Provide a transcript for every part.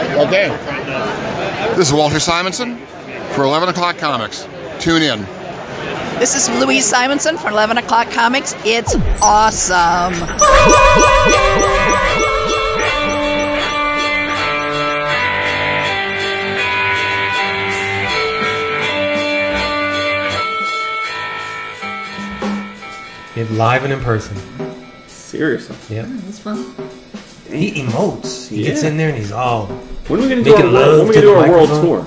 Okay. This is Walter Simonson for 11 O'Clock Comics. Tune in. This is Louise Simonson from 11 O'Clock Comics. It's awesome. It live and in person. Seriously. Yeah. That's fun. He emotes. He gets in there and he's all. When are we going to do our, Making when are we gonna do our world tour?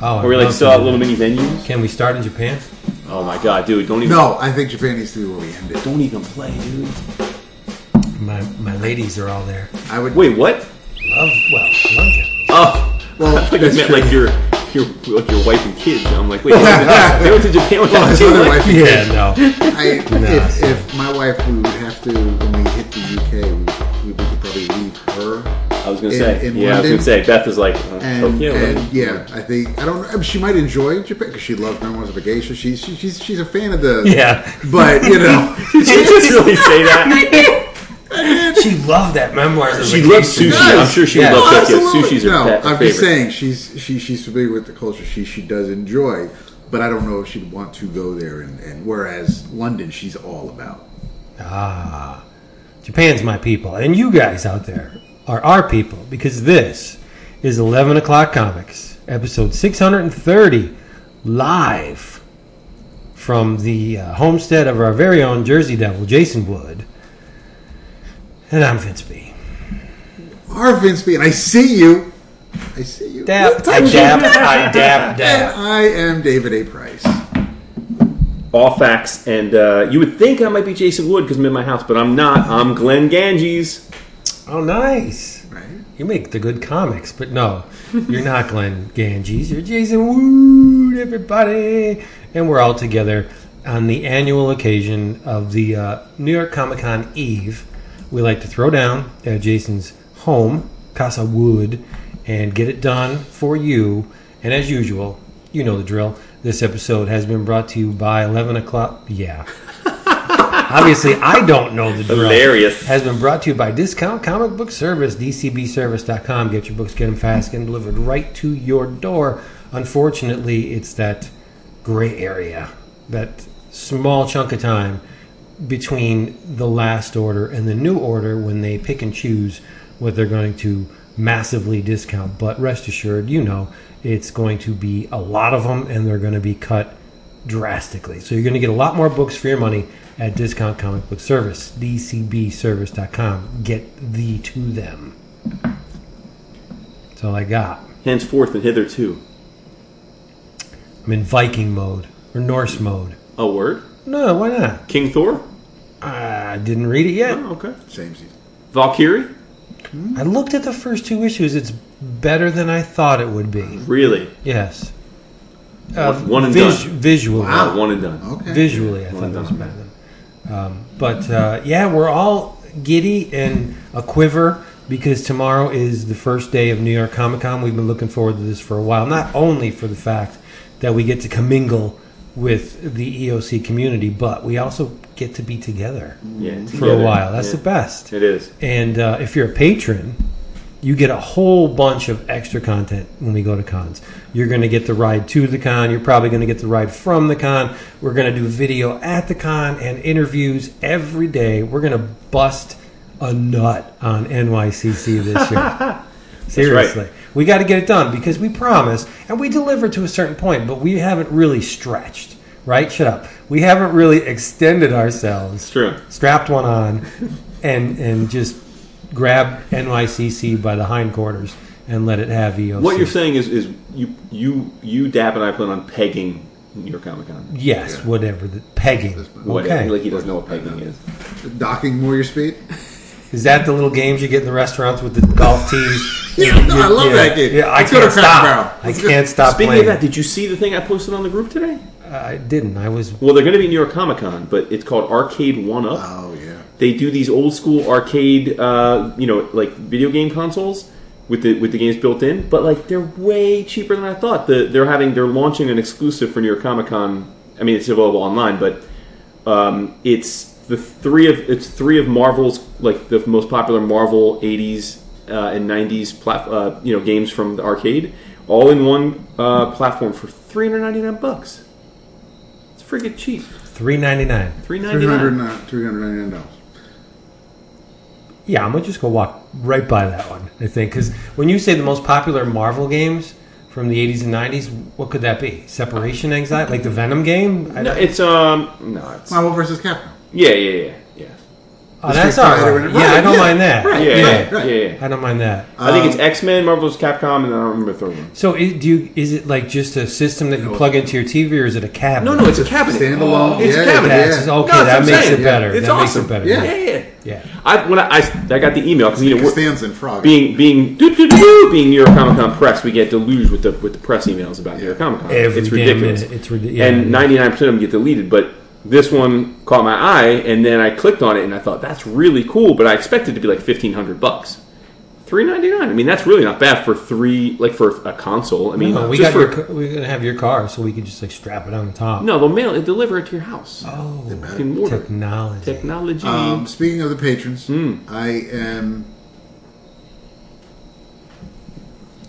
Oh, Where we I'd like love sell to out little mini venues? Can we start in Japan? Oh my god, dude! Don't even No, I think Japan needs to be where we end it. don't even play, dude. My my ladies are all there. I would. Wait, what? Love well, love Japanese. Oh, Well, I thought you that's meant true. like your your like your wife and kids. I'm like, wait, they went to, they went to Japan with Well, that his other Like, wife. and Yeah, kids. no. I, No. if, if my wife, we would have to when we hit the UK, we, we could probably leave her. I was gonna in- say, in yeah, I was gonna say. Beth is like, uh, And, Tokyo. and like- yeah, I think I don't. I mean, she might enjoy Japan because she loves Memoirs of a Geisha. She's she, she's she's a fan of the. Yeah. But you know, Did you just really say that? She loved that memoirs. Of She loves Geisha. sushi. I'm sure she Yeah. would love Oh, Tokyo. absolutely. Sushi's her no, pet, her I'm favorite. just saying she's she, she's familiar with the culture. She she does enjoy, but I don't know if she'd want to go there. And, and whereas London, she's all about. Ah, Japan's my people, and you guys out there are our people because this is 11 o'clock comics, episode 630, live from the uh, homestead of our very own Jersey Devil, Jason Wood, and I'm Vince B. Our Vince B, and I see you. I see you. Dap, I dap, I dap, And dap. I am David A. Price. All facts, and uh, you would think I might be Jason Wood because I'm in my house, but I'm not. I'm Glenn Ganges. Oh, nice. Right. You make the good comics, but no, you're not Glenn Ganges. You're Jason Wood, everybody. And we're all together on the annual occasion of the uh, New York Comic Con Eve. We like to throw down at Jason's home, Casa Wood, and get it done for you. And as usual, you know the drill. This episode has been brought to you by 11 o'clock. Yeah. Obviously, I don't know the drill Hilarious. has been brought to you by Discount Comic Book Service, dcbservice.com. Get your books, get them fast, get them delivered right to your door. Unfortunately, it's that gray area, that small chunk of time between the last order and the new order when they pick and choose what they're going to massively discount. But rest assured, you know, it's going to be a lot of them and they're going to be cut drastically. So you're going to get a lot more books for your money at Discount Comic Book Service, dcbservice.com. Get thee to them. That's all I got. Henceforth and hitherto. I'm in Viking mode or Norse mode. A word? No, why not? King Thor? I didn't read it yet. Oh, okay. Same season. Valkyrie? I looked at the first two issues. It's better than I thought it would be. Really? Yes. Uh, One and vis- done. Visually. Uh, one and done. Okay. Visually, I Well thought it was better. Um, but uh, yeah, we're all giddy and a quiver because tomorrow is the first day of New York Comic Con. We've been looking forward to this for a while, not only for the fact that we get to commingle with the EOC community, but we also get to be together Yeah. for together. a while. That's Yeah. the best. It is. And uh, if you're a patron, you get a whole bunch of extra content when we go to cons. You're going to get the ride to the con. You're probably going to get the ride from the con. We're going to do video at the con and interviews every day. We're going to bust a nut on NYCC this year. Seriously. We got to get it done because we promise and we deliver to a certain point, but we haven't really stretched, right? Shut up. We haven't really extended ourselves It's true. strapped one on and and just grab NYCC by the hindquarters and let it have EOC. What you're saying is, is you, you, you, Dap, and I plan on pegging New York Comic Con. Yes, whatever. The pegging. What, Okay. Like he doesn't know what pegging is. Docking more your speed. Is that the little games you get in the restaurants with the golf tees? Yeah, no, I love that game. Yeah, I Let's go to can't stop. Barrel. I can't stop Speaking playing. of that, did you see the thing I posted on the group today? I didn't. I was. Well, they're going to be New York Comic Con, but it's called Arcade One Up. Oh yeah. They do these old school arcade, uh, you know, like video game consoles with the with the games built in, but like they're way cheaper than I thought. The, they're having they're launching an exclusive for New York Comic Con. I mean, it's available online, but um, it's the three of it's three of Marvel's like the most popular Marvel '80s uh, and '90s plat- uh, you know games from the arcade, all in one uh, platform for 399 bucks. It's freaking cheap. Three ninety nine. 399. $300, $399. Yeah, I'm gonna just go walk right by that one. I think because when you say the most popular Marvel games from the 80s and 90s, what could that be? Separation anxiety, like the Venom game? I No, don't- it's um no, it's Marvel versus Capcom. yeah, yeah, yeah, yeah. Oh, that's Street all right. Yeah, I don't yeah, mind that. right, Yeah, yeah, yeah, right. yeah, yeah. I don't mind that. I think it's Um, X Men, Marvel's Capcom, and I don't remember the third one. So, i do you, is it like just a system that you plug into your TV, or is it a cabinet? No, no, it's a cabinet. Standalone. It's yeah, a cabinet. That's, Yeah. okay, No, that's that makes saying. it better. It's that awesome. makes it better. Yeah. Yeah, yeah. yeah. I when I, I, I got the email because you know we're, Costanza and Frog. being being doo, doo, doo, doo, being New York Comic Con press, we get deluged with the with the press emails about New York Comic Con. It's ridiculous. minute. It's ridiculous. And ninety nine percent of them get deleted, but this one caught my eye, and then I clicked on it, and I thought that's really cool. But I expected it to be like fifteen hundred bucks. Three ninety nine. I mean, that's really not bad for three, like for a console. I mean, No, we just got your, for ca- we're gonna have your car, so we can just like strap it on the top. no, they'll mail it, deliver it to your house. Oh, You order technology. technology. Um, speaking of the patrons, Hmm. I am.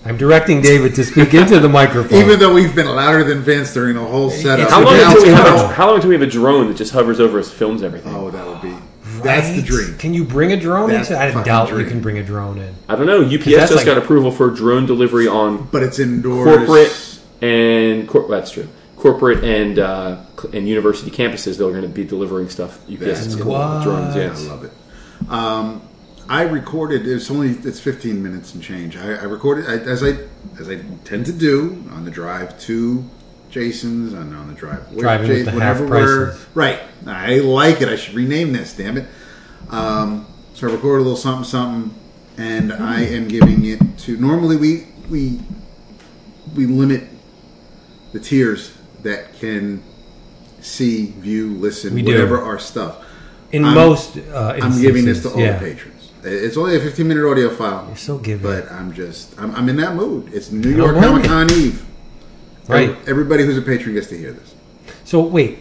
I'm directing David to speak into the microphone. Even though we've been louder than Vince during the whole setup, how long now until we have a, how long until we have a drone that just hovers over us, films everything? Oh, that would be. That's the dream. Can you bring a drone? That's in? I the fucking doubt you dream. can bring a drone in. I don't know. UPS that's just like- got approval for drone delivery on But it's indoors. corporate and cor- that's true. Corporate and uh, cl- and university campuses. They're going to be delivering stuff. UPS That's is cool. gonna- drones. I Yeah. love it. Um, I recorded. It's only it's 15 minutes and change. I, I recorded I, as I as I tend to do on the drive to Jason's and on the drive with Driving with the half whenever we're- prices. right. I like it. I should rename this. Damn it. Um, so I recorded a little something something, and I am giving it to. Normally we we we limit the tiers that can see, view, listen, We do. whatever our stuff. In I'm- most, uh, I'm giving this to all yeah. the patrons. It's only a 15 minute audio file. You're so giving. But I'm just, I'm, I'm in that mood. It's New York blame Comic Con Eve. Right. Everybody who's a patron gets to hear this. So wait,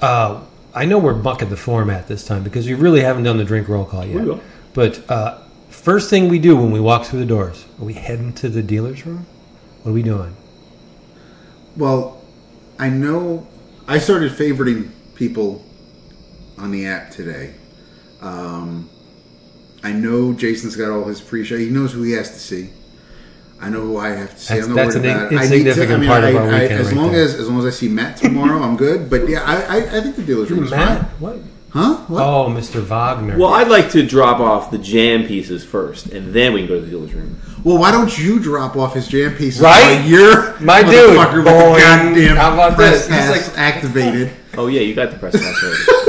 uh, I know we're bucking the format this time because we really haven't done the drink roll call yet. We will. But uh, first thing we do when we walk through the doors, are we heading to the dealer's room? What are we doing? Well, I know I started favoriting people on the app today. Um, I know Jason's got all his pre-show. He knows who he has to see. I know who I have to see. That's- I'm not that's worried an about it. I need to- insignificant I mean, part of I- our I- weekend As right long there. as as long as I see Matt tomorrow, I'm good. But yeah, I I, I think the dealer's room is Matt? fine. What? Huh? What? Oh, Mr. Wagner. Well, I'd like to drop off the jam pieces first, and then we can go to the dealer's room. Well, why don't you drop off his jam pieces? Right? while You're My dude. motherfucker with Boing. the goddamn How about press this? He's like- activated. Oh yeah, you got the press pass already.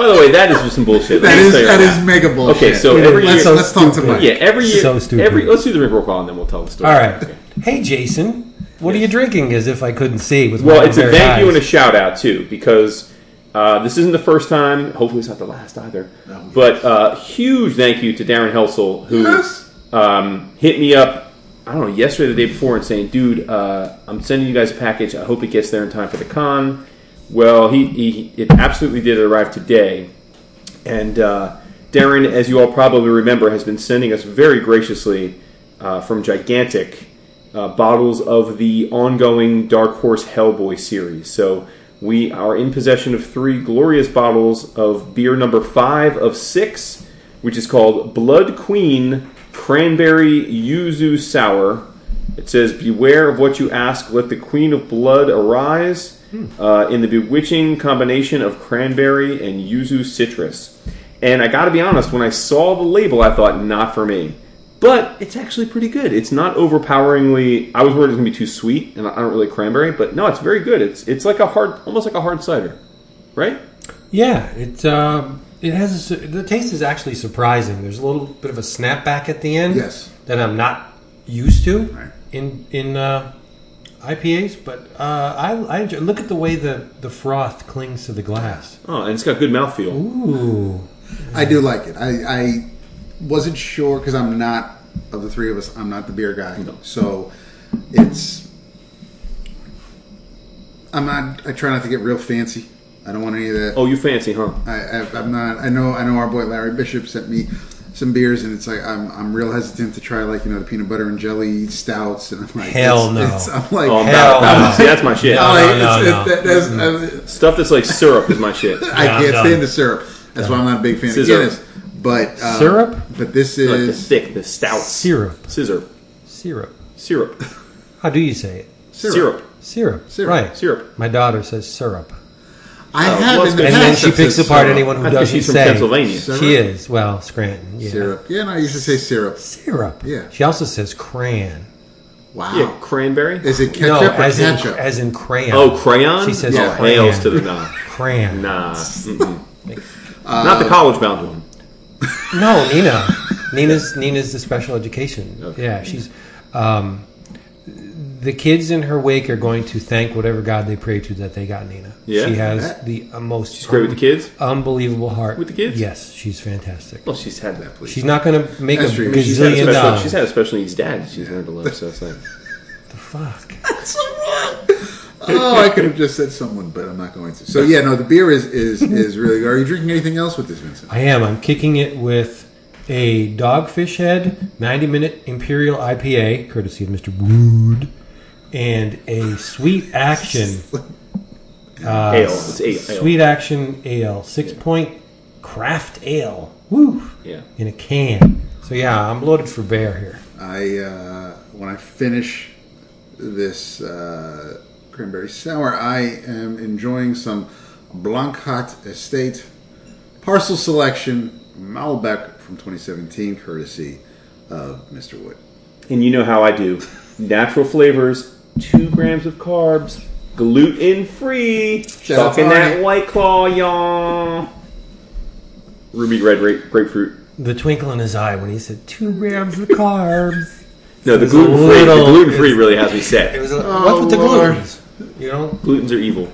By the way, that is just some bullshit. Let That me is tell you that right is now. mega bullshit. Okay, so Dude, every let's year, let's talk to stupid. Mike. yeah, every year, So stupid. every let's do the ring roll call and then we'll tell the story. All right. Hey, Jason, what are you drinking? As if I couldn't see with Well, my it's a bare thank you eyes. and a shout out too, because uh, this isn't the first time. Hopefully, it's not the last either. But uh, huge thank you to Darren Helsel who Yes. um, hit me up. I don't know yesterday, or the day before, and saying, "Dude, uh, I'm sending you guys a package. I hope it gets there in time for the con." Well, he, he it absolutely did arrive today, and uh, Darren, as you all probably remember, has been sending us very graciously uh, from Gigantic uh, bottles of the ongoing Dark Horse Hellboy series. So we are in possession of three glorious bottles of beer number five of six, which is called Blood Queen Cranberry Yuzu Sour. It says, Beware of what you ask, let the Queen of Blood arise. Uh, in the bewitching combination of cranberry and yuzu citrus. And I gotta be honest, when I saw the label, I thought, not for me. But it's actually pretty good. It's not overpoweringly. I was worried it was gonna be too sweet, and I don't really like cranberry. But no, it's very good. It's it's like a hard, almost like a hard cider, right? Yeah, it um, it has a, the taste is actually surprising. There's a little bit of a snapback at the end. Yes. that I'm not used to Right. In in uh, IPAs, but uh, I, I enjoy, look at the way the the froth clings to the glass. Oh, and it's got good mouthfeel. Ooh, I do like it. I, I wasn't sure because I'm not of the three of us. I'm not the beer guy, so it's. I'm not. I try not to get real fancy. I don't want any of that. Oh, you fancy, huh? I, I, I'm not. I know. I know. Our boy Larry Bishop sent me some beers, and it's like I'm I'm real hesitant to try like you know the peanut butter and jelly stouts, and I'm like Hell it's- no. it's- I'm like, Oh, Hell about- no. See, that's my shit. No, like, no, it's- no. it- that- that's- uh, Stuff that's like syrup is my shit. I Yeah, can't stand the syrup. That's why I'm not a big fan Scissor. of Guinness. But um, Syrup? But this like the is thick, the stout. Syrup. Scissor. Syrup. Syrup. How do you say it? syrup. Syrup. Syrup. Syrup. Right. Syrup. My daughter says syrup. I Oh, have in the And then she picks apart syrup. anyone who I doesn't she's from say. Pennsylvania. Syrup? She is. Well, Scranton. Yeah. Syrup. Yeah, no, I used to say syrup. Syrup. Yeah. She also says cran. Wow. Yeah, cranberry. Is it no, ketchup or as in, as in crayon. Oh, crayon. She says Yeah. crayon. nails to the nah. crayon. Nah. Mm-mm. Not the college bound one. No, Nina. Nina's Nina's the special education. Okay. Yeah, she's. Um, the kids in her wake are going to thank whatever God they pray to that they got Nina. Yeah? she has Bet. the most. She's great with the kids. Unbelievable heart With the kids? Yes, she's fantastic. Well, she's had that. please. She's not going to make That's a true. I mean, She's had, a gazillion special, dollars. she's had a special needs dad. She's learned to love. So it's like the fuck. oh, I could have just said someone, but I'm not going to. So yeah, no, the beer is is is really. Are you drinking anything else with this, Vincent? I am. I'm kicking it with a Dogfish Head 90 minute Imperial IPA, courtesy of Mr. Wood, and a Sweet Action. Uh, ale. It's ale. ale. Sweet Action Ale, Sixpoint craft ale. Woo! Yeah. In a can. So yeah, I'm loaded for bear here. I uh, when I finish this uh, cranberry sour, I am enjoying some Blanchat Estate parcel selection Malbec from 2017, courtesy of Mr. Wood. And you know how I do. Natural flavors, two grams of carbs, gluten free. Shout out Talking to that white claw, y'all. Ruby red grape, grapefruit. The twinkle in his eye when he said two grams of carbs. No, the gluten free. The gluten free really has me set. It was a, Oh, what's with the oh, Lord. glutens? You know? Glutens are evil.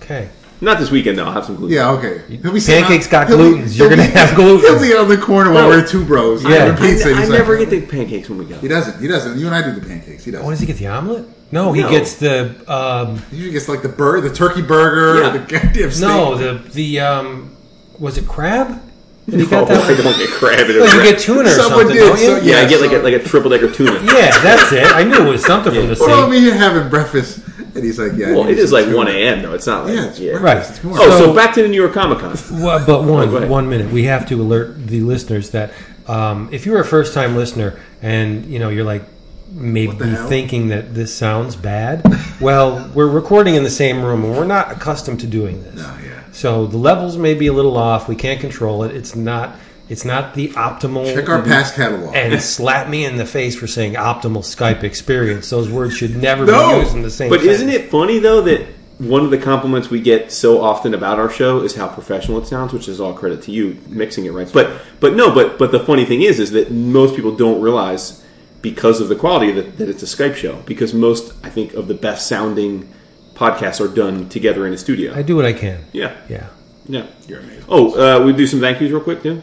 Okay. Not this weekend though. I'll have some gluten. Yeah, okay. He'll be Pancakes on- got he'll be- You're gonna have glutens. He'll be on the corner while No. we're two bros. Yeah. I, pizza. I He's never like, get the pancakes when we go. He doesn't. He doesn't. You and I do the pancakes. He doesn't. What does he get? The omelet? No, he No. gets the um, He usually gets like the bird, the turkey burger, Yeah. the goddamn steak. no the the um, was it crab? Did he Oh, got that? I don't get crab in a Well, you wrap. get tuna or Someone something, did, don't you? so- Yeah, I Yeah, get like a, like a triple decker tuna. Yeah, that's it. I knew it was something from the sea. Well, I mean, you're having breakfast, and he's like, "Yeah." Well, it is like tuna. 1 a.m. though. It's not like Yeah, it's yeah. Right. It's morning. Oh, so So- back to the New York Comic Con. Well, but one Oh, go ahead. one minute, we have to alert the listeners that um, if you're a first time listener and you know you're like maybe thinking that this sounds bad, well, we're recording in the same room and we're not accustomed to doing this. No, yeah. So the levels may be a little off. We can't control it. It's not. It's not the optimal. Check our past catalog. and slap me in the face for saying optimal Skype experience. Those words should never No! be used in the same. Thing. But isn't it funny though that one of the compliments we get so often about our show is how professional it sounds, which is all credit to you mixing it right. But but no, but but the funny thing is is that most people don't realize because of the quality that, that it's a Skype show. Because most I think of the best sounding podcasts are done together in a studio. I do what I can. yeah. Yeah. Yeah. You're amazing. Oh, uh, we do some thank yous real quick, dude.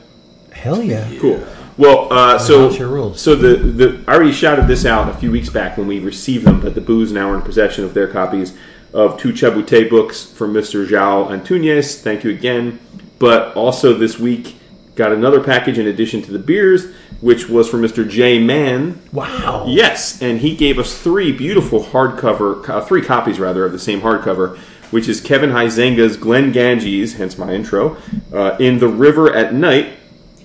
Hell yeah. Cool. Well, uh, so rules. so the the I already shouted this out a few weeks back when we received them, but the booze now are in possession of their copies of two Chabouté books from Mr. João Antunes. Thank you again. But also this week got another package in addition to the beers, which was from Mr. J Mann. Wow. Yes, and he gave us three beautiful hardcover, uh, three copies rather of the same hardcover, which is Kevin Huizenga's Glenn Ganges, hence my intro, uh, in the River at Night,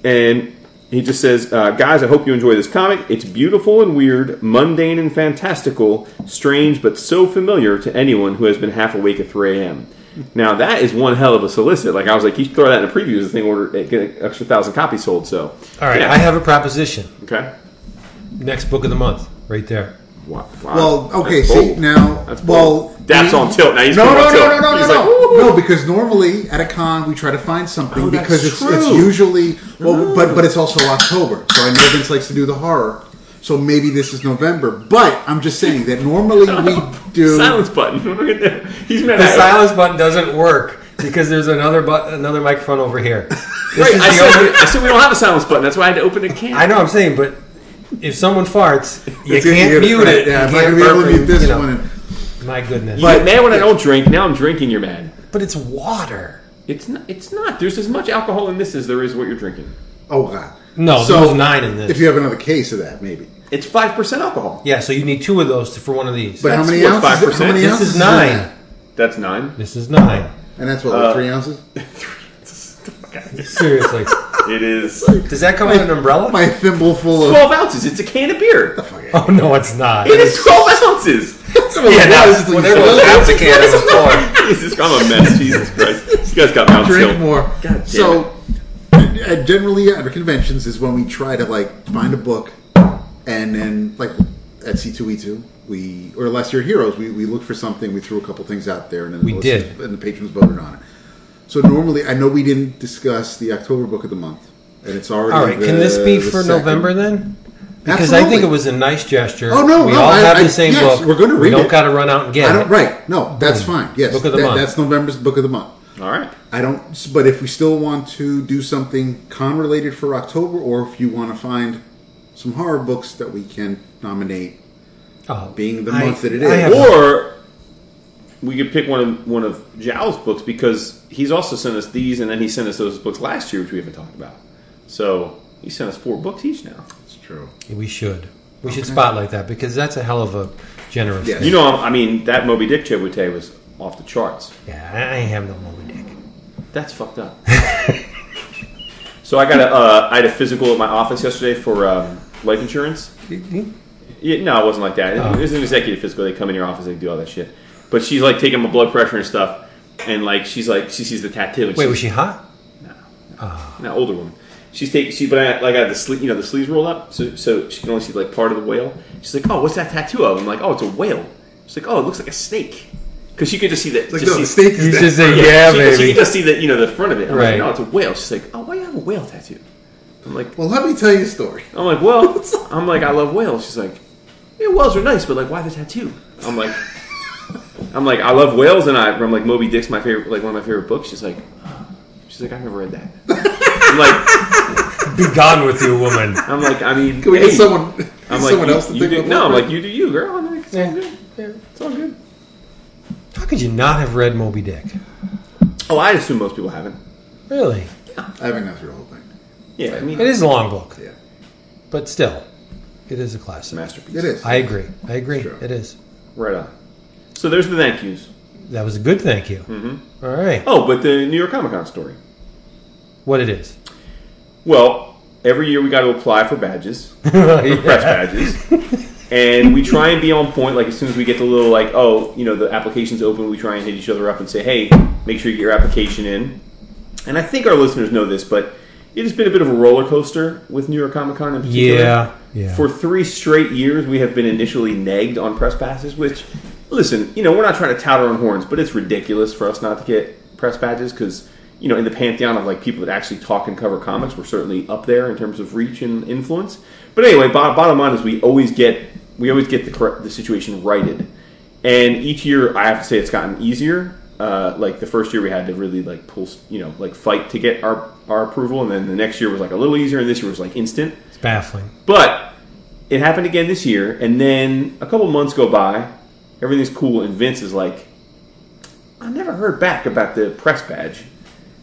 and he just says, uh, "Guys, I hope you enjoy this comic. It's beautiful and weird, mundane and fantastical, strange but so familiar to anyone who has been half awake at 3 a.m." Now that is one hell of a solicit. Like I was like, you throw that in a preview. This thing order get an extra thousand copies sold. So, All right. yeah. I have a proposition. okay. Next book of the month, right there. Wow. Wow. Well, okay. That's See bold. now. That's well, bold. That's on tilt. Now he's no, going no, on no, tilt. no, no, He's no, like, no, no. Because normally at a con we try to find something Oh, because it's, it's usually well, but but it's also October, so I know Vince likes to do the horror. So maybe this is November, but I'm just saying that normally we do. Silence button. Look at that. He's mad The at silence button doesn't work because there's another but another microphone over here. This Right, I the said, only- I said we don't have a silence button. That's why I had to open the can. I know I'm saying, but if someone farts, you It's can't mute it. Yeah, You I'm not can't gonna be able to mute this you know. one. My goodness. You get mad when I don't drink. Now I'm drinking. You're mad. but it's water. It's not. It's not. There's as much alcohol in this as there is what you're drinking. Oh god. No, So, there was nine in this. If you have another case of that, maybe. It's five percent alcohol. yeah, so you need two of those to, for one of these. But how many what, ounces? 5%? This ounces is nine. that? That's nine. This is nine. And that's what, Uh, like three ounces? Seriously. It is Does that come with an umbrella? My thimble full of. twelve ounces. It's a can of beer. Oh no, it's not. It is twelve ounces. Yeah, that was, well, there was half a can on the floor. Jesus, I'm a mess. Jesus Christ. This guy's got mouth drink still. more. God damn so, uh, generally at our conventions is when we try to like find a book, and then like at C two E two, we or last year at Heroes, we, we looked for something, we threw a couple things out there, and then We the did. and the patrons voted on it. So normally, I know we didn't discuss the October book of the month, and it's already. All right, the- can this be the for second. November then? Because I think it was a nice gesture. Oh, no, we no, all I- have I- the same yes, book. we're gonna read. We don't got to run out and get I don't. it. Right? No, that's fine. Yes, Book of the that- month. That's November's book of the month. All right. I don't. But if we still want to do something con related for October, or if you want to find some horror books that we can nominate, Oh, being the I- month that it is, I have- Or we could pick one of one of João's books because he's also sent us these, and then he sent us those books last year, which we haven't talked about. So he sent us four books each now. That's true. we should. We should spotlight that because that's a hell of a generous. Yes. thing. You know, I mean, that Moby Dick Chabouté was off the charts. Yeah, I I ain't have no Moby Dick. That's fucked up. so I got a uh, I had a physical at my office yesterday for um, life insurance. Yeah, no, it wasn't like that. Oh. It was an executive physical. They come in your office, they do all that shit. But she's like taking my blood pressure and stuff, and like she's like she sees the tattoo. And Wait, was she hot? an older woman? She's taking she, but I like I had the sleeve, you know, the sleeves rolled up, so so she can only see like part of the whale. She's like, oh, what's that tattoo of? I'm like, oh, it's a whale. She's like, oh, it looks like a snake, because she could just see that. Like just no, the snake is You dead. just say yeah, she, She baby. can just see the you know the front of it. I'm Right. like, no, it's a whale. She's like, oh, why do you have a whale tattoo? I'm like, Well, let me tell you a story. I'm like, well, I'm like, I love whales. She's like, yeah, whales are nice, but like, why the tattoo? I'm like, I'm like, I love whales, and I, I'm like, Moby Dick's my favorite, like one of my favorite books. She's like, she's like, I've never read that. I'm like, Be gone with you, woman. I'm like, I mean, Can we hey, get someone? I'm like, someone you, else to you take do, my no, I'm like, you do you, girl. I'm like, it's all good. Yeah. It's all good. How could you not have read Moby Dick? Oh, I assume most people haven't. Really? Yeah. I haven't gone through the whole thing. Yeah, I mean, It is a long book, Yeah, but still, it is a it's a classic. masterpiece. it is. I agree. I agree. Sure. It is. Right on. So there's the thank yous. That was a good thank you. Mm-hmm. All right. Oh, but the New York Comic Con story. What it is? Well, every year we got to apply for badges, Yeah. press badges, and we try and be on point. Like as soon as we get the little like, oh, you know, the application's open, we try and hit each other up and say, hey, make sure you get your application in. And I think our listeners know this, but it has been a bit of a roller coaster with New York Comic Con in particular. Yeah. Yeah. For three straight years, we have been initially negged on press passes, which, listen, you know, we're not trying to tout our own horns, but it's ridiculous for us not to get press badges because, you know, in the pantheon of like people that actually talk and cover comics, we're certainly up there in terms of reach and influence. But anyway, bo- bottom line is we always get we always get the correct, the situation righted, and each year I have to say it's gotten easier. Uh, like the first year we had to really like pull, you know, like fight to get our our approval, and then the next year was like a little easier, and this year was like instant. It's baffling. But it happened again this year, and then a couple months go by, everything's cool, and Vince is like, I never heard back about the press badge.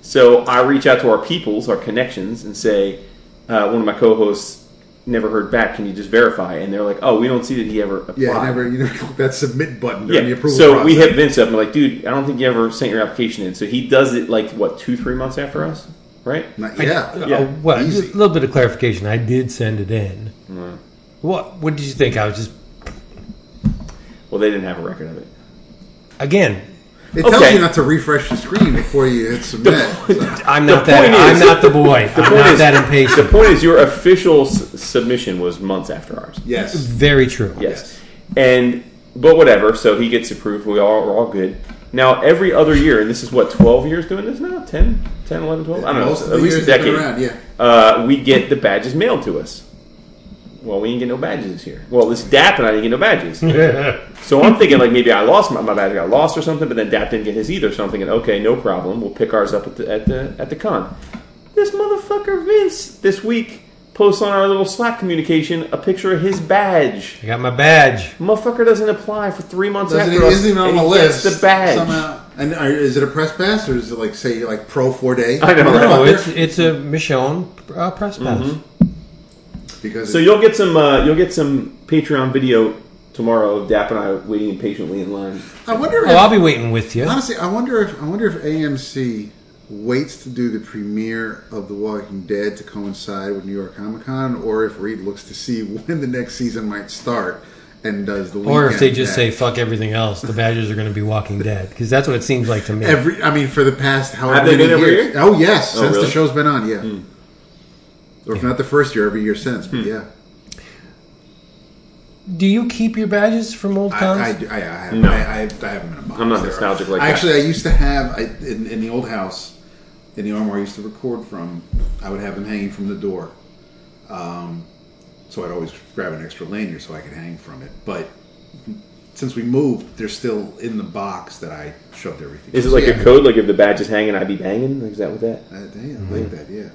So I reach out to our peoples, our connections, and say, uh, one of my co-hosts never heard back. Can you just verify? And they're like, Oh, we don't see that he ever applied. Yeah, never. You never click that submit button during the Yeah. approval So process. we hit Vince up and we're like, dude, I don't think you ever sent your application in. So he does it like what two, three months after us, right? Not, yeah. Yeah. Uh, well, Easy. a little bit of clarification. I did send it in. What? What did you think? I was just Well, they didn't have a record of it. again. It tells Okay. you not to refresh the screen before you hit submit. so. I'm The not that. point I'm is- not the boy. I'm point not is- that impatient. The impatient. point is, your official s- submission was months after ours. Yes. Very true. Yes. And but whatever. So he gets approved. We all we're all good. Now every other year, and this is what twelve years doing this now 10, 10 11, 12? I don't know. Most of At the least a years they've been decade. around, yeah. Uh, we get the badges mailed to us. Well, we didn't get no badges this year. Well, this DAP and I didn't get no badges. So I'm thinking like maybe I lost my, my badge got lost or something, but then DAP didn't get his either. So I'm thinking, okay, no problem. We'll pick ours up at the at the at the con. This motherfucker Vince this week posts on our little Slack communication a picture of his badge. I got my badge. Motherfucker doesn't apply for three months Doesn't, after it us. isn't even on and the he list. Gets the badge. Somehow. And are, is it a press pass or is it like say like Pro Four Day? I know. No, it's it's a Michonne uh, press pass. Because So you'll get some uh, you'll get some Patreon video tomorrow of Dap and I waiting impatiently in line. I wonder. If, Oh, I'll be waiting with you. honestly, I wonder if I wonder if AMC waits to do the premiere of The Walking Dead to coincide with New York Comic Con, or if Reed looks to see when the next season might start and does the Or if they just day. say fuck everything else, the Badgers are going to be Walking Dead because that's what it seems like to me. every. I mean, for the past however Have they many been every years. year? Oh yes, Oh, since really? the show's been on, yeah. Or if not the first year, every year since. But yeah, Do you keep your badges from old cons? I, I, I, I, have, No. I, I, I have them in a box. I'm not They're- nostalgic like I that. Actually, I used to have I, in, in the old house, in the armoire I used to record from. I would have them hanging from the door. Um, so I'd always grab an extra lanyard so I could hang from it. But since we moved, they're still in the box that I shoved everything. Is it So, like yeah, a code? Like if the badge is hanging, I'd be banging? Is that what that? Uh, damn, I like that. Yeah.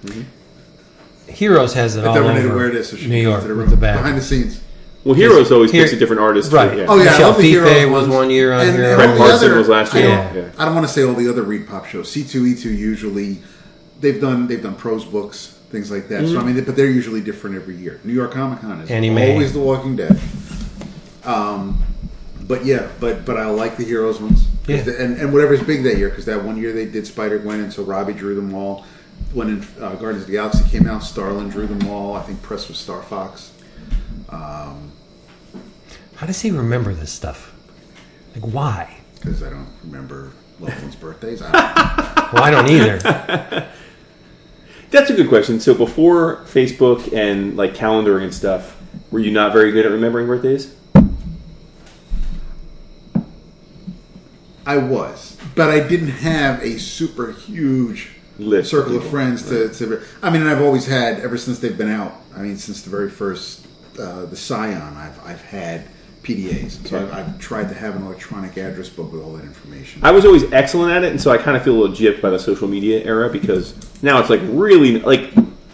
Heroes has it I all thought Renee to over wear this so she New can York to the with room the behind the scenes. Well, Heroes always Here- picks a different artist. Right. too, yeah. Oh yeah, I Michelle love the Fife was ones. one year on And- Hero. and Craig all the Parson other- was last I year. don't, Yeah. I don't want to say all the other ReedPop shows. C two E two usually they've done they've done prose books, things like that. Mm-hmm. So I mean, but they're usually different every year. New York Comic Con is Annie Mae. always The Walking Dead. Um, but yeah, but but I like the Heroes ones. 'Cause Yeah. the- and and whatever's big that year because that one year they did Spider Gwen, and so Robbie drew them all. When in, uh, Guardians of the Galaxy came out, Starlin drew them all. I think press was Star Fox. How does he remember this stuff? Like, why? Because I don't remember loved ones' birthdays. I don't Well, I don't either. That's a good question. So before Facebook and like calendaring and stuff, were you not very good at remembering birthdays? I was, but I didn't have a super huge List circle of of people, friends to, to. I mean, and I've always had ever since they've been out. I mean, since the very first uh, the Psion, I've I've had PDAs. So I've, I've tried to have an electronic address book with all that information. I was always excellent at it, and so I kind of feel a little gypped by the social media era because now it's like really like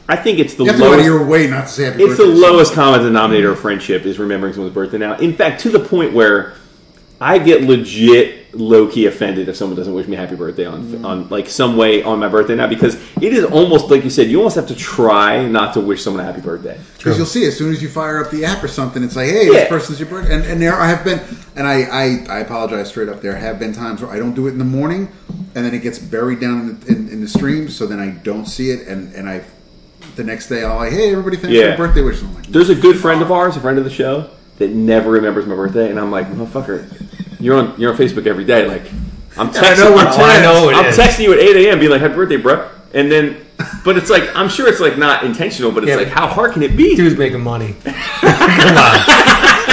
I think it's the you have to go out of lowest. your way not to say happy It's the lowest common denominator of friendship is remembering someone's birthday now. In fact, to the point where I get legit low key offended if someone doesn't wish me happy birthday on Mm. on like some way on my birthday now because it is almost like you said you almost have to try not to wish someone a happy birthday. Because you'll see as soon as you fire up the app or something, it's like, hey, Yeah. this person's your birthday. And, and there I have been, and I, I, I apologize straight up. There have been times where I don't do it in the morning, and then it gets buried down in the, in, in the stream, so then I don't see it, and, and I, the next day I'll like, hey, everybody, thanks for Yeah. your birthday wishes. I'm like, There's a good friend of ours, a friend of the show, that never remembers my birthday, and I'm like, motherfucker, you're on you're on Facebook every day, like. I'm texting. know where I'm, it's. I know it I'm is. texting you at 8 a.m. being like, "Happy birthday, bro," and then, but it's like I'm sure it's like not intentional, but it's Yeah, like, but- how hard can it be? Dude's making money. Come on.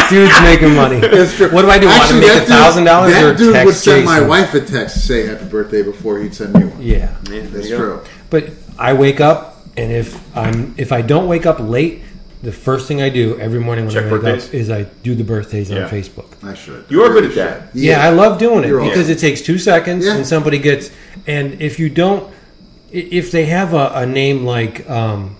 Dude's making money. What do I do? Want to Actually, make that a dude- thousand dollars or That dude text would send my Jason? wife a text to say happy birthday before he'd send me one. Yeah. Yeah, there That's you go. true. But I wake up, and if I'm if I don't wake up late, the first thing I do every morning when Check I wake birthdays? up is I do the birthdays Yeah. on Facebook. I should. You are good at that. should. Yeah, I love doing it You're because awesome. it takes two seconds Yeah. and somebody gets. And if you don't, i- if they have a, a name like um,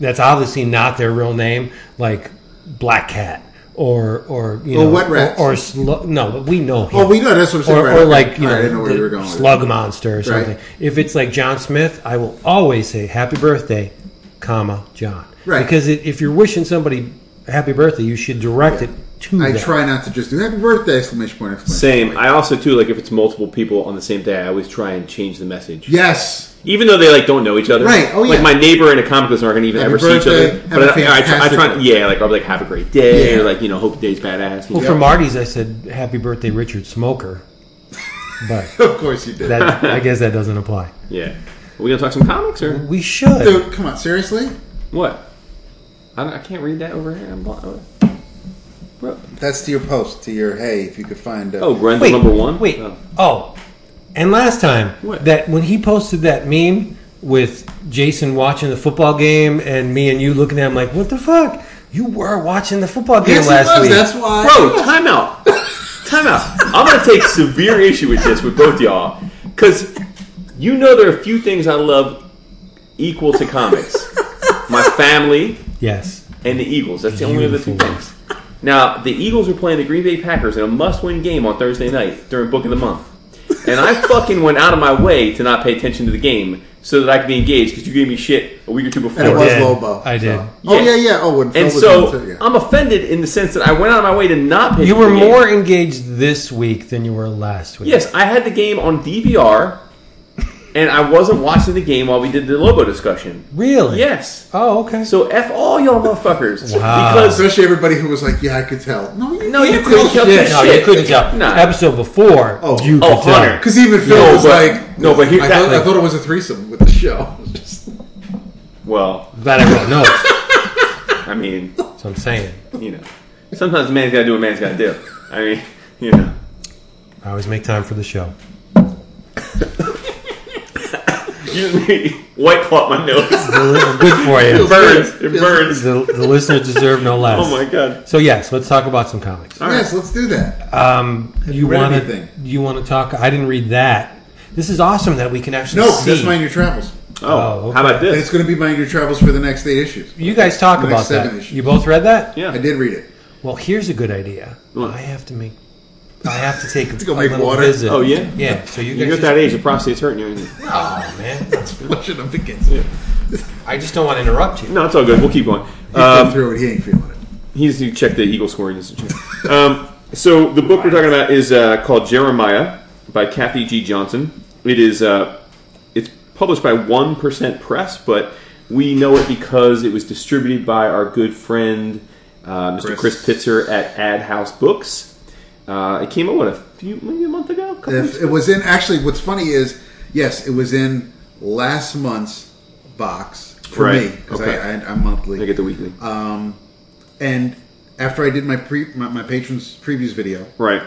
that's obviously not their real name, like Black Cat or or you Or know Wet Rats. or, or Slug- no, but we know him. Oh, we know. That's what I'm saying. or, right, or like you I know, didn't know where the you were going. with Slug Monster or something. Right. If it's like John Smith, I will always say Happy Birthday, comma John. Right. Because it, if you're wishing somebody a happy birthday, you should direct it to I them. try not to just do happy birthday exclamation point exclamation Same. point. I also too like if it's multiple people on the same day, I always try and change the message. yes. Even though they like don't know each other, Right. Oh, yeah. Like my neighbor and a comic book store aren't gonna even Happy ever see each other. Have But a I, I, try, I try, yeah, like I'll be like, "Have a great day," Yeah. or like you know, "Hope the day's badass." Well, for Marty's, I said Happy Birthday, Richard Smoker. But Of course you did. that, I guess that doesn't apply. yeah. Are we gonna talk some comics or We should. Dude, come on, seriously? what? I, don't, I can't read that over here. I'm blo- Bro. That's to your post, to your hey, if you could find. Uh, Oh, Grendel Wait, number one. Wait. Oh. Oh, and last time What? that when he posted that meme with Jason watching the football game and me and you looking at him like, "What the fuck? You were watching the football game yes, last it was. week." That's why. Bro, time out. Time out. I'm going to take severe issue with this with both y'all. Because you know there are a few things I love equal to comics my family yes. and the Eagles. That's the only other two Beautiful. things. Now, the Eagles are playing the Green Bay Packers in a must win game on Thursday night during Book of the Month. and I fucking went out of my way to not pay attention to the game so that I could be engaged because you gave me shit a week or two before. And it was did. Lobo. I did. so- Oh yeah, yeah. Oh, when Phil And was so in it, too, yeah. I'm offended in the sense that I went out of my way to not pay. You attention were to the game. more engaged this week than you were last week. Yes, I had the game on DVR, and I wasn't watching the game while we did the Lobo discussion. Really? Yes. Oh, okay. So f all y'all motherfuckers Wow. because Especially everybody who was like, "Yeah, I could tell." No, you No, you couldn't tell tell shit. no, you couldn't tell. Nah. Episode before, Oh. you Oh, could tell. Hunter. Because even Phil No, was but- like, no, but here- I, that- thought, I thought it was a threesome with the show. Just- well, That I wrote notes. I mean, So I'm saying. you know, sometimes a man's got to do what a man's got to do. I mean, you know, I always make time for the show. you white claw my nose. Good for It you. burns. It burns. The, the listeners deserve no less. Oh my god. So yes, let's talk about some comics. yes, let's do that. Um, you you read want to anything? you want to talk? I didn't read that. This is awesome that we can actually No, see. that's Mind Your Travels. Oh, Oh, okay. how about And this? it's going to be Mind Your Travels for the next eight issues. you guys talk The about next seven that. issues. You both read that? Yeah. I did read it. Well, here's a good idea. What? I have to make. I have to take to go a make little water? visit. Oh, yeah? yeah. So you You guys. got just- that age, the prostate's hurting you. ain't it? Oh man, Flushing up against it. I just don't want to interrupt you. No, it's all good. We'll keep going. He's been Um, through it. He ain't feeling it. he needs to check the Eagle scoring. He needs to check. Um, so the book we're talking about is uh, called Jeremiah by Kathy G. Johnson. It is uh, it's published by One Percent Press, but we know it because it was distributed by our good friend uh, Mr. Chris. Chris. Pitzer at AdHouse Books. Uh, it came out what a few maybe a month ago. A If it was in actually, what's funny is, yes, it was in last month's box for Right. me because Okay. I, I'm monthly. I get the weekly. Um, and after I did my pre my, my patrons previews video, right.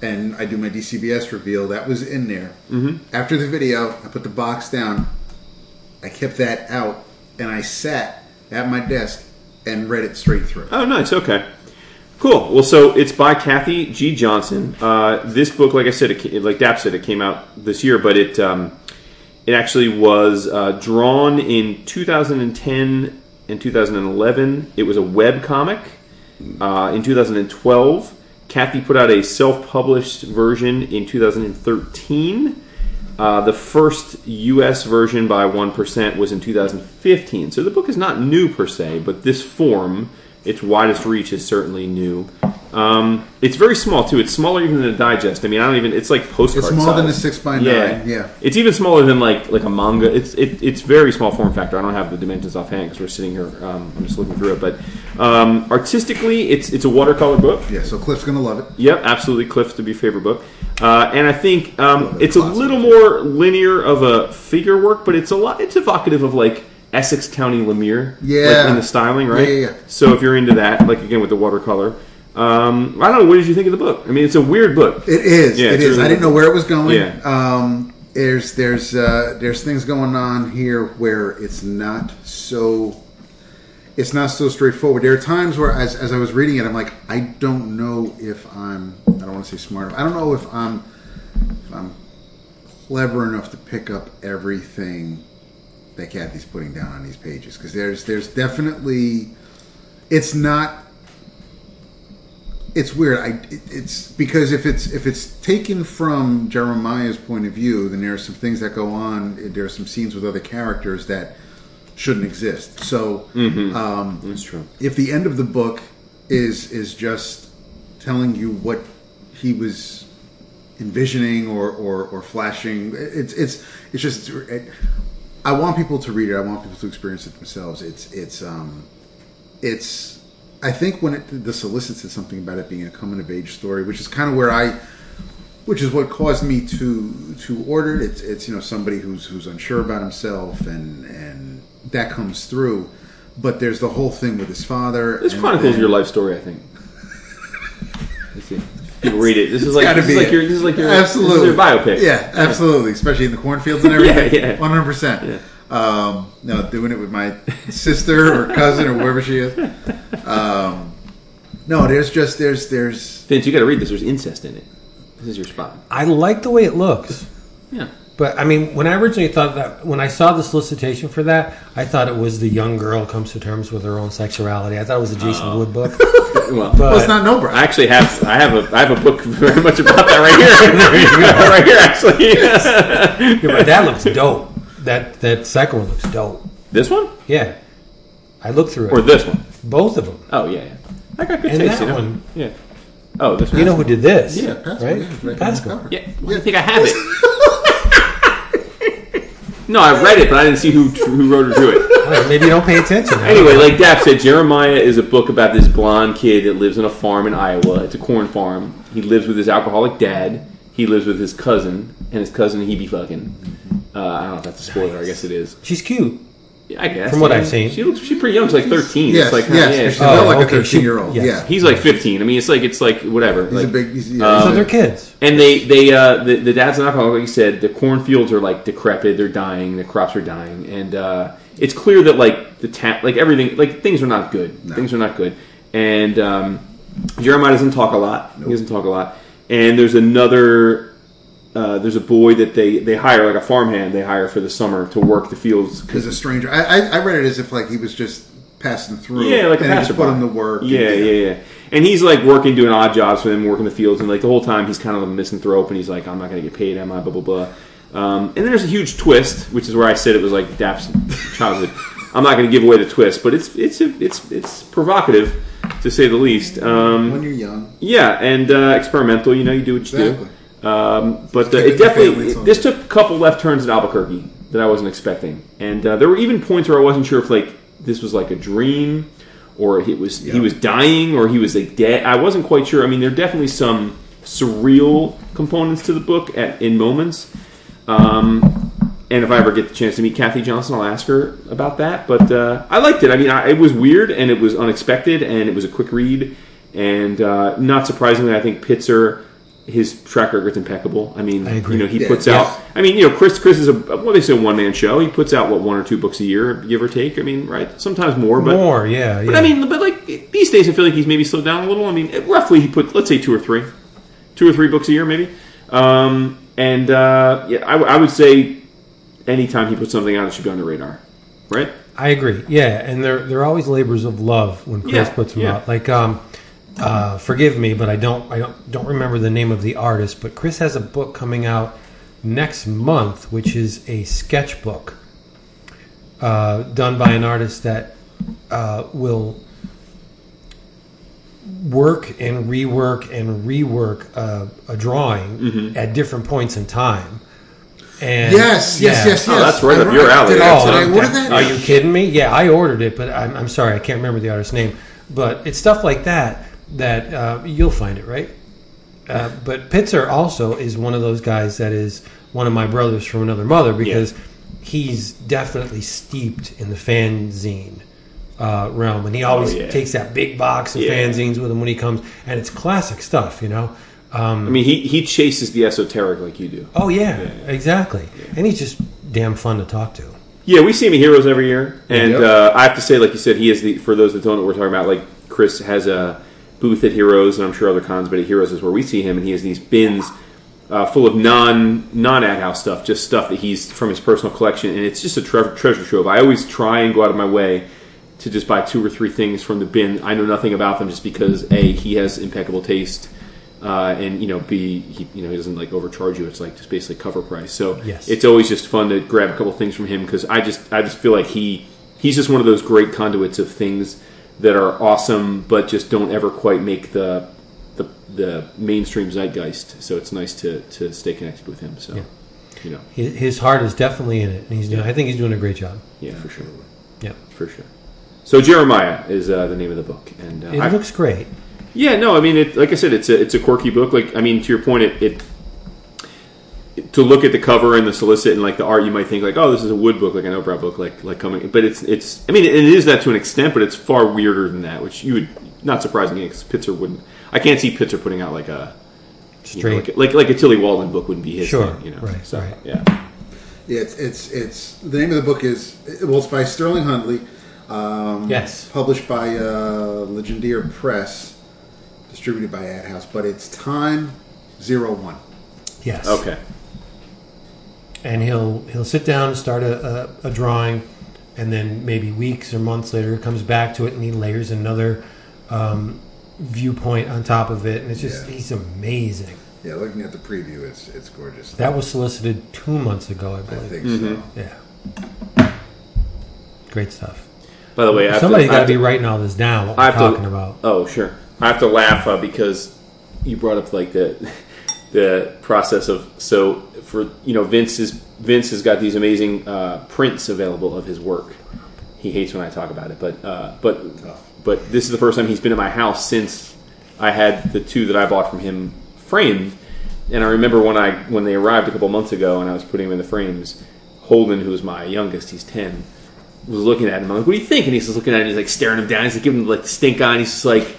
and I do my DCBS reveal, that was in there. Mm-hmm. After the video, I put the box down. I kept that out, and I sat at my desk and read it straight through. Oh, nice. Okay. Cool. Well, so it's by Kathy G. Johnson. Uh, this book, like I said, it, like Dap said, it came out this year, but it um, it actually was uh, drawn in 2010 and 2011. It was a web comic. Uh, in 2012, Kathy put out a self-published version in 2013. Uh, the first U.S. version by one percent was in 2015. So the book is not new per se, but this form, its widest reach, is certainly new. Um, it's very small too. It's smaller even than a digest. I mean, I don't even. It's like postcard. It's smaller than a six by nine. Yeah. yeah. It's even smaller than like like a manga. It's it, it's very small form factor. I don't have the dimensions offhand because we're sitting here. Um, I'm just looking through it, but um, artistically, it's it's a watercolor book. Yeah, so Cliff's gonna love it. Yep, absolutely. Cliff to be favorite book, uh, and I think um, it's a little more linear of a figure work, but it's a lot. It's evocative of like Essex County Lemire, Yeah. like in the styling, right? Yeah, yeah, yeah. So if you're into that, like again with the watercolor, um, I don't know. What did you think of the book? I mean, it's a weird book. It is. Yeah, it is. really I didn't know where it was going. Yeah. Um, there's there's uh, there's things going on here where it's not so it's not so straightforward. There are times where, as, as I was reading it, I'm like, I don't know if I'm I don't want to say smart. I don't know if I'm if I'm clever enough to pick up everything that Kathy's putting down on these pages because there's there's definitely it's not it's weird. I it, it's because if it's if it's taken from Jeremiah's point of view, then there are some things that go on. There are some scenes with other characters that shouldn't exist. So um, That's true. if the end of the book is is just telling you what he was envisioning or or, or flashing, it's it's it's just. I want people to read it. I want people to experience it themselves. It's it's um, it's. I think when it, the solicit said something about it being a coming of age story, which is kind of where I, which is what caused me to to order it. It's it's you know somebody who's who's unsure about himself and and that comes through, but there's the whole thing with his father. This and chronicles then- your life story, I think. Let's see. People read it. This is like gotta this is like your this is like your absolutely This is your biopic. Yeah, absolutely. Especially in the cornfields and everything. Yeah, yeah. One hundred percent. Um, no, doing it with my sister or cousin or whoever she is. Um, no, there's just there's there's Vince, you got to read this. There's incest in it. This is your spot. I like the way it looks. Yeah. But I mean, when I originally thought that, when I saw the solicitation for that, I thought it was the young girl comes to terms with her own sexuality. I thought it was a Jason oh. Wood book. Well, But Well, it's not no I actually have I have a I have a book very much about that right here. right here, actually. Yeah, but that looks dope. That that second one looks dope. this one Yeah, I looked through it. or this one? Both of them. Oh yeah, yeah. I got good And taste. that you know? one. Yeah. Oh, this one. You know who did this? Yeah, Pascal, right. yeah, it's Pascal. on the cover. Yeah. Why do you think I have it? No, I read it, but I didn't see who who wrote or drew it. Right, maybe you don't pay attention. Anyway, like Dap said, Jeremiah is a book about this blonde kid that lives on a farm in Iowa. It's a corn farm. He lives with his alcoholic dad. He lives with his cousin, and his cousin he be fucking. Uh, I don't know if that's a spoiler. I guess it is. she's cute. Yeah, I guess. From what yeah. I've seen. she looks she's pretty young. She's like thirteen. Yes, it's like yes. yeah, she's she- Oh, like a okay, she- 13 year old. yes. Yeah. he's like fifteen. I mean, it's like it's like whatever. He's like, a big. He's, Um, yeah, So they're kids. And they, they, uh, the, the dad's an alcoholic, like you said. The cornfields are like decrepit; they're dying. The crops are dying, and uh, it's clear that like the ta- like everything, like things are not good. Things are not good. And um, Jeremiah doesn't talk a lot. He doesn't talk a lot. And there's another, uh, there's a boy that they they hire, like a farmhand. They hire for the summer to work the fields. because a stranger, I, I, I read it as if like he was just passing through. Yeah, like a and they just passerby. put him to work. and- Yeah, yeah, yeah. And he's like working, doing odd jobs for them, working the fields, and like the whole time he's kind of a misanthrope, and he's like, I'm not going to get paid, am I? Blah blah blah. Um, and then there's a huge twist, which is where I said it was like Dap's childhood. I'm not going to give away the twist, but it's it's it's it's provocative to say the least. Um, When you're young, yeah, and uh, experimental. You know, you do what you Exactly. Um, but uh, it it in definitely all this took a couple left turns at Albuquerque that I wasn't expecting, and uh, there were even points where I wasn't sure if like this was like a dream or it was he was dying or he was like dead. I wasn't quite sure. I mean, there are definitely some surreal components to the book at in moments. Um, and if I ever get the chance to meet Kathy Johnson, I'll ask her about that. But uh, I liked it. I mean, I, it was weird and it was unexpected and it was a quick read. And uh, not surprisingly, I think Pitzer, his track record's impeccable. I mean, I you know, he Yeah. puts Yeah. out. I mean, you know, Chris Chris is a what they say one man show. He puts out what one or two books a year, give or take. I mean, right? Sometimes more, but More, yeah, yeah. but I mean, but like these days, I feel like he's maybe slowed down a little. I mean, roughly, he put let's say two or three, two or three books a year, maybe. Um, and uh, yeah, I, I would say anytime he puts something out, it should be on the radar, right? I agree. Yeah, and they're they're always labors of love when Chris puts them out. Like, um, uh, forgive me, but I don't I don't don't remember the name of the artist. But Chris has a book coming out next month, which is a sketchbook uh, done by an artist that uh, will work and rework and rework uh, a drawing Mm-hmm. at different points in time. And yes, yes, yeah. yes, yes. Oh, that's right I up your read- alley. Did, That's I, did I order that? Are you kidding me? Yeah, I ordered it, but I'm, I'm sorry, I can't remember the artist's name. But it's stuff like that that uh, you'll find it, right? Uh, but Pitzer also is one of those guys that is one of my brothers from another mother because he's definitely steeped in the fanzine uh, realm, and he always yeah. takes that big box of Yeah. fanzines with him when he comes, and it's classic stuff, you know. Um, I mean, he he chases the esoteric like you do. oh yeah, exactly, and he's just damn fun to talk to. Yeah, we see him at Heroes every year, and Yep. uh, I have to say, like you said, he is the. For those that don't know what we're talking about, like Chris has a booth at Heroes, and I'm sure other cons, but at Heroes is where we see him, and he has these bins uh, full of non non AdHouse stuff, just stuff that he's from his personal collection, and it's just a tre- treasure trove. I always try and go out of my way to just buy two or three things from the bin. I know nothing about them, just because a he has impeccable taste. Uh, and you know, B, he, you know, he doesn't like overcharge you. It's like just basically cover price. So Yes. it's always just fun to grab a couple things from him because I just I just feel like he he's just one of those great conduits of things that are awesome but just don't ever quite make the the, the mainstream zeitgeist. So it's nice to, to stay connected with him. So Yeah. you know, His, heart is definitely in it, and he's doing. I think he's doing a great job. yeah, for sure, Yeah, for sure. So Jeremiah is uh, the name of the book, and uh, it I- looks great. Yeah, no, I mean, it, like I said, it's a it's a quirky book. Like, I mean, to your point, it, it to look at the cover and the solicit and like the art, you might think like, oh, this is a wood book, like an Oprah book, like like coming. But it's it's. I mean, it is that to an extent, but it's far weirder than that, which you would not surprisingly because Pitzer wouldn't. I can't see Pitzer putting out like a you know, Straight. like, like like a Tilly Walden book wouldn't be his Sure, thing, you know. right, so right. yeah, Yeah, it's, it's it's the name of the book is well, it's by Sterling Hundley. Um, Yes. published by uh, Legendeer Press, distributed by AdHouse. But it's Time Zero One. Yes. okay, and he'll he'll sit down and start a, a, a drawing, and then maybe weeks or months later, he comes back to it and he layers another um, viewpoint on top of it, and it's just Yeah. he's amazing. Yeah, looking at the preview, it's it's gorgeous. That was solicited two months ago, I I think Mm-hmm. so. Yeah, great stuff. By the way, I have Somebody's to, I got to be writing all this down. What I we're have to- talking about. Oh, sure. I have to laugh uh, because you brought up like the the process of so for you know Vince is Vince has got these amazing uh, prints available of his work. He hates when I talk about it, but uh, but but this is the first time he's been in my house since I had the two that I bought from him framed. And I remember when I when they arrived a couple months ago, and I was putting them in the frames. Holden, who's my youngest, he's ten, was looking at him. I'm like, "What do you think?" And he's just looking at him. He's like staring him down. He's like giving him like the stink eye. And he's just like,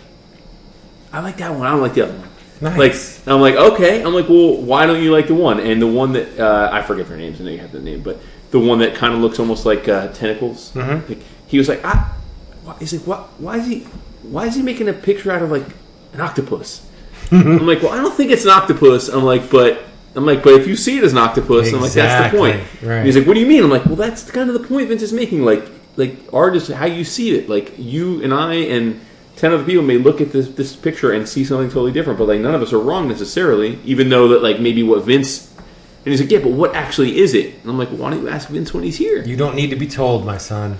"I like that one. I don't like the other one." Nice. Like I'm like, okay. I'm like, well, why don't you like the one? And the one that uh, I forget their names. I know you have the name, but the one that kind of looks almost like uh, tentacles. Mm-hmm. Like, he was like, ah, why, he's like, what? Why is he? Why is he making a picture out of like an octopus? I'm like, well, I don't think it's an octopus. I'm like, but I'm like, but if you see it as an octopus, I'm like, that's the point. Right. He's like, what do you mean? I'm like, well, that's kind of the point Vince is making. Like, like art is how you see it. Like you and I and ten other people may look at this this picture and see something totally different, but like none of us are wrong necessarily. Even though that like maybe what Vince and he's like, yeah, but what actually is it? And I'm like, why don't you ask Vince when he's here? You don't need to be told, my son.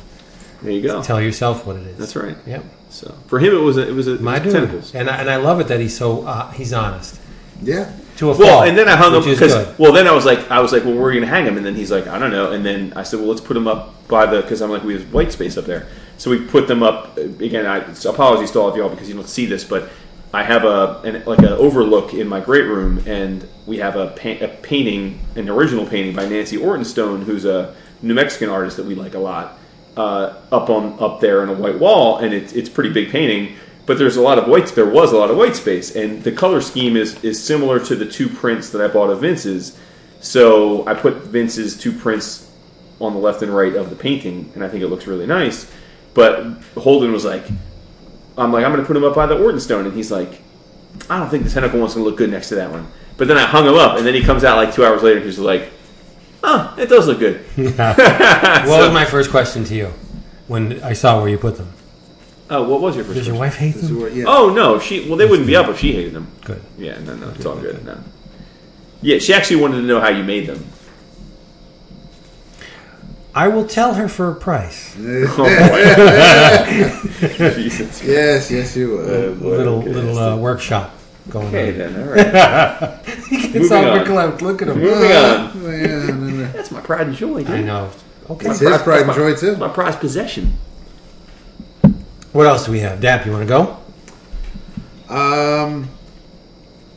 There you go. Tell yourself what it is. That's right. Yep. So for him, it was a, it was a, it My was tentacles. And I, and I love it that he's so uh, he's honest Yeah. to a Well, fault. and then I hung up because well, then I was like, I was like, well, we're gonna hang him, and then he's like, I don't know, and then I said, well, let's put him up by the because I'm like, we have white space up there, so we put them up again. I apologies to all of y'all because you don't see this, but I have a an, like an overlook in my great room, and we have a, pa- a painting, an original painting by Nancy Ortenstone, who's a New Mexican artist that we like a lot, uh, up on up there in a white wall, and it's it's pretty big painting. But there's a lot of white. There was a lot of white space, and the color scheme is is similar to the two prints that I bought of Vince's. So I put Vince's two prints on the left and right of the painting, and I think it looks really nice. But Holden was like, I'm like, I'm going to put him up by the Ortenstone, and he's like, I don't think the tentacle one's going to look good next to that one. But then I hung him up, and then he comes out like two hours later, and he's like, Oh, it does look good. what was my first question to you when I saw where you put them? Oh, what was your first? Does your question? wife hate them? where- yeah. Oh no, she well they wouldn't be up if she hated them. Good. Yeah, no, no, it's all good. No. Yeah, she actually wanted to know how you made them. I will tell her for a price. Oh, boy. Jesus. Yes, yes, you would. Uh, boy, little okay. little uh, workshop going Okay on. then, all right. It's Moving all on. verklempt. Look at him. Moving on. Oh, yeah, no, no. That's my pride and joy. Dude. I know. Okay. It's his pride and joy too. My prized possession. What else do we have? Dap, you want to go? Um,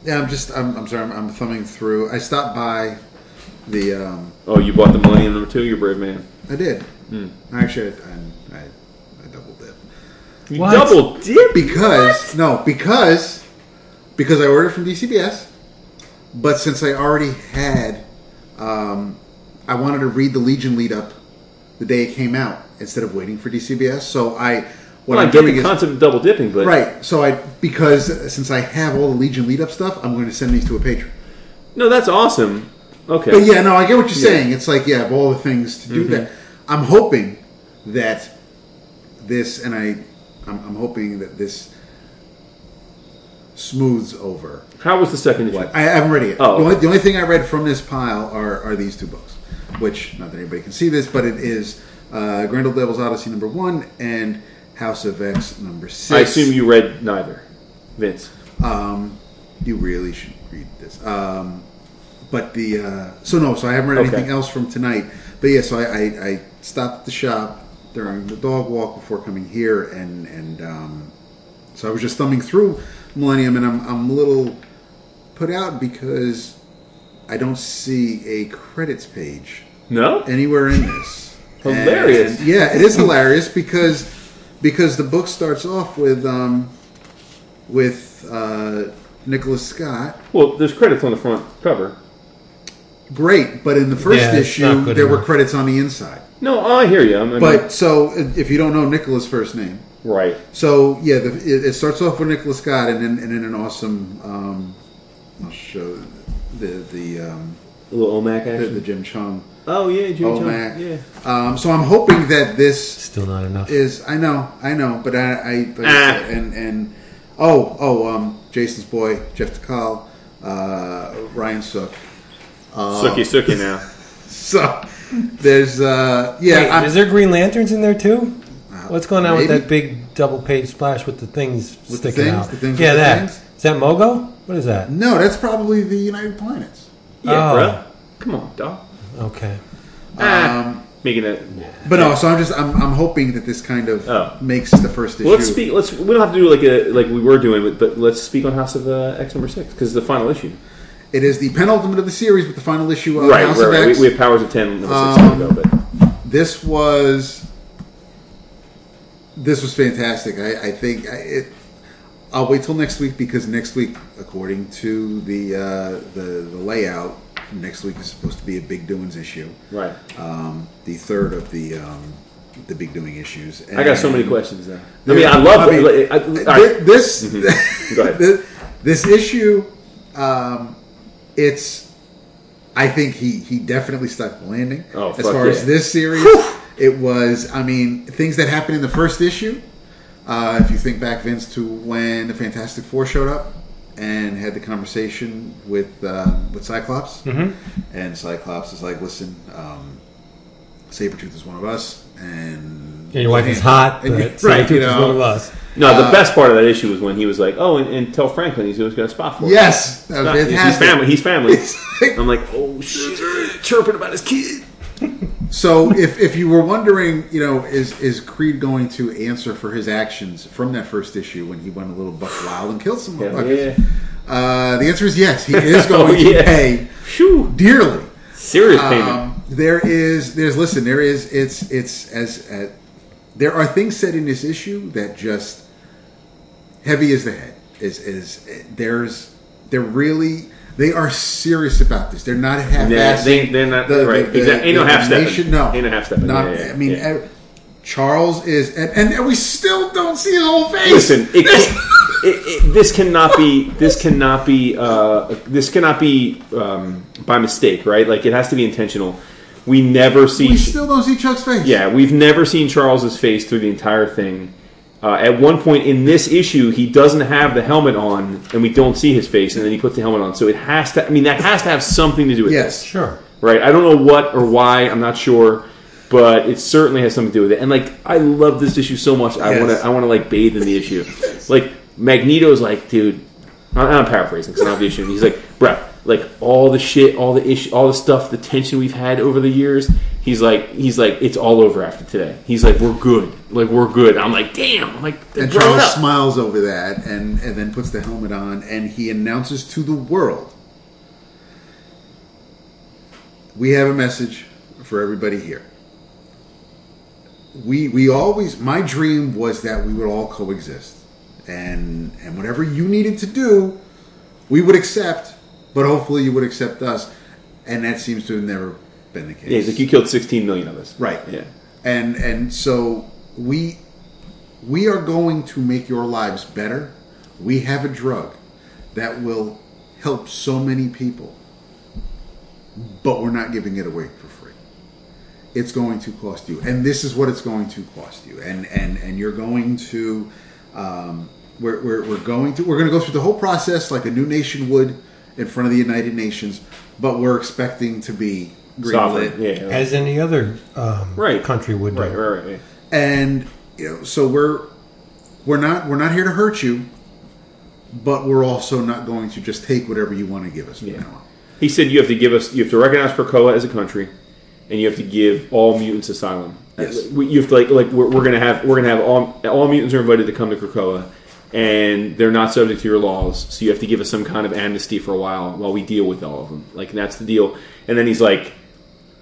yeah, I'm just. I'm, I'm sorry. I'm, I'm thumbing through. I stopped by the. Um, Oh, you bought the Millennium number two. You're a brave man. I did. Hmm. Actually, I, I, I double dip You What? double dip because no, because because I ordered from DCBS, but since I already had, um, I wanted to read the Legion lead up the day it came out instead of waiting for DCBS. So I. What Well, I I'm get doing the is concept of double dipping, but right. So I because since I have all the Legion lead up stuff, I'm going to send these to a patron. no, that's awesome. Okay, But yeah, no, I get what you're Yeah. Mm-hmm. saying. It's like yeah, of all the things to do that. I'm hoping that this, and I, I'm, I'm hoping that this smooths over. how was the second issue? What I haven't read it. Oh, the, only, okay. the only thing I read from this pile are, are these two books, which not that anybody can see this, but it is uh, Grand Old Devil's Odyssey number one and House of X number six. I assume you read neither, Vince. Um, you really should read this. Um, but the uh, so no, so I haven't read Okay. anything else from tonight. But yeah, so I, I, I stopped at the shop during the dog walk before coming here, and and um, so I was just thumbing through Millennium, and I'm I'm a little put out because I don't see a credits page No, anywhere in this. Hilarious. And, yeah, it is hilarious because because the book starts off with um, with uh, Nicholas Scott. well, there's credits on the front cover. Great, but in the first Yeah, issue good there were credits on the inside. No, I hear you. I mean, But so if you don't know Nicholas' first name, right. so yeah, the, it, it starts off with Nicholas Scott, and then and then an awesome. Um, I'll show the the um, A little OMAC the, action. the Jim Cheung oh yeah, Jimmy Cheung. OMAC. Yeah. Um, so I'm hoping that this Still not enough. is I know I know, but I, I but Ah. and and oh oh um Jason's boy Jeff Dekal, uh, Ryan Sook. Sucky sucky now. So there's uh yeah Wait, I'm- is there Green Lanterns in there too? What's going on with maybe. that big double page splash with the things the sticking things? out? The things yeah, with the that. things? Is that Mogo? What is that? no, that's probably the United Planets. Yeah, Oh. bro. Come on, dog. Okay. Ah, Um, making it. but no, so I'm just I'm, I'm hoping that this kind of Oh. makes the first issue. Well, let's speak. Let's. We don't have to do like a like we were doing, but, but let's speak on House of uh, X number six because it's the final issue. It is the penultimate of the series with the final issue of right, House right, of right. X. We, we have powers of ten Um, to go, but this was this was fantastic. I, I think I, it. I'll wait till next week because next week, according to the uh, the, the layout, next week is supposed to be a big doings issue. right. Um, the third of the um, the big doing issues. I got so many questions now. I mean, I love I mean, it. I, I, all Thi- right. This ahead. this, this issue, um, it's. I think he he definitely stuck the landing. Oh, as fuck far yeah. as this series, it was. I mean, things that happened in the first issue. Uh, if you think back, Vince, to when the Fantastic Four showed up and had the conversation with uh, with Cyclops, Mm-hmm. and Cyclops is like, "Listen, um, Sabretooth is one of us, and And your wife is hot, and- but right, Sabretooth you is one of us. No, the Uh, best part of that issue was when he was like, "Oh, and, and tell Franklin he's always got a spot for." him." Yes, that was Not- he's family. He's family. I'm like, oh shit, chirping about his kid. So if, if you were wondering, you know, is is Creed going to answer for his actions from that first issue when he went a little buck wild and killed some motherfuckers? yeah. Uh, the answer is yes. He is going Oh, to yeah. pay Phew. dearly. Serious payment. Um, there is there's listen there is it's it's as uh, there are things said in this issue that just heavy as the head is is there's they're really they are serious about this. They're not half-assed. they- they're not- right. Exactly. Ain't no half-stepping. No, Ain't no half-stepping. Not, Yeah, yeah, I mean, yeah. Charles is, and, and we still don't see his whole face. Listen, it it, it, this cannot be. This cannot be. Uh, this cannot be um, by mistake, right? Like it has to be intentional. We never see. we still don't see Chuck's face. Yeah, we've never seen Charles's face through the entire thing. Uh, at one point in this issue, he doesn't have the helmet on, and we don't see his face, and then he puts the helmet on. So it has to. I mean, that has to have something to do with this. Yes. this, Sure. right? I don't know what or why. I'm not sure, but it certainly has something to do with it. And like, I love this issue so much. I Yes. want to. I want to like bathe in the issue. Like Magneto's like, dude. I'm I'm paraphrasing because I don't the issue. He's like, bruh, like all the shit, all the issue, all the stuff, the tension we've had over the years. He's like, he's like, it's all over after today. He's like, we're good, like we're good. I'm like, damn, I'm like, And Charles up. smiles over that and, and then puts the helmet on and he announces to the world we have a message for everybody here. We we always my dream was that we would all coexist. And and whatever you needed to do, we would accept, but hopefully you would accept us. And that seems to have never been the case. Yeah, he's like, you killed 16 million of us. Right. Yeah. And and so we we are going to make your lives better. We have a drug that will help so many people. But we're not giving it away for free. It's going to cost you. And this is what it's going to cost you. And and and you're going to um, we're, we're, we're going to we're going to go through the whole process like a new nation would in front of the United Nations, but we're expecting to be Sovereign. greenlit Yeah. As any other um, Right. country would do. Right, right, right, right. and you know so we're we're not we're not here to hurt you but we're also not going to just take whatever you want to give us Yeah. now. He said you have to give us, you have to recognize Krakoa as a country, and you have to give all mutants asylum. Yes. You have to like, like we're, we're gonna have, we're gonna have all, all mutants are invited to come to Krakoa, and they're not subject to your laws. So you have to give us some kind of amnesty for a while while we deal with all of them. Like that's the deal. And then he's like,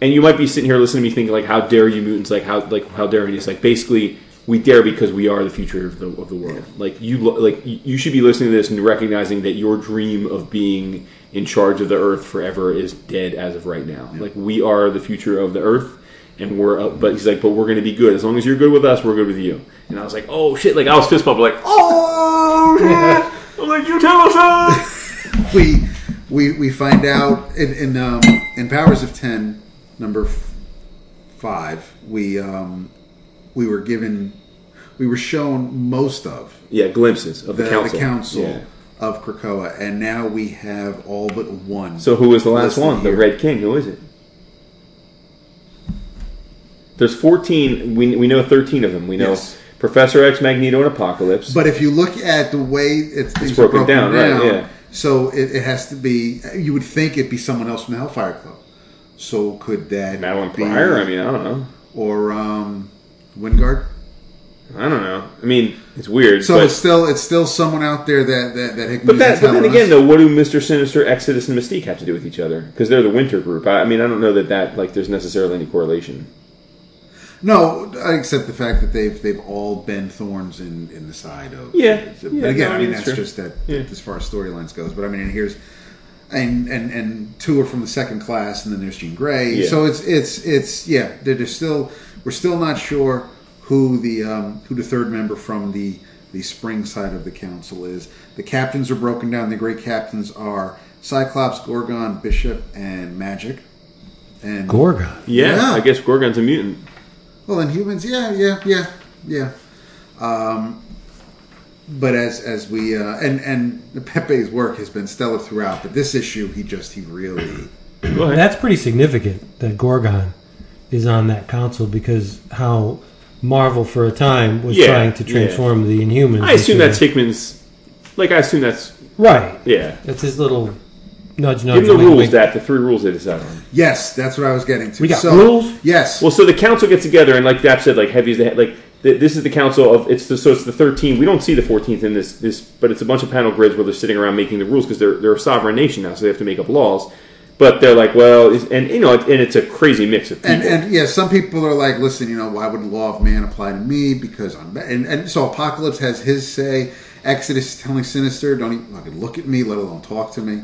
and you might be sitting here listening to me thinking like, how dare you mutants? Like how, like how dare you? It's like basically. We dare because we are the future of the, of the world. Like you, like you you should be listening to this and recognizing that your dream of being in charge of the earth forever is dead as of right now. Like we are the future of the earth, and we're. Uh, but he's like, but we're going to be good as long as you're good with us. We're good with you. And I was like, oh shit! Like I was fist bumping, like, oh shit! I'm like, you tell us that. we we we find out in in, um, in Powers of Ten, number f- five, we um, we were given, we were shown most of Yeah, glimpses of the, the, council. the council Yeah. Of Krakoa, and now we have all but one. So who was the last one? The here. Red King. Who is it? There's 14. We, we know 13 of them. We know Yes. Professor X, Magneto, and Apocalypse. But if you look at the way it's, things broken broken down, down, right, yeah. So it, it has to be. You would think it'd be someone else from the Hellfire Club. So could that Madelyne be, Pryor. I mean, I don't know. or um, Wyngarde? I don't know. I mean, it's weird. So but, it's still it's still someone out there that that, that Hickman but that, but then again, us. though, what do Mister Sinister, Exodus, and Mystique have to do with each other? Because they're the Winter group. I, I mean, I don't know that that like there's necessarily any correlation. No, except the fact that they've they've all been thorns in, in the side of Yeah. But Yeah, again, no, I I mean, that's just that Yeah. as far as storylines goes. But I mean, and here's and and and two are from the second class, and then there's Jean Grey. Yeah. So it's it's it's yeah. They're just still we're still not sure who the um, who the third member from the the spring side of the council is. The captains are broken down. The great captains are Cyclops, Gorgon, Bishop, and Magik. And Gorgon. Yeah, Yeah. I guess Gorgon's a mutant. well, in humans, yeah, yeah, yeah, yeah. Um, but as as we uh, and and Pepe's work has been stellar throughout, but this issue, he just he really That's pretty significant that Gorgon is on that council because how Marvel for a time was Yeah, trying to transform the Inhumans. I assume into- that's Hickman's. Like, I assume that's right. yeah. That's his little nudge, nudge. Give them the wink, rules, wink. that the three rules they decide on. yes, that's what I was getting to. We got so, rules? Yes. Well, so the council gets together, and like Dap said, like Heavy's the head. Like th- this is the council of it's the so it's the 13. We don't see the 14th in this this, but it's a bunch of panel grids where they're sitting around making the rules because they're they're a sovereign nation now, so they have to make up laws. But they're like, well, and you know, and it's a crazy mix of people. and and yeah, some people are like, listen, you know, why would the law of man apply to me? Because I'm and and so Apocalypse has his say. Exodus is telling Sinister, don't even fucking look at me, let alone talk to me.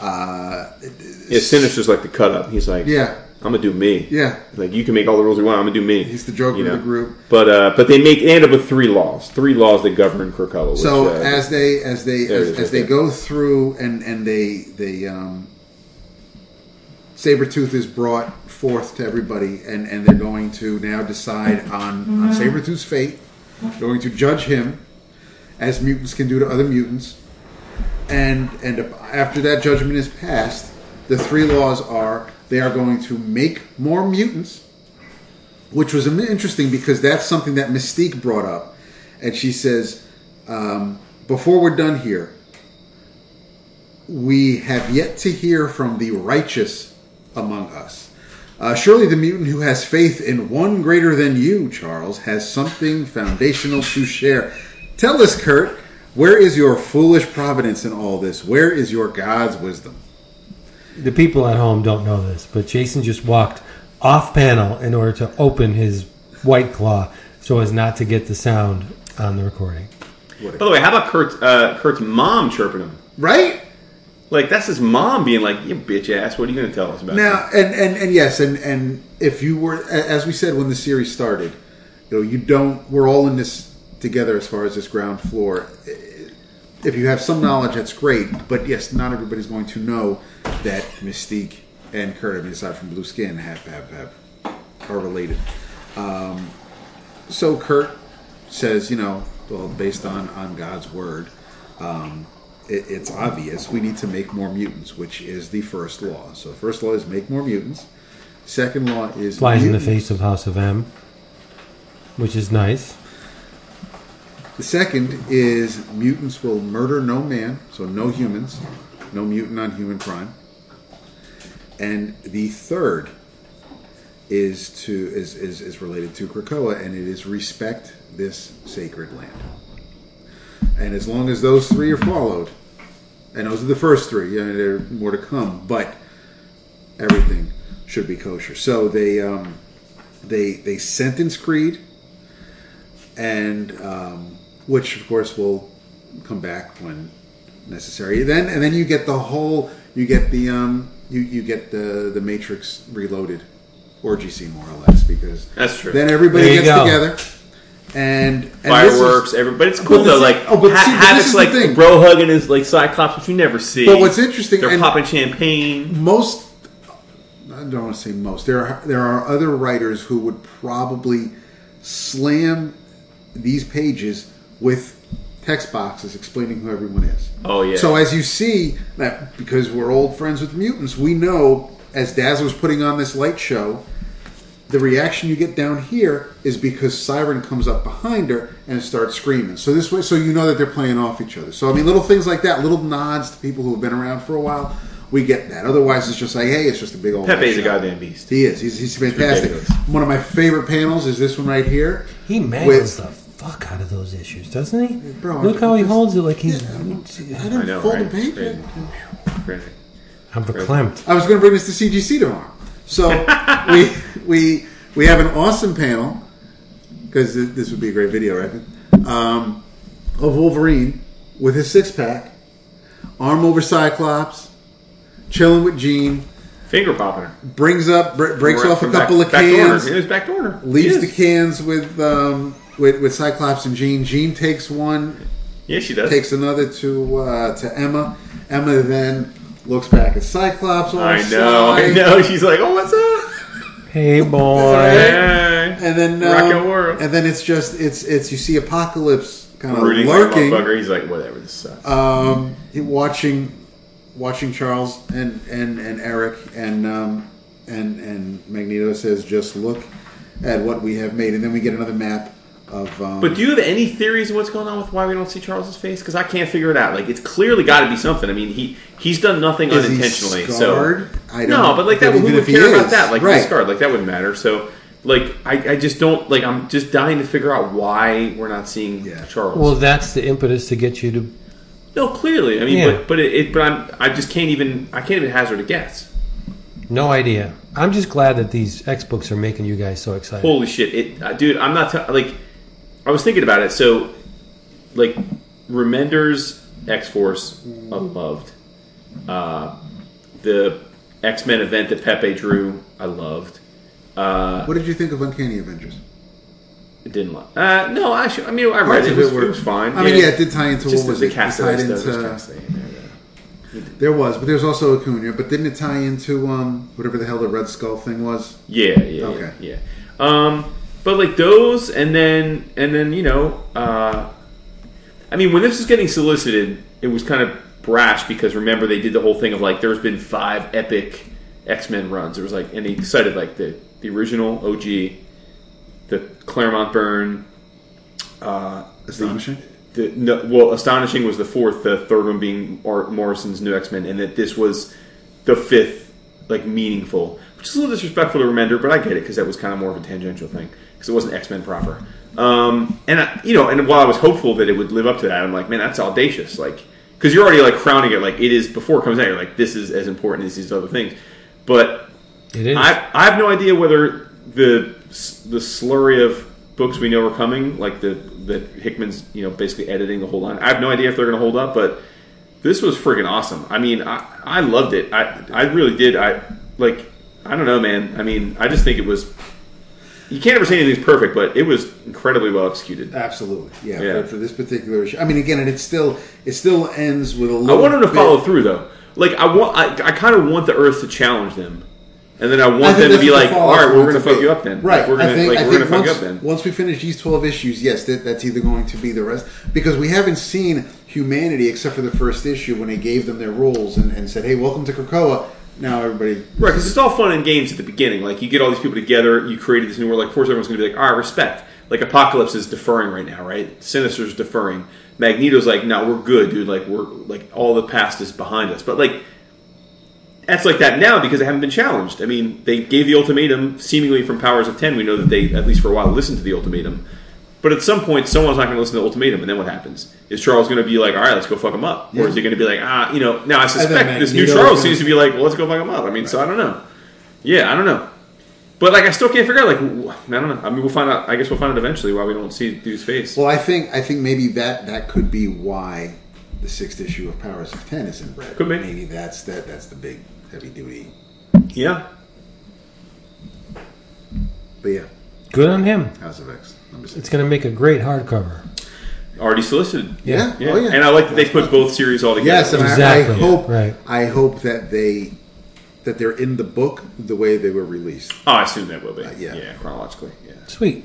Uh, yeah, Sinister's like the cut up. He's like, yeah, I'm gonna do me. yeah. Like you can make all the rules you want. I'm gonna do me. He's the Joker You of the group. But uh, but they make they end up with three laws, three laws that govern Krakoa. Which, So uh, as they as they as, as right they there. go through and and they they um, Sabretooth is brought forth to everybody and and they're going to now decide on on Sabretooth's fate. They're going to judge him as mutants can do to other mutants. And and after that judgment is passed, the three laws are they are going to make more mutants which was interesting because that's something that Mystique brought up, and she says, um, "Before we're done here, we have yet to hear from the righteous among us. Uh, surely the mutant who has faith in one greater than you, Charles, has something foundational to share. Tell us, Kurt, where is your foolish providence in all this? Where is your God's wisdom?" The people at home don't know this, but Jason just walked off panel in order to open his white claw so as not to get the sound on the recording. by the way, how about Kurt uh, Kurt's mom chirping him? Right? Like that's his mom being like, "You bitch ass, what are you going to tell us about?" Now, and, and, and yes, and, and if you were, as we said when the series started, you know, you don't, we're all in this together as far as this ground floor. If you have some knowledge, that's great, but yes, not everybody's going to know that Mystique and Kurt, I mean, aside from blue skin, have, have, have are related. Um, so Kurt says, you know, well, based on, on God's word, um, it, it's obvious we need to make more mutants, which is the first law. So, first law is make more mutants. Second law is Flies in the face of House of M, which is nice. The second is mutants will murder no man, so no humans, no mutant on human crime. And the third is to is, is, is related to Krakoa, and it is respect this sacred land. And as long as those three are followed, and those are the first three, and there are more to come, but everything should be kosher. So they um, they they sentence Creed, and um, which of course will come back when necessary. Then and then you get the whole you get the um you you get the the Matrix Reloaded orgy scene more or less because That's true. then everybody gets go. together and, and this is- Fireworks, but It's oh, cool But though. the Like oh, but ha- see, but this is the like thing. bro hugging his like Cyclops, which you never see. But what's interesting, they're popping champagne. most I don't want to say most. There are there are other writers who would probably slam these pages with text boxes explaining who everyone is. Oh, yeah. So as you see that because we're old friends with mutants, we know as Dazzler's putting on this light show, the reaction you get down here is because Siryn comes up behind her and starts screaming. So this way, so you know that they're playing off each other. So I mean, little things like that, little nods to people who have been around for a while, we get that. Otherwise, it's just like, hey, it's just a big old. Pepe's a goddamn beast. He is. He's, he's fantastic. One of my favorite panels is this one right here. He mangles the fuck out of those issues, doesn't he? bro, Look how he this- holds it like he's. I I didn't know, fold right? the It's paper. crazy. Crazy. I'm verklempt. I was going to bring this to CGC tomorrow. So we we we have an awesome panel because this would be a great video, right? Um, of Wolverine with his six pack, arm over Cyclops, chilling with Jean, Finger popping her. brings up br- breaks From off a back- couple of cans, Door. It was back door. leaves the cans with um, with with Cyclops and Jean. Jean takes one, Yeah, she does. takes another to uh, to Emma. Emma then looks back at Cyclops. all I know. I know. She's like, oh, what's up? Hey, boy. Hey. and then um, world. and then it's just it's it's you see apocalypse kind of Rooting like lurking, motherfucker. He's like, whatever. This sucks. um, he- watching watching Charles and and and Eric and um, and and Magneto says, just look at what we have made, and then we get another map of. Um, But do you have any theories of what's going on with why we don't see Charles's face? Because I can't figure it out. Like it's clearly got to be something. I mean, he he's done nothing Is he unintentionally. scarred? So I don't- no, but like that, who would if care about that? Like right. he's scarred. Like that wouldn't matter. So like I, I just don't like. I'm just dying to figure out why we're not seeing Yeah. Charles. Well, that's the impetus to get you to. no, clearly. I mean, Yeah. but but it, it. But I'm. I just can't even. I can't even hazard a guess. No idea. I'm just glad that these X books are making you guys so excited. Holy shit, it, uh, dude! I'm not t- like. I was thinking about it. So, like, Remender's X Force, I loved. Uh, the X Men event that Pepe drew, I loved. Uh, what did you think of Uncanny Avengers? it didn't love. Uh, no, actually, I mean, I read it. It was, it was fine. I mean, yeah, it did tie into Just what was the, it? It tied into- There's Cassaday in there, yeah. There was, but there's also Acuna. But didn't it tie into um, whatever the hell the Red Skull thing was? Yeah, yeah, Okay. yeah. yeah. Um, but like those, and then and then you know, uh, I mean, when this was getting solicited, it was kind of brash because remember they did the whole thing of like there's been five epic X Men runs. There was like, and they cited like the the original OG, the Claremont Byrne, uh, Astonishing. the, no, well, astonishing was the fourth. The third one being Or- Morrison's New X Men, and that this was the fifth, like meaningful, which is a little disrespectful to Remender, but I get it because that was kind of more of a tangential thing because it wasn't X Men proper. Um, and I, you know, and while I was hopeful that it would live up to that, I'm like, man, that's audacious, like because you're already like crowning it like it is before it comes out. You're like, this is as important as these other things, but It is. I, I have no idea whether the the slurry of books we know are coming, like the that Hickman's you know basically editing the whole line. I have no idea if they're going to hold up, but this was friggin' awesome. I mean, I, I loved it. I I really did. I like I don't know, man. I mean, I just think it was. You can't ever say anything's perfect, but it was incredibly well executed. Absolutely, yeah. Yeah. For, for this particular issue, I mean, again, and it still it still ends with a I little. want them to bit- follow through though. Like I want, I, I kind of want the Earth to challenge them, and then I I want think them to be like, all right, we're going to fuck you up then. Right. Like, we're going to like we're going to fuck you up then. once we finish these twelve issues, yes, that, that's either going to be the rest because we haven't seen humanity except for the first issue when they gave them their rules and, and said, "Hey, welcome to Krakoa." Now everybody, Right, because it's all fun and games at the beginning. Like you get all these people together, you created this new world. Like, of course, everyone's going to be like, "All right, respect." Like Apocalypse is deferring right now, right? Sinister's deferring. Magneto's like, "No, we're good, dude. Like we're like all the past is behind us." But like, that's like that now because they haven't been challenged. I mean, they gave the ultimatum seemingly from Powers of Ten. We know that they at least for a while listened to the ultimatum. But at some point, someone's not going to listen to the ultimatum, and then what happens? Is Charles going to be like, "All right, let's go fuck him up," or is he going to be like, "Ah, you know"? Now I suspect this new Magneto's Charles gonna- seems to be like, "Well, let's go fuck him up." I mean, so I don't know. Yeah, I don't know. But like, I still can't figure out. Like, wh- I don't know. I mean, we'll find out. I guess we'll find out eventually why we don't see dude's face. well, I think I think maybe that that could be why the sixth issue of Powers of Ten is in red. Could be. Maybe that's that that's the big heavy duty. yeah. But yeah, Good on him. House of X number six. It's going to make a great hardcover. Already solicited. Yeah. Yeah. Oh yeah. and I like that they put both series all together. Yes, and I- Exactly. I, hope Right. I hope that they that they're in the book the way they were released. Oh, I assume that will be. yeah. yeah, chronologically. Yeah. Sweet.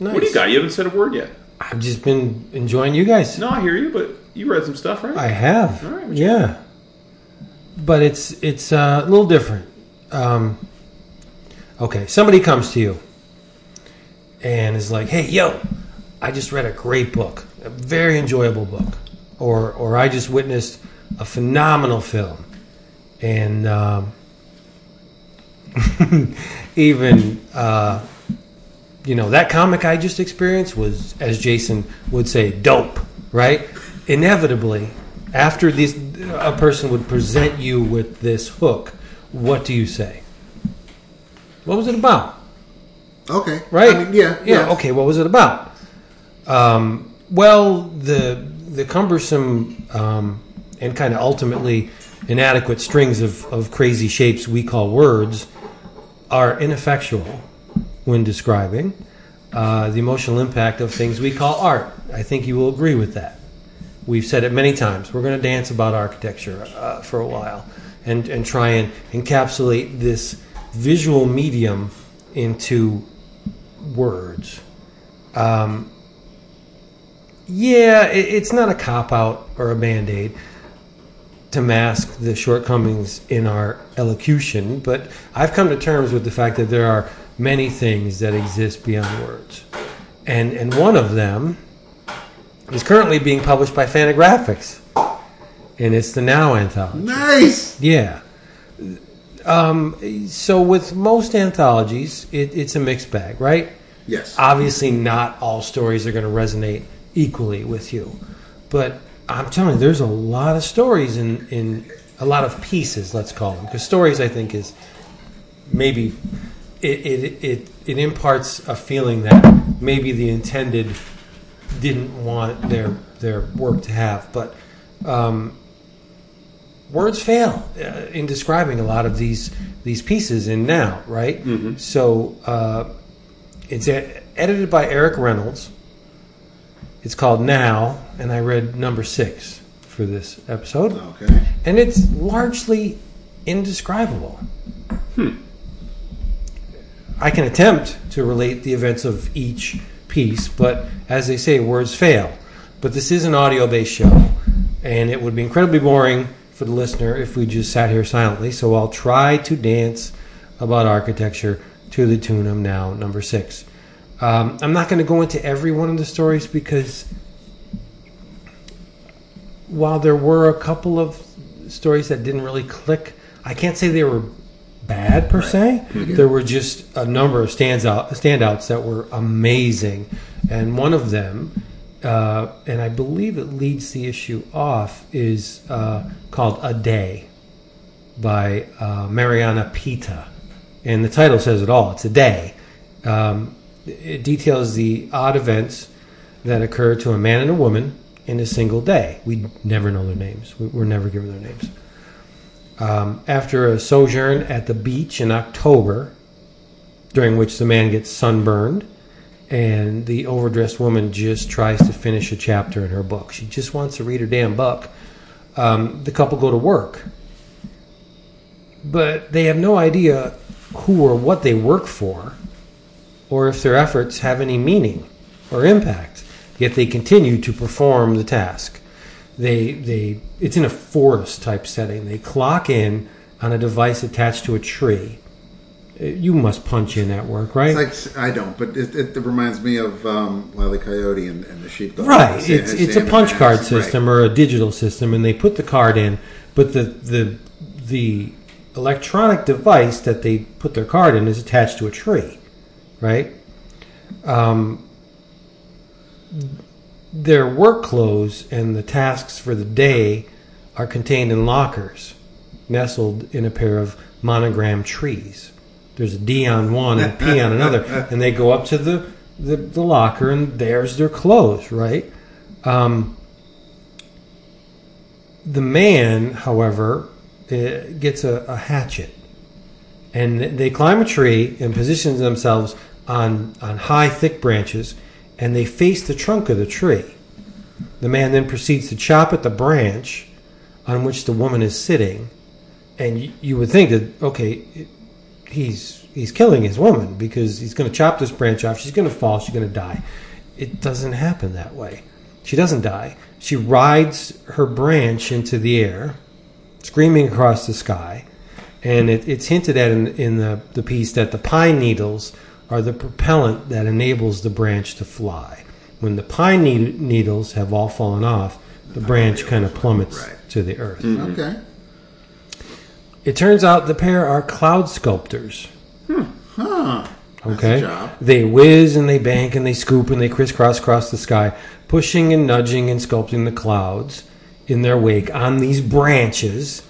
Nice. What do you got? You haven't said a word yet. I've just been enjoying you guys. No, I hear you, but you read some stuff, right? I have. All right, yeah. But it's it's uh, a little different. Um, okay, somebody comes to you and is like, "Hey, yo, I just read a great book, a very enjoyable book, or or I just witnessed a phenomenal film," and um, even uh, you know that comic I just experienced was, as Jason would say, dope. Right? Inevitably, after this, a person would present you with this hook. What do you say? What was it about? Okay, Right? I mean, yeah, Yeah. Okay. What was it about? Um, well, the the cumbersome um, and kind of ultimately inadequate strings of, of crazy shapes we call words are ineffectual when describing uh, the emotional impact of things we call art. I think you will agree with that. We've said it many times. We're going to dance about architecture uh, for a while and, and try and encapsulate this visual medium into words. Um, yeah, it, it's not a cop out or a band aid to mask the shortcomings in our elocution, but I've come to terms with the fact that there are many things that exist beyond words. And, and one of them is currently being published by Fantagraphics, and it's the Now anthology. nice. Yeah. Um, so with most anthologies, it, it's a mixed bag, right? Yes, Obviously, not all stories are going to resonate equally with you, but I'm telling you, there's a lot of stories in in a lot of pieces. Let's call them because stories. I think is maybe it it, it it imparts a feeling that maybe the intended didn't want their their work to have, but. Um, words fail uh, in describing a lot of these these pieces in now, right? So uh, it's e- edited by Eric Reynolds. It's called Now, and I read number six for this episode, okay. and it's largely indescribable. Hmm. I can attempt to relate the events of each piece, but as they say, words fail. But this is an audio based show, and it would be incredibly boring for the listener if we just sat here silently. So I'll try to dance about architecture to the tune of now number six. Um, I'm not going to go into every one of the stories because while there were a couple of stories that didn't really click, I can't say they were bad per se. There were just a number of stands out, standouts that were amazing, and one of them, uh, and I believe it leads the issue off, is uh, called "A Day" by uh, Mariana Pita, and the title says it all. It's a day. Um, it details the odd events that occur to a man and a woman in a single day. We never know their names. We- We're never given their names. Um, after a sojourn at the beach in October, during which the man gets sunburned, and the overdressed woman just tries to finish a chapter in her book. She just wants to read her damn book. Um, the couple go to work, but they have no idea who or what they work for, or if their efforts have any meaning or impact. Yet they continue to perform the task. They they it's in a forest type setting. They clock in on a device attached to a tree. You must punch in at work, right? It's like I don't, but it, it, reminds me of um, Wile E. Coyote and, and the sheepdog. Right. Sam- It's it's a punch card Max. system or a digital system, and they put the card in, but the the the electronic device that they put their card in is attached to a tree, right? Um, their work clothes and the tasks for the day are contained in lockers, nestled in a pair of monogrammed trees. There's a D on one and a P on another, and they go up to the, the, the locker, and there's their clothes, right? Um, the man, however, uh, gets a, a hatchet, and they climb a tree and position themselves on on high, thick branches, and they face the trunk of the tree. The man then proceeds to chop at the branch on which the woman is sitting, and you, you would think that okay, he's he's killing his woman because he's going to chop this branch off. She's going to fall. She's going to die. It doesn't happen that way. She doesn't die. She rides her branch into the air, screaming across the sky, and it, it's hinted at in, in the, the piece that the pine needles are the propellant that enables the branch to fly. When the pine ne- needles have all fallen off, the branch kind of plummets Right. to the earth. Mm-hmm. Okay. It turns out the pair are cloud sculptors. Huh. Okay. They whiz and they bank and they scoop and they crisscross across the sky, pushing and nudging and sculpting the clouds in their wake on these branches.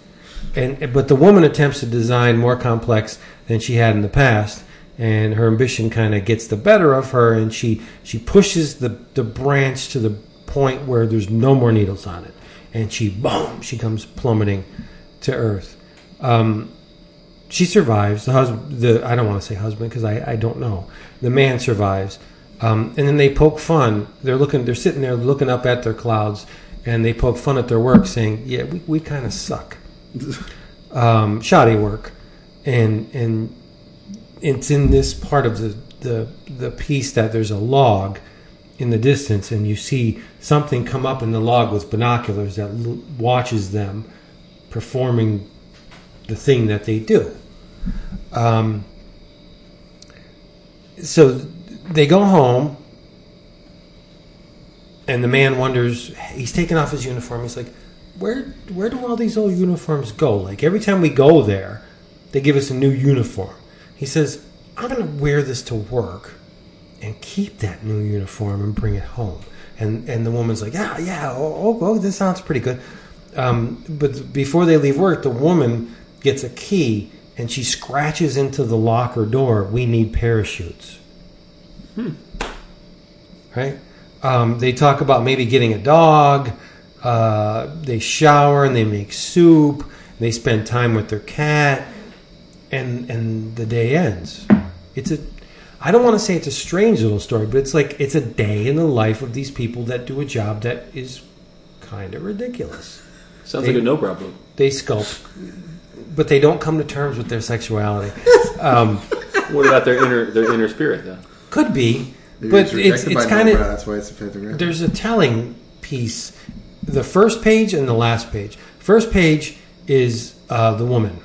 And but the woman attempts to design more complex than she had in the past, and her ambition kind of gets the better of her, and she she pushes the the branch to the point where there's no more needles on it, and she boom, she comes plummeting to earth. Um, she survives. The husband, the I don't want to say husband because I, I don't know. The man survives, um, and then they poke fun. They're looking. They're sitting there looking up at their clouds, and they poke fun at their work, saying, "Yeah, we, we kind of suck, um, shoddy work," and and it's in this part of the the the piece that there's a log in the distance, and you see something come up in the log with binoculars that l- watches them performing the thing that they do. Um, so they go home, and the man wonders. He's taking off his uniform. He's like, "Where, where do all these old uniforms go? Like every time we go there, they give us a new uniform." He says, "I'm going to wear this to work, and keep that new uniform and bring it home." And and the woman's like, "Yeah, yeah, oh, oh, oh this sounds pretty good." Um, but before they leave work, the woman gets a key and she scratches into the locker door. We need parachutes. Right? Um, they talk about maybe getting a dog. Uh, they shower and they make soup. They spend time with their cat, and and the day ends. It's a. I don't want to say it's a strange little story, but it's like it's a day in the life of these people that do a job that is kind of ridiculous Sounds They- like a no problem. they sculpt, but they don't come to terms with their sexuality. Um, What about their inner their inner spirit though? could be, Maybe but it's rejected it's kind of That's why it's a fifth degree. there's a telling piece. The first page and the last page. First page is uh, the woman,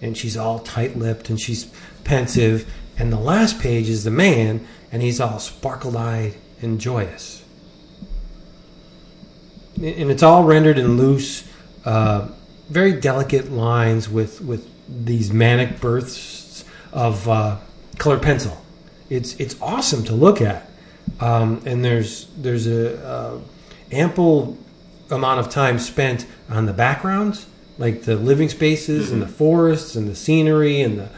and she's all tight-lipped and she's pensive, and the last page is the man, and he's all sparkle-eyed and joyous. And it's all rendered in loose, uh, very delicate lines with with these manic bursts of uh, pencil. It's it's awesome to look at, um, and there's there's a uh, ample amount of time spent on the backgrounds, like the living spaces and the forests and the scenery and the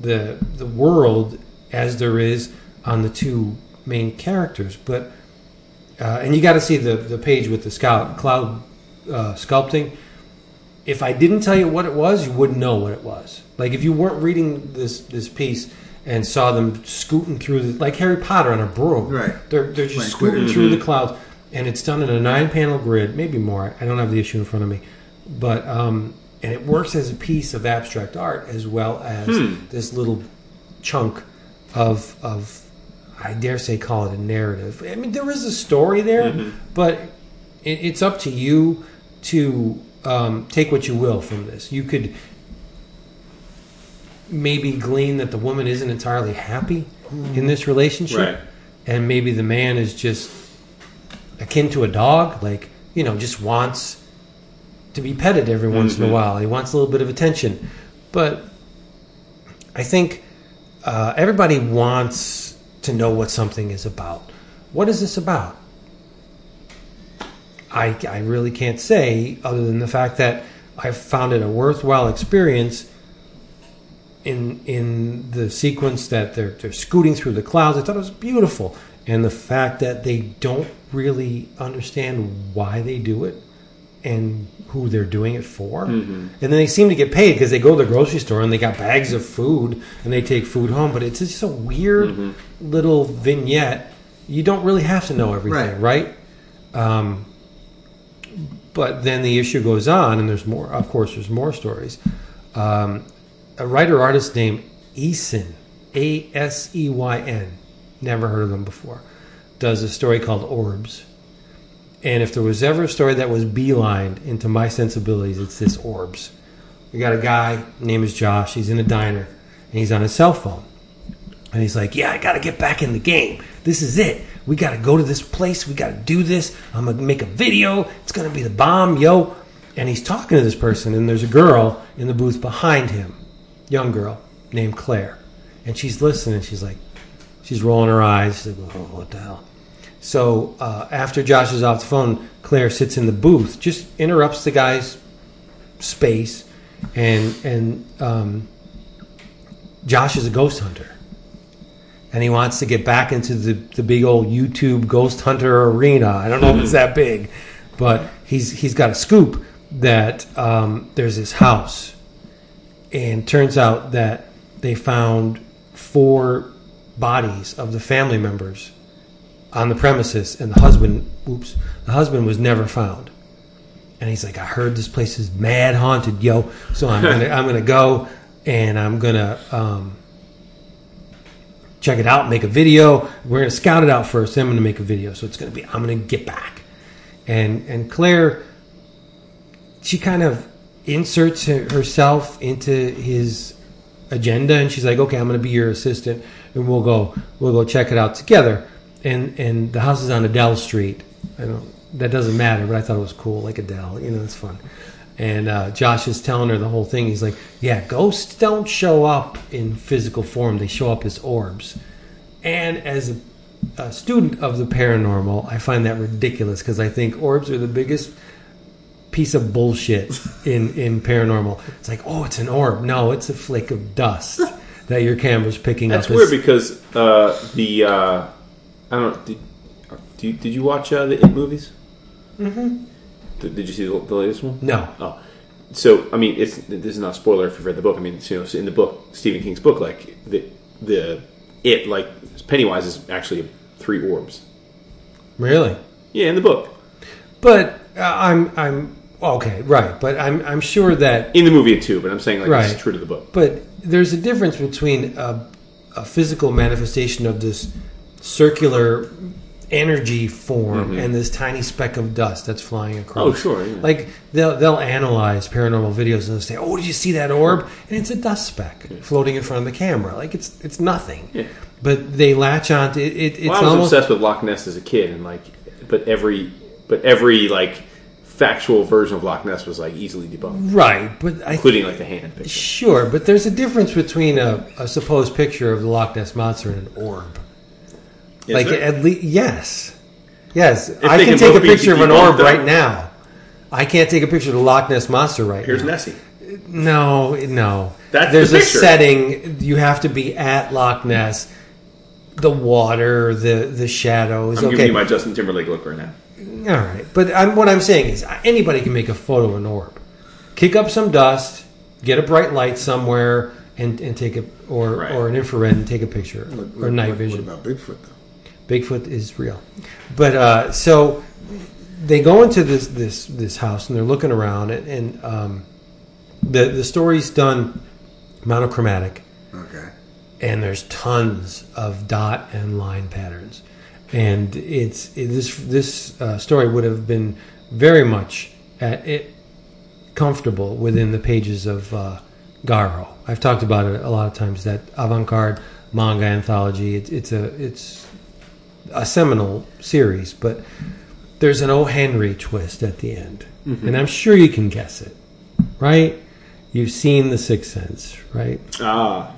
the the world as there is on the two main characters. But uh, and you got to see the the page with the scout cloud uh, sculpting. If I didn't tell you what it was, you wouldn't know what it was. Like if you weren't reading this this piece and saw them scooting through the, like Harry Potter on a broom. Right. They're they're just Playing scooting Quidditch. through the clouds, and it's done in a nine panel grid, maybe more. I don't have the issue in front of me, but um, and it works as a piece of abstract art as well as this little chunk of of I dare say call it a narrative. I mean, there is a story there, but it, it's up to you to um, take what you will from this. You could maybe glean that the woman isn't entirely happy in this relationship, Right. and maybe the man is just akin to a dog, like you know, just wants to be petted every once in a while. He wants a little bit of attention, but I think uh, everybody wants to know what something is about. What is this about? I, I really can't say other than the fact that I found it a worthwhile experience in in the sequence that they're they're scooting through the clouds. I thought it was beautiful, and the fact that they don't really understand why they do it and who they're doing it for, and then they seem to get paid because they go to the grocery store and they got bags of food and they take food home. But it's just a weird little vignette. You don't really have to know everything, right? Um, but then the issue goes on, and there's more. Of course, there's more stories. um, a writer artist named Aseyn, A S E Y N. Never heard of them before. Does a story called Orbs. And if there was ever a story that was beelined into my sensibilities, it's this Orbs. We got a guy, name is Josh. He's in a diner, and he's on his cell phone. And he's like, Yeah, I got to get back in the game. This is it. We got to go to this place. We got to do this. I'm going to make a video. It's going to be the bomb, yo. And he's talking to this person, and there's a girl in the booth behind him, young girl named Claire. And she's listening. She's like, she's rolling her eyes. She's like, oh, what the hell? So uh, after Josh is off the phone, Claire sits in the booth, just interrupts the guy's space, and and um, Josh is a ghost hunter, and he wants to get back into the the big old YouTube ghost hunter arena. I don't know if it's that big, but he's he's got a scoop that um, there's this house, and turns out that they found four bodies of the family members on the premises, and the husband, oops, the husband was never found. And he's like, I heard this place is mad haunted, yo. So I'm gonna, I'm gonna go, and I'm gonna um, check it out, make a video. We're gonna scout it out first. Then I'm gonna make a video. So it's gonna be, I'm gonna get back. And and Claire, she kind of inserts herself into his agenda, and she's like, okay, I'm gonna be your assistant, and we'll go, we'll go check it out together and and the house is on Adele Street. I don't. That doesn't matter, but I thought it was cool, like Adele. You know, it's fun. And uh, Josh is telling her the whole thing. He's like, "Yeah, ghosts don't show up in physical form; they show up as orbs." And as a, a student of the paranormal, I find that ridiculous because I think orbs are the biggest piece of bullshit in in paranormal. It's like, oh, it's an orb. No, it's a flake of dust that your camera's picking That's up. That's weird because uh, the uh, I don't did, did you, did you watch uh, the It movies? Mm-hmm. Did, did you see the, the latest one? no, Oh, so I mean, it's this is not a spoiler if you've read the book. I mean, it's, you know, in the book, Stephen King's book, like the the it like Pennywise is actually three orbs. really. Yeah, in the book. But uh, I'm I'm okay, right? But I'm I'm sure that In the movie, too. But I'm saying like Right. it's true to the book. but there's a difference between a, a physical manifestation of this circular energy form and this tiny speck of dust that's flying across. Mm-hmm. Oh, sure, yeah. Like they'll they'll analyze paranormal videos and they'll say, "Oh, did you see that orb?" And it's a dust speck floating in front of the camera. Like it's it's nothing. Yeah. But they latch on to it. it it's Well, I was almost obsessed with Loch Ness as a kid, and like, but every but every like factual version of Loch Ness was like easily debunked, right. But I including like the hand picture. Sure, but there's a difference between a, a supposed picture of the Loch Ness monster and an orb. Like there? at least, yes, yes. they I can can take a picture of an orb though. right now. I can't take a picture of the Loch Ness monster right Here's now. Nessie. No, no. That's there's the a setting. You have to be at Loch Ness. The water, the the shadows. I'm okay, giving you my Justin Timberlake look right now. all right, but I'm, what I'm saying is anybody can make a photo of an orb. Kick up some dust, get a bright light somewhere, and, and take a or Right. or an infrared and take a picture What- or night what- vision. What about Bigfoot though? Bigfoot is real, but uh, so they go into this this this house and they're looking around and, and um, the the story's done monochromatic Okay. and there's tons of dot and line patterns, and it's it, this this uh, story would have been very much at it comfortable within the pages of uh, Garo. I've talked about it a lot of times. That avant-garde manga anthology. It, it's a it's a seminal series, but there's an O. Henry twist at the end, and I'm sure you can guess it, right? You've seen The Sixth Sense, right? Ah,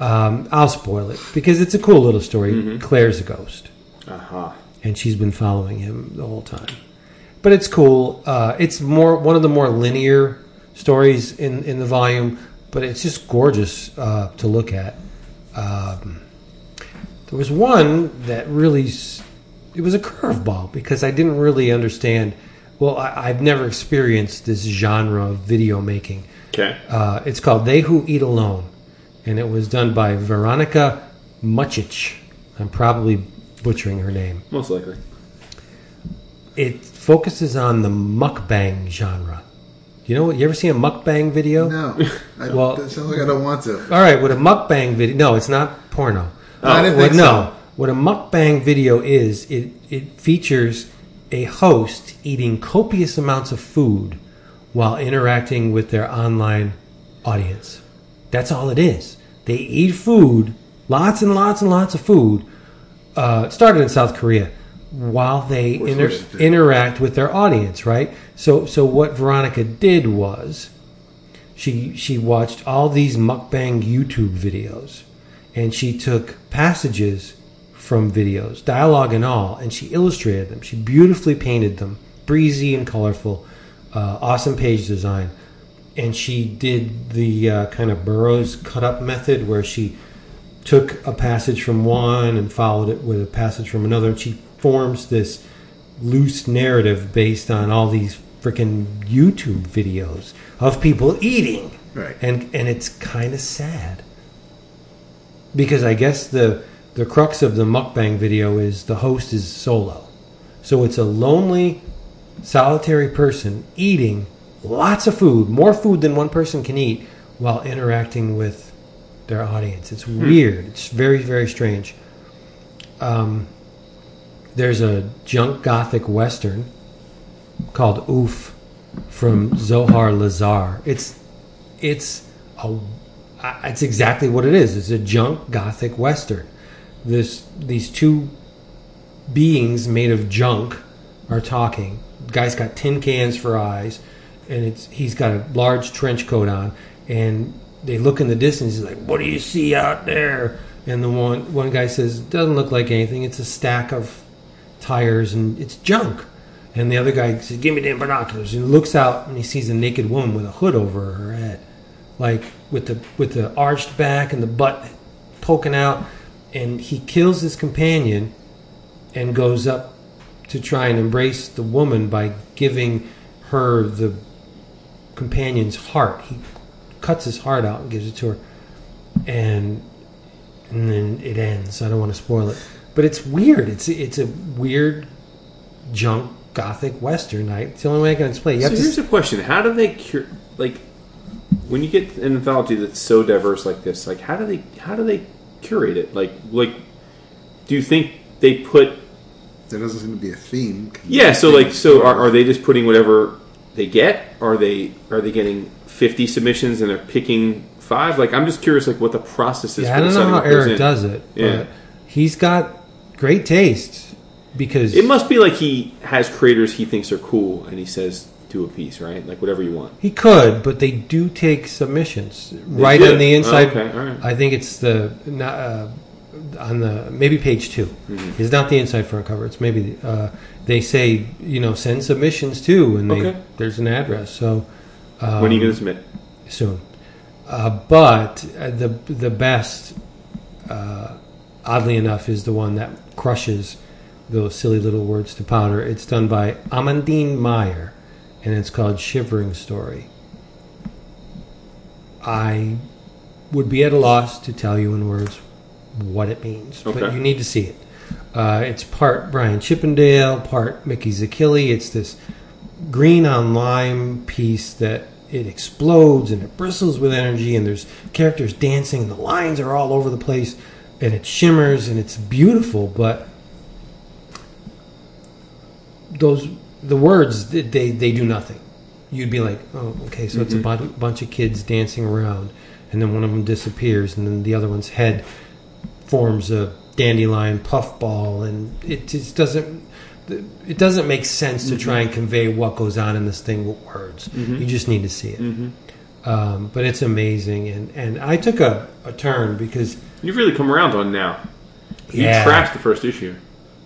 Um, I'll spoil it because it's a cool little story. Claire's a ghost, aha. and she's been following him the whole time. But it's cool. Uh, it's more one of the more linear stories in in the volume, but it's just gorgeous uh, to look at. Um, there was one that really it was a curveball because I didn't really understand. Well, I, I've never experienced this genre of video making. Okay. Uh, it's called They Who Eat Alone, and it was done by Veronica Mucic. I'm probably butchering her name. Most likely. It focuses on the mukbang genre. You know what? You ever seen a mukbang video? No, I, Well- it sounds like I don't want to. All right, with a mukbang video, no, it's not porno. I didn't What- think no, so. what a mukbang video is, it it features a host eating copious amounts of food while interacting with their online audience. That's all it is. They eat food, lots and lots and lots of food. Uh, started in South Korea while they inter- interact with their audience, right? So, so what Veronica did was she she watched all these mukbang YouTube videos, and she took passages from videos, dialogue and all, and she illustrated them. She beautifully painted them, breezy and colorful, uh, awesome page design, and she did the uh, kind of Burroughs cut up method where she took a passage from one and followed it with a passage from another, and she forms this loose narrative based on all these freaking YouTube videos of people eating. Right. And and it's kind of sad. Because I guess the the crux of the mukbang video is the host is solo. So it's a lonely solitary person eating lots of food, more food than one person can eat while interacting with their audience. It's weird. It's very very strange. Um there's a junk gothic western called Oof from Zohar Lazar. It's it's a It's exactly what it is. It's a junk gothic western. This these two beings made of junk are talking. guy's got tin cans for eyes, and it's he's got a large trench coat on, and they look in the distance. He's like, "What do you see out there?" And the one one guy says, "Doesn't look like anything. It's a stack of tires, and it's junk." And the other guy says, "Give me them binoculars." And he looks out, and he sees a naked woman with a hood over her head, like with the with the arched back and the butt poking out. And he kills his companion and goes up to try and embrace the woman by giving her the companion's heart. He cuts his heart out and gives it to her, and and then it ends. I don't want to spoil it, but it's weird. It's it's a weird junk gothic western. I, it's the only way I can explain. it. You So here's a question: How do they cure? Like, when you get an anthology that's so diverse like this, like how do they how do they curate it? Like, like, do you think they put? There doesn't seem to be a theme. Yeah. So like, so are, are they just putting whatever they get? Are they are they getting fifty submissions and they're picking five? Like, I'm just curious, like, what the process is. Yeah, for I don't know how Eric in. does it, Yeah. but he's got great taste because It must be like he has creators he thinks are cool, and he says do a piece, right? Like whatever you want. He could, but they do take submissions right do? on the inside. Oh, okay, all right. I think it's the not, uh, on the maybe page 2 Mm-hmm. It's not the inside front cover. It's maybe uh, they say you know send submissions too, and they, Okay. there's an address. So um, when are you going to submit? soon. Uh, but uh, the the best, uh, oddly enough, is the one that crushes those silly little words to powder. It's done by Amandine Meyer, and it's called Shivering Story. I would be at a loss to tell you in words what it means, but you need to see it. Uh, it's part Brian Chippendale, part Mickey Zacchilli. It's this green on lime piece that it explodes and it bristles with energy, and there's characters dancing, and the lines are all over the place, and it shimmers and it's beautiful, but those the words they they, do nothing. You'd be like, oh, okay, so it's a mm-hmm. bu- bunch of kids dancing around, and then one of them disappears, and then the other one's head forms a dandelion puffball, and it just doesn't. It doesn't make sense to try mm-hmm. and convey what goes on in this thing with words. Mm-hmm. You just need to see it. Um, but it's amazing, and, and I took a, a turn because You've really come around on now. You Yeah. trashed the first issue.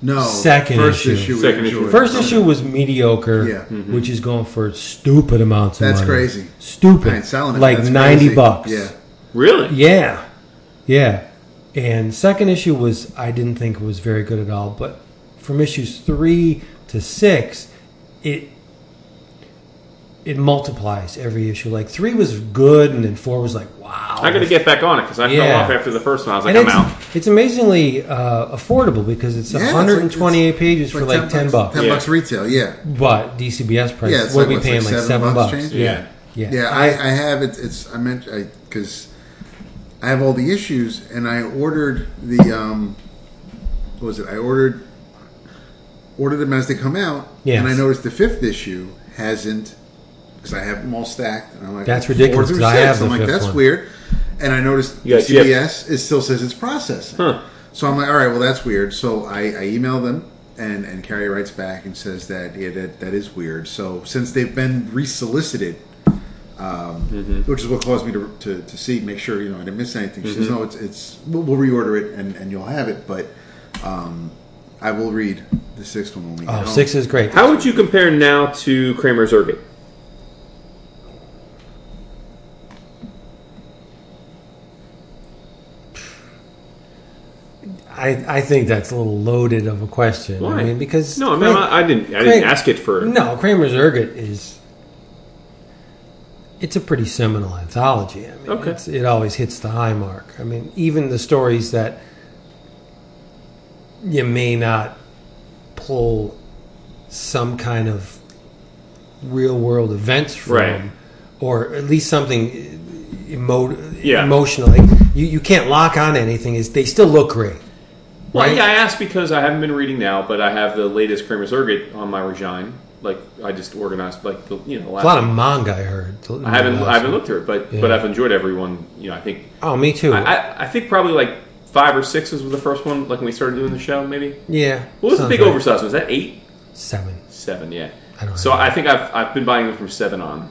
No. Second first issue. issue. Second enjoyed. issue. first issue was mediocre, Yeah. Mm-hmm. which is going for stupid amounts of That's money. crazy. Stupid, I selling it. like That's ninety crazy. bucks. Yeah. Really? Yeah, yeah. And second issue was I didn't think it was very good at all. But from issues three to six, it it multiplies every issue. Like three was good, and then four was like wow. I got to get back on it because I fell Yeah. off after the first one. I was like, And I'm it's, out. It's amazingly uh, affordable because it's Yeah, it's like- 128 pages It's for like 10 bucks. Ten Yeah. bucks retail, yeah. But DCBS price, Yeah, it's we'll like, be what's, paying like like seven seven bucks bucks. change? Yeah. yeah, Yeah, I, I have it. It's I meant because I, have all the issues, and I ordered the um, what was it? I ordered ordered them as they come out, Yes. and I noticed the fifth issue hasn't because I have them all stacked, and I'm like, That's four ridiculous, through 'cause I six. have the I'm like, fifth that's one. weird, and I noticed You got CBS it still says it's processing. Huh. So I'm like, all right, well that's weird. So I, I email them, and and Carrie writes back and says that yeah, that that is weird. So since they've been resolicited, um, Mm-hmm. which is what caused me to, to, to see, make sure you know I didn't miss anything. She says, Mm-hmm. no, it's it's we'll, we'll reorder it and, and you'll have it, but um, I will read the sixth one when we get Oh, home. six is great. How would you compare now to Kramer's Ergot? I, I think that's a little loaded of a question. Why? I mean, because no, I, mean, Kram- I didn't. I didn't Kram- ask it for. No, Kramer's Ergot is. It's a pretty seminal anthology. I mean, Okay. it's, it always hits the high mark. I mean, even the stories that you may not pull some kind of real world events from, Right. or at least something emo- Yeah. emotional. Like, you, you can't lock on anything. Is they still look great. Well, right? yeah, I asked because I haven't been reading now, but I have the latest Kramer's Ergot on my Regine. Like I just organized, like the you know. a lot of manga. I heard. I haven't I haven't looked through it, but but I've enjoyed everyone. You know, I think Oh, me too. I, I, I think probably like five or six was the first one. Like when we started doing the show, maybe. yeah. What was the big right. oversized? Was that eight? Seven. Seven, yeah. I don't so know. I think I've I've been buying them from seven on.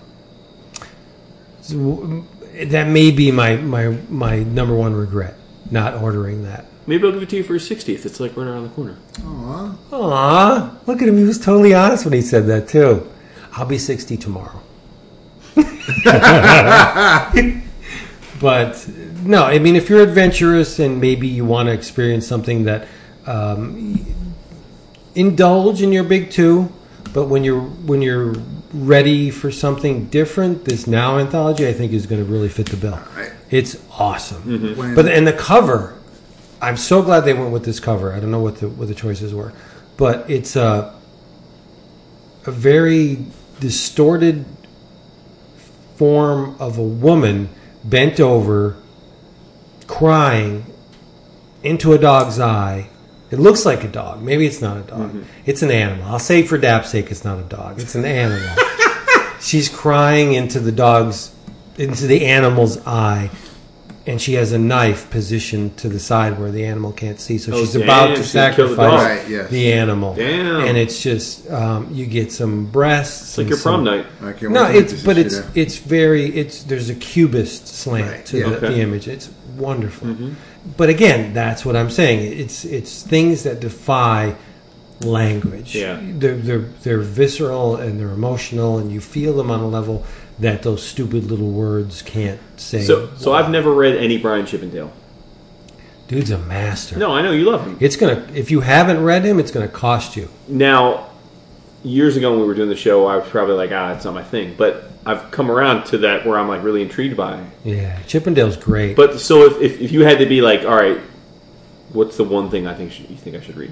So, that may be my, my my number one regret not ordering that. Maybe I'll give it to you for your sixtieth. It's like right around the corner. Aw. Aw, look at him. He was totally honest when he said that too. I'll be sixty tomorrow. but no, I mean, if you're adventurous and maybe you want to experience something that um, indulge in your big two, but when you're when you're ready for something different, this now anthology I think is going to really fit the bill. Right. It's awesome. When- But and the cover, I'm so glad they went with this cover. I don't know what the what the choices were, but it's a a very distorted form of a woman bent over, crying into a dog's eye. It looks like a dog. Maybe it's not a dog. Mm-hmm. It's an animal. I'll say for Dap's sake, it's not a dog. It's an animal. She's crying into the dog's, into the animal's eye, and she has a knife positioned to the side where the animal can't see. So Oh, she's damn, about to she's the sacrifice dog. Right, yes. the animal. Damn. And it's just um, you get some breasts. It's like and your prom night. I can't no, it's but it's out. it's very it's there's a cubist slant Right, to yeah. the, Okay. the image. It's wonderful. But again, that's what I'm saying. It's it's things that defy language. Yeah. They're they're they're visceral and they're emotional and you feel them on a level that those stupid little words can't say. So so I've never read any Brian Chippendale. Dude's a master. No, I know you love him. It's gonna if you haven't read him, it's gonna cost you. Now, years ago when we were doing the show, I was probably like, ah, it's not my thing. But I've come around to that where I'm like really intrigued by. it. Yeah. Chippendale's great. But so if, if, if you had to be like, all right, what's the one thing I think should, you think I should read?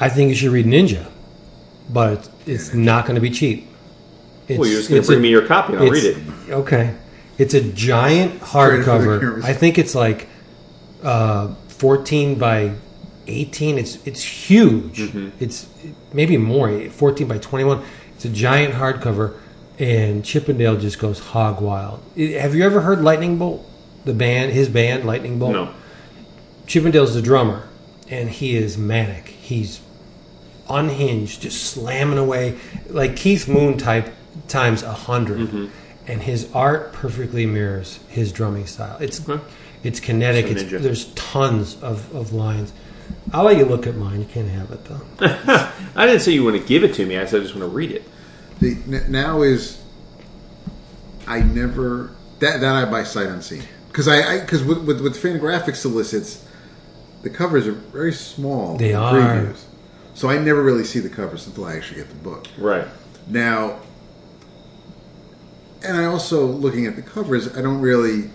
I think you should read Ninja, but it's not going to be cheap. It's, well, you're just going to it's bring a- me your copy and I'll read it. Okay, it's a giant Straight for the hardcover. I think it's like uh, fourteen by eighteen. It's it's huge. Mm-hmm. It's maybe more, fourteen by twenty-one. It's a giant hardcover, and Chippendale just goes hog wild. I- Have you ever heard Lightning Bolt? The band, his band, Lightning Bolt. No. Chippendale's the drummer, and he is manic. He's unhinged, just slamming away like Keith Moon type times a 100 Mm-hmm. and his art perfectly mirrors his drumming style. It's Okay. it's kinetic. So It's, there's tons of, of lines. I'll let you look at mine. You can't have it though. I didn't say you want to give it to me. I said I just want to read it. The, n- now is I never that that I buy sight unseen because I because with, with with Fantagraphics solicits the covers are very small. They the are. previews. so I never really see the covers until I actually get the book. Right. The covers, I don't really.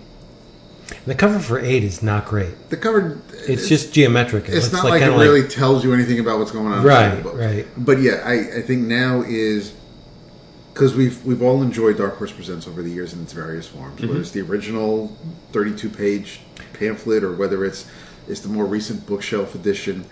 The cover for eight is not great. The cover. It's just geometric. It It's not like, it kinda really tells you anything about what's going on. Right, inside the book. right. But yeah, I, I think now is because we've we've all enjoyed Dark Horse Presents over the years in its various forms, Mm-hmm. whether it's the original thirty-two page pamphlet or whether it's it's the more recent bookshelf edition.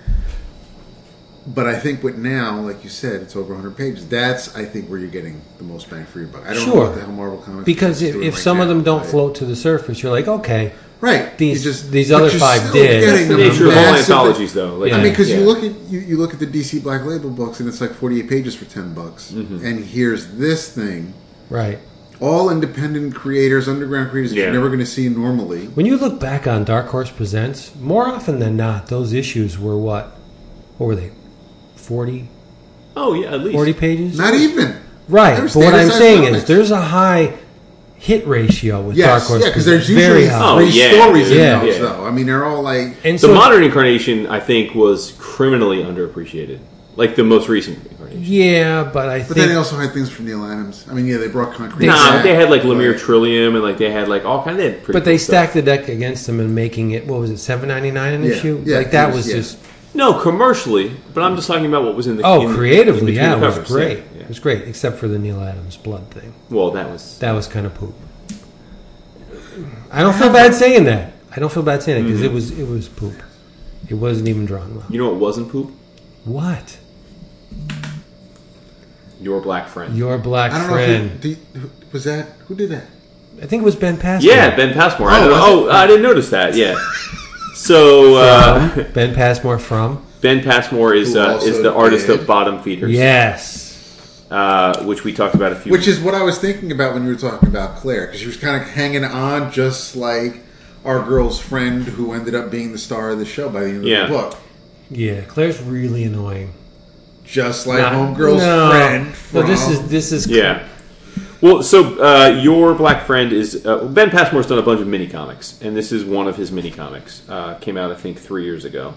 But I think with now, like you said, it's over 100 pages. That's I think where you're getting the most bang for your buck. I don't know Sure. what the hell Marvel Comics because if, if right some of them don't but- float to the surface, you're like, okay, right, these- you these but other you're five still did. getting the a nature of all anthologies, though. Like, Yeah. I mean, because yeah. you look at you, you look at the DC Black Label books, and it's like forty-eight pages for ten bucks. Mm-hmm. And here's this thing, right. all independent creators, underground creators that Yeah. you're never going to see normally. When you look back on Dark Horse Presents, more often than not, those issues were what? What were they? 40, oh yeah, at least 40 pages? Not even Right. But what I'm saying comics. is there's a high hit ratio with Dark yes, Horse yeah, because there's usually high. Oh, three yeah, stories yeah, in those, yeah. though. I mean, they're all like And the so, modern incarnation, I think, was criminally underappreciated. Like the most recent incarnation. Yeah, but I But think then they also had things from Neal Adams. I mean, yeah, they brought concrete. Nah, back, they had like Lemire but- Trillium and like they had like all kind of. Pretty But they cool stuff. stacked the deck against them and making it. What was it? Seven ninety nine an Yeah, issue. yeah, like that was- was yeah. just. No, commercially, but I'm just talking about what was in the. Oh, in- in creatively, between yeah, the it was covers. great. Yeah, yeah. It was great, except for the Neal Adams blood thing. Well, that was. That was kind of poop. I don't feel bad saying that. I don't feel bad saying it because Mm-hmm. it was it was poop. It wasn't even drawn well. You know what wasn't poop? What? Your black friend. Your black I don't know. friend. Who, do, who, was that? Who did that? I think it was Ben Passmore. yeah, Ben Passmore. I Oh, don't know. Oh. I didn't notice that. Yeah. So uh, Ben Passmore from. Ben Passmore is Who uh, also is the artist did- of Bottom Feeders. Yes. uh, which we talked about a few. Which is what I was thinking about when you were talking about Claire, because she was kind of hanging on just like our girl's friend who ended up being the star of the show by the end of Yeah. the book. Yeah, Claire's really annoying. Just like Not- homegirl's no. friend. No, this is this is yeah. Well, so uh, your black friend is uh, Ben Passmore's done a bunch of mini comics, and this is one of his mini comics. Uh, came out I think three years ago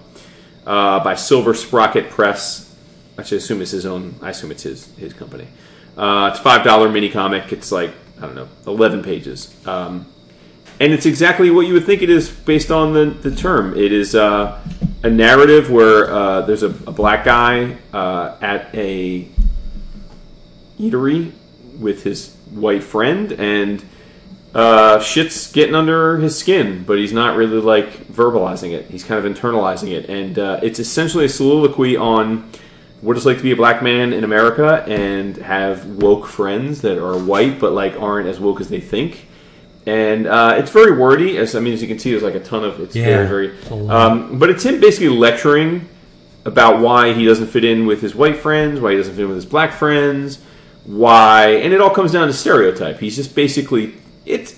uh, by Silver Sprocket Press. I should assume it's his own. I assume it's his his company. Uh, it's five dollar mini comic. It's like I don't know, eleven pages, um, and it's exactly what you would think it is based on the the term. It is uh, a narrative where there's a, a black guy at a eatery with his white friend and uh, shit's getting under his skin, but he's not really like verbalizing it. He's kind of internalizing it, and uh, it's essentially a soliloquy on what it's like to be a black man in America and have woke friends that are white but like aren't as woke as they think. And uh, it's very wordy. As I mean, as you can see, there's like a ton of it's Yeah, very very. Um, but it's him basically lecturing about why he doesn't fit in with his white friends, why he doesn't fit in with his black friends, why, and it all comes down to stereotype. He's just basically it.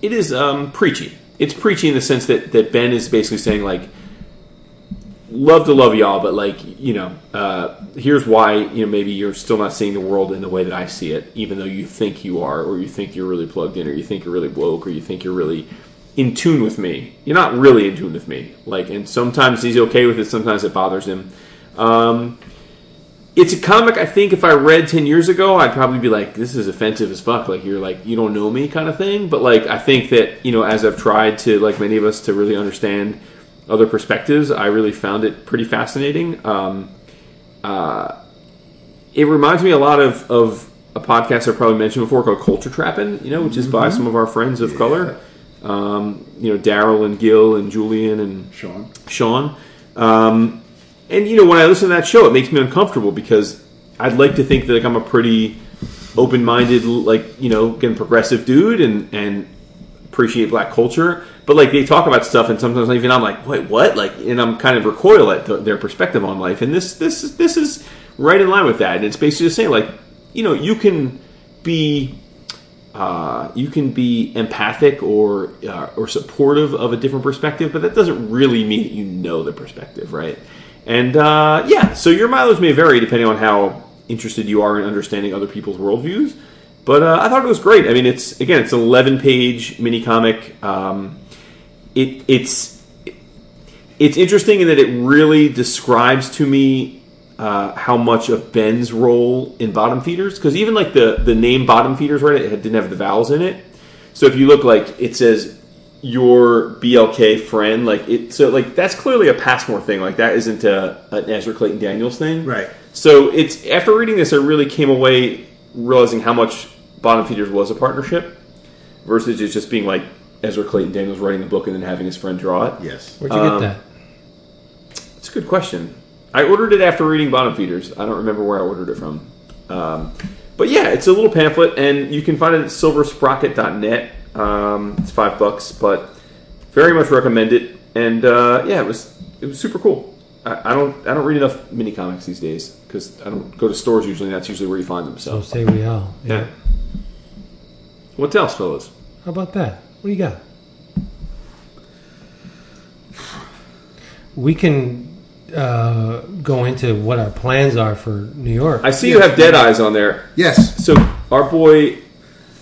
It is um, preachy. It's preachy in the sense that that Ben is basically saying like, love to love y'all, but like you know, uh, here's why you know maybe you're still not seeing the world in the way that I see it, even though you think you are, or you think you're really plugged in, or you think you're really woke, or you think you're really in tune with me. You're not really in tune with me. Like, and sometimes he's okay with it, sometimes it bothers him. Um, it's a comic I think if I read 10 years ago, I'd probably be like, this is offensive as fuck. Like, you're like, you don't know me kind of thing. But, like, I think that, you know, as I've tried to, like many of us, to really understand other perspectives, I really found it pretty fascinating. Um, uh, it reminds me a lot of, of a podcast I've probably mentioned before called Culture Trapping, you know, which is by some of our friends of color. Um, you know, Daryl and Gil and Julian and Sean. Sean. Um, and you know, when I listen to that show, it makes me uncomfortable because I'd like to think that like I'm a pretty open-minded, like you know, again, progressive dude, and and appreciate black culture. But like they talk about stuff, and sometimes even I'm like, wait, what? Like, and I'm kind of recoil at th- their perspective on life. And this this is this is right in line with that. And it's basically just saying like, you know, you can be uh, you can be empathic or uh, or supportive of a different perspective, but that doesn't really mean that you know the perspective, right? And uh, yeah, so your mileage may vary depending on how interested you are in understanding other people's worldviews. But uh, I thought it was great. I mean, it's again, it's an 11 page mini comic. Um, it it's it's interesting in that it really describes to me uh, how much of Ben's role in bottom feeders because even like the the name bottom feeders right it didn't have the vowels in it. So if you look like it says your BLK friend. Like it, so like that's clearly a Passmore thing. Like that isn't a, an Ezra Clayton Daniels thing, Right. So it's after reading this, I really came away realizing how much Bottom Feeders was a partnership versus it just being like Ezra Clayton Daniels writing the book and then having his friend draw it. Yes. Where'd you Um, get that? It's a good question. I ordered it after reading Bottom Feeders. I don't remember where I ordered it from. Um, but yeah, it's a little pamphlet, and you can find it at silversprocket.net. Um, it's five bucks, but very much recommend it. And uh, yeah, it was it was super cool. I, I don't I don't read enough mini comics these days because I don't go to stores usually. and That's usually where you find them. So So say we all. yeah. What else, fellas? How about that? What do you got? We can uh, go into what our plans are for New York. I see you have Dead Eyes on there. Yes. So our boy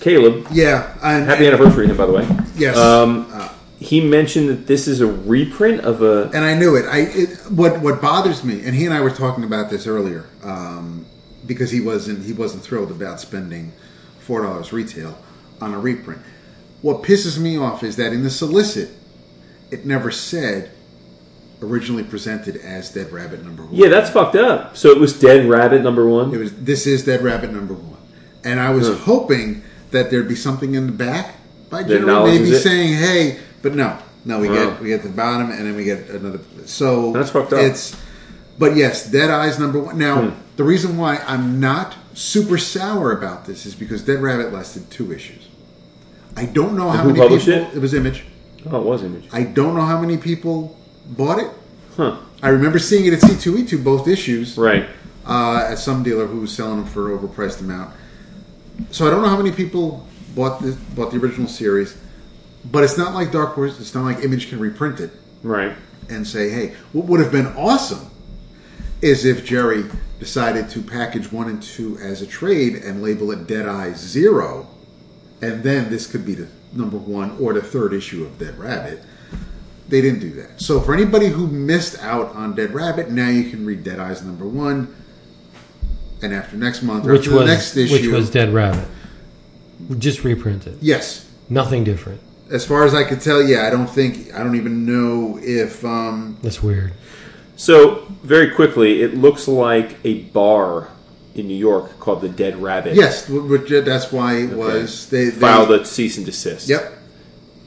Caleb, Yeah. And, happy anniversary to him by the way. Yes. Um, Uh, he mentioned that this is a reprint of a. and I knew it. I it, what what bothers me, and he and I were talking about this earlier, um, because he wasn't he wasn't thrilled about spending four dollars retail on a reprint. What pisses me off is that in the solicit, it never said originally presented as Dead Rabbit number one. Yeah, that's fucked up. So it was Dead Rabbit number one. It was this is Dead Rabbit number one, and I was hoping that there'd be something in the back by acknowledges maybe saying, "Hey," but no, no, we Wow. get we get the bottom, and then we get another. So That's fucked up. It's, but yes, Dead Eyes number one. Now Hmm. the reason why I'm not super sour about this is because Dead Rabbit lasted two issues. I don't know how many people. it? was Image. oh, it was Image. I don't know how many people bought it. Huh. I remember seeing it at C2E2 both issues Right. uh, at some dealer who was selling them for an overpriced amount. So I don't know how many people bought the bought the original series, but it's not like Dark Horse. It's not like Image can reprint it Right. and say, "Hey, what would have been awesome is if Gerry decided to package one and two as a trade and label it Dead Eye Zero, and then this could be the number one or the third issue of Dead Rabbit." They didn't do that. So for anybody who missed out on Dead Rabbit, now you can read Dead Eyes number one, and after next month or which after the was next issue, which was Dead Rabbit. Just reprinted. yes. Nothing different. As far as I could tell, yeah, I don't think I don't even know if um, That's weird. So very quickly, it looks like a bar in New York called the Dead Rabbit. yes, which, that's why it was they, they Filed a cease and desist. Yep.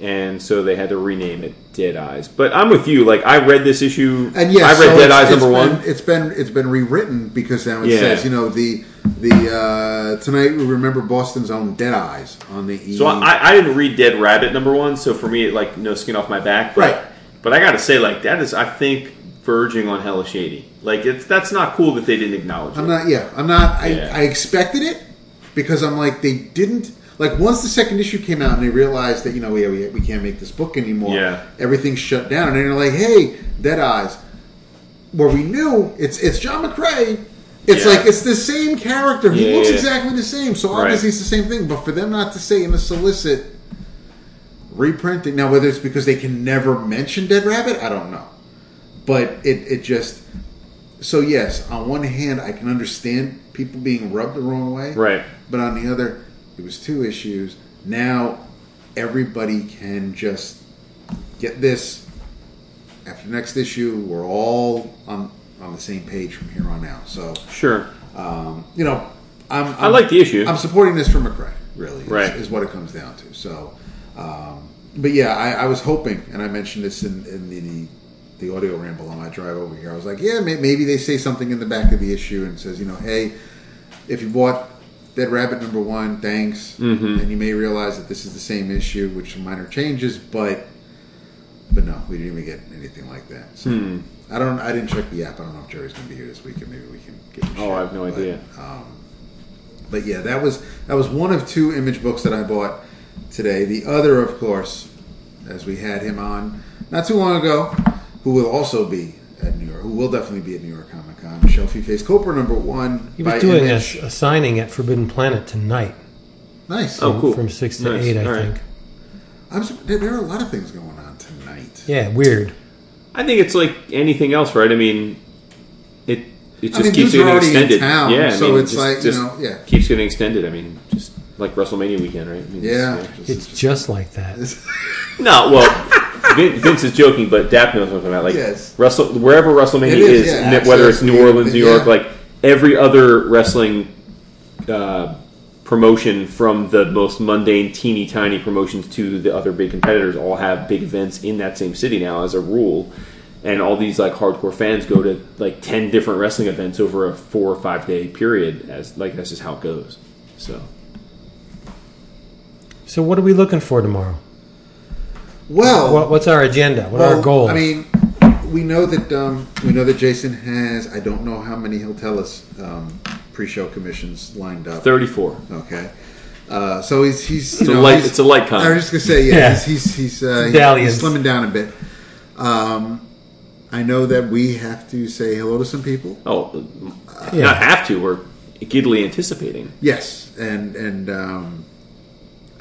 And so they had to rename it Dead Eyes. But I'm with you. Like I read this issue. And yes, I read so Dead Eyes number been- one. It's been it's been rewritten because now it Yeah. says you know the the uh, tonight we remember Boston's own Dead Eyes on the E. So I, I didn't read Dead Rabbit number one, so for me, it like no skin off my back. But, Right. But I got to say, like that is, I think, verging on hella shady. Like it's that's not cool that they didn't acknowledge I'm it. not. Yeah, I'm not. I, Yeah. I expected it because I'm like they didn't. Like once the second issue came out and they realized that you know we we, we can't make this book anymore. Yeah. everything's shut down, and they're like, hey, Dead Eyes. Where we knew it's it's John McCrea. It's Yeah. like it's the same character. He Yeah, looks yeah. exactly the same. So Right. obviously it's the same thing. But for them not to say in the solicit reprinting now, whether it's because they can never mention Dead Rabbit, I don't know. But it it just so yes, on one hand, I can understand people being rubbed the wrong way, Right. But on the other, it was two issues. Now everybody can just get this. After the next issue, we're all on on the same page from here on out. So Sure. um, you know, I'm, I'm I like the issue. I'm supporting this for McCrea. Really, is, Right. is what it comes down to. So, um, but yeah, I, I was hoping, and I mentioned this in, in the the audio ramble on my drive over here. I was like, yeah, maybe they say something in the back of the issue and says, you know, hey, if you bought Dead Rabbit number one, thanks, Mm-hmm. and you may realize that this is the same issue, which some minor changes, but but no, we didn't even get anything like that. So Hmm. I don't, I didn't check the app. I don't know if Gerry's going to be here this week, and maybe we can give him. a Oh. I have no But, idea. Um, but yeah, that was that was one of two image books that I bought today. The other, of course, as we had him on not too long ago, who will also be at New York, who will definitely be at New York Comic Uh, Con, Shelfie Face Cooper number one. He was by doing a, Image. a signing at Forbidden Planet tonight nice. Oh, cool. from six to Nice. eight, I All right. think. I'm, there, there are a lot of things going on tonight. Yeah, weird. I think it's like anything else, right? I mean, it it just mean, keeps getting already in extended. town, yeah, I so mean, it's just- like, you know, yeah. keeps getting extended. I mean, just like WrestleMania weekend, right? I mean, Yeah. it's- It's just like that. No, well, Vin- Vince is joking, but Dak knows what I'm talking about. Like, Yes. Wrestle, wherever WrestleMania It is, is, yeah, whether it's New Orleans, New York, yeah. like every other wrestling uh, promotion, from the most mundane, teeny tiny promotions to the other big competitors, all have big events in that same city now, as a rule. And all these like hardcore fans go to like ten different wrestling events over a four or five day period. As like that's just how it goes. So So, what are we looking for tomorrow? Well, What, what's our agenda? What are our goals? I mean, we know that um, we know that Jason has. I don't know how many he'll tell us um, pre-show commissions lined up. thirty four. Okay. Uh, so he's he's It's you a light. he's- It's a light con. I was just gonna say yeah, Yeah. he's he's he's, uh, he's, he's slimming down a bit. Um, I know that we have to say hello to some people. Oh, Yeah. not have to. We're giddily anticipating. Yes, and and um,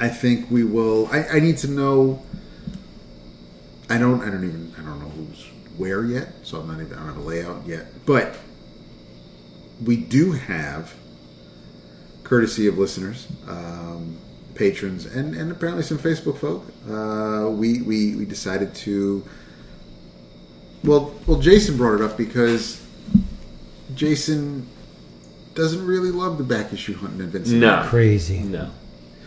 I think we will. I, I need to know. I don't. I don't even. I don't know who's where yet. So I'm not even. I don't have a layout yet. But we do have, courtesy of listeners, um, patrons, and and apparently some Facebook folk. Uh, we we we decided to. Well, well, Jason brought it up because Jason doesn't really love the back issue hunting and Vincent. No, crazy, no.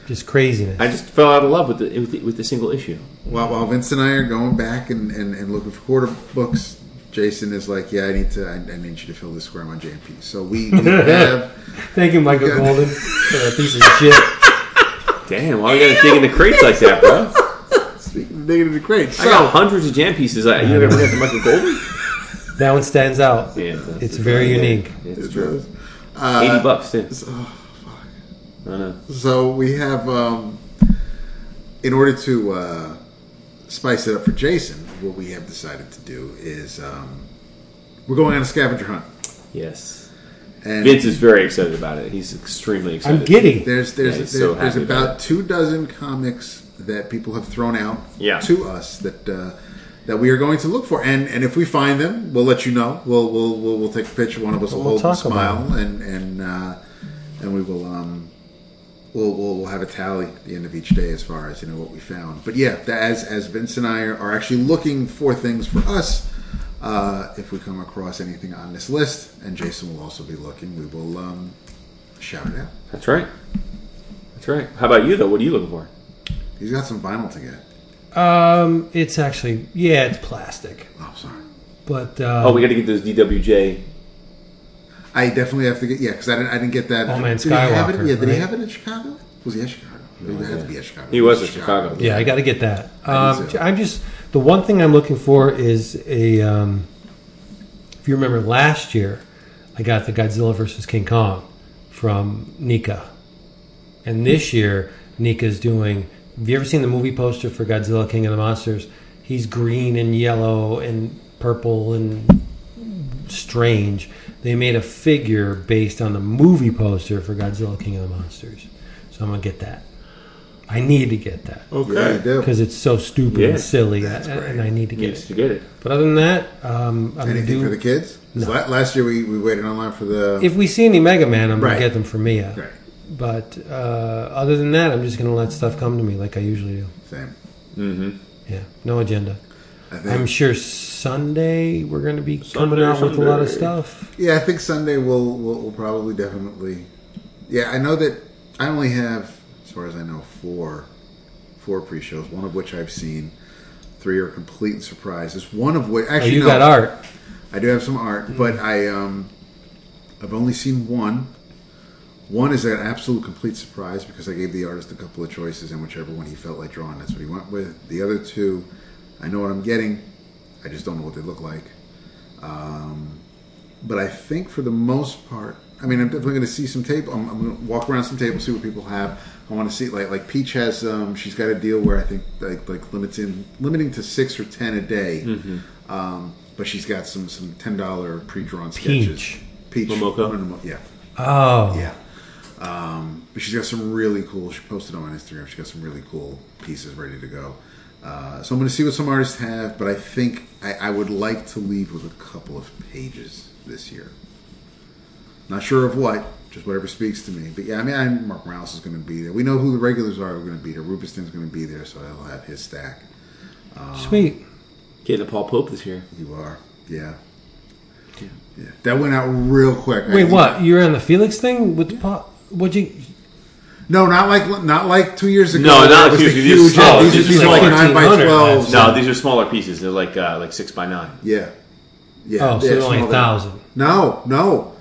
Just craziness. I just fell out of love with the with the, with the single issue. While, while Vince and I are going back and, and, and looking for quarter books, Jason is like, "Yeah, I need to. I, I need you to fill this square on JMP." So we, we have. Thank you, Michael Yeah. Golden, for that piece of shit. Damn, why are you gotta dig in the crates like that, bro? Speaking of digging in the crates, I got hundreds of jam pieces. I, you ever got the Michael Golden? That one stands out. Yeah, that's- It's very unique. It's It true. Uh, Eighty bucks too. I know. So we have, um, in order to uh, spice it up for Jason, what we have decided to do is um, we're going on a scavenger hunt. Yes, And Vince is very excited about it. He's extremely excited. I'm giddy. There's there's Yeah, he's there- so there's happy about about it. two dozen comics that people have thrown out Yeah. to us that uh, that we are going to look for, and and if we find them, we'll let you know. We'll we'll we'll, we'll take a picture. One of us will We'll hold and talk about smile, and and uh, and we will um. We'll, we'll, we'll have a tally at the end of each day as far as you know what we found. But yeah, that- as as Vince and I are, are actually looking for things for us, uh, if we come across anything on this list, and Jason will also be looking, we will um, shout it out. That's right. That's right. How about you though? What are you looking for? He's got some vinyl to get. Um, it's actually yeah, it's plastic, Oh, sorry. but uh, Oh, we got to get those DWJ. I definitely have to get yeah because I didn't I didn't get that. Oh, man, did he have it? Skywalker, Yeah, did he have it in Chicago? Was he at Chicago? He had to be at Chicago. He was at Chicago. Yeah, I got to get that. I Um, need to. I'm just the one thing I'm looking for is a. Um, if you remember last year, I got the Godzilla versus King Kong from NECA, and this year NECA's doing. Have you ever seen the movie poster for Godzilla King of the Monsters? He's green and yellow and purple and strange. They made a figure based on the movie poster for Godzilla King of the Monsters, so I'm gonna get that. I need to get that Okay. you do. because it's so stupid Yeah, and silly, that's and, great. and I need to get Needs it. to get it. But other than that, um, I'm gonna Anything do. for the kids? No. la- last year we, we waited online for the. if we see any Mega Man, I'm Right. gonna get them for Mia. right. But uh, other than that, I'm just gonna let stuff come to me like I usually do. Same. Mm-hmm. Yeah, no agenda. I think. I'm sure Sunday we're gonna be coming Sunday, out with a lot of stuff. yeah, I think Sunday we'll, we'll we'll probably definitely. Yeah, I know that I only have, as far as I know, four four pre-shows. One of which I've seen. Three are complete surprises. One of which Oh, actually you no, got art. I do have some art, but I um, I've only seen one. One is an absolute complete surprise because I gave the artist a couple of choices, and whichever one he felt like drawing, that's what he went with. The other two, I know what I'm getting. I just don't know what they look like. Um, but I think for the most part, I mean, I'm definitely going to see some tape. I'm, I'm going to walk around some tables, see what people have. I want to see like like Peach has. Um, she's got a deal where I think like like limits in limiting to six or ten a day. Um, but she's got some some ten dollar pre drawn sketches. Peach. Peach. Momoko? No, no, yeah. Oh, Yeah. Um, but she's got some really cool. She posted on Instagram. She's got some really cool pieces ready to go. Uh, so I'm going to see what some artists have, but I think I, I would like to leave with a couple of pages this year. Not sure of what, just whatever speaks to me. But yeah, I mean, I, Mark Morales is going to be there. We know who the regulars are. Going to be there. Rubinstein's going to be there, so I'll have his stack. Sweet. Getting the Paul Pope this year. You are, yeah. Yeah, that went out real quick. Wait, think- what? You're on the Felix thing with the Paul? What'd you? No, not like not like two years ago. No, not it was two years ago. huge. Oh, these are this these are like like nine by twelve. No, these are smaller pieces. They're like uh, like six by nine. Yeah, yeah. Oh, so they're only a thousand. No, no,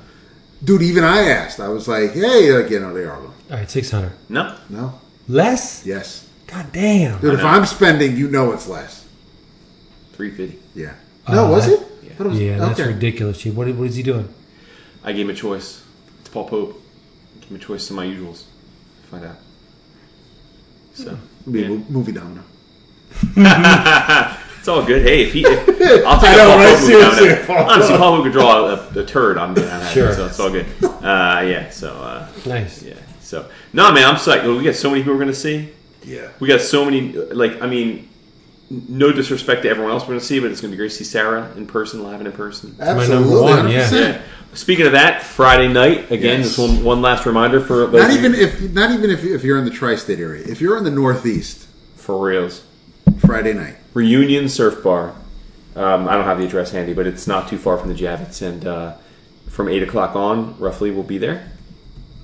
dude. Even I asked. I was like, "Hey, like you know, they are." All right, six hundred. No, No, Less? yes, God damn. dude. If. I'm spending, you know it's less. three fifty. Yeah. No, Uh, was that- it? I thought it was- Yeah, that's okay. ridiculous. Chief. What, what is he doing? I gave him a choice. It's Paul Pope. Give him a choice to my usuals. Find out. So Be yeah. a mo- movie domino. it's all good. Hey, if he, if, I'll take I a know, Paul right? Movie Seriously. Paul Honestly, Paul Pope could draw a, a turd. I'm, I'm happy. Sure. So it's all good. Uh, yeah. So uh, Nice. yeah. So no, man, I'm psyched. We got so many people we're gonna see. Yeah. We got so many. Like, I mean, no disrespect to everyone else we're gonna see, but it's gonna be great to see Sarah in person, live and in person. Absolutely. one, yeah. 100%. Yeah. Speaking of that, Friday night again. Yes. Just one one last reminder for those Not of you- even if not even if, if you're in the tri-state area. If you're in the Northeast, for reals. Friday night. Reunion Surf Bar. Um, I don't have the address handy, but it's not too far from the Javits, and uh, from eight o'clock on, roughly, we'll be there.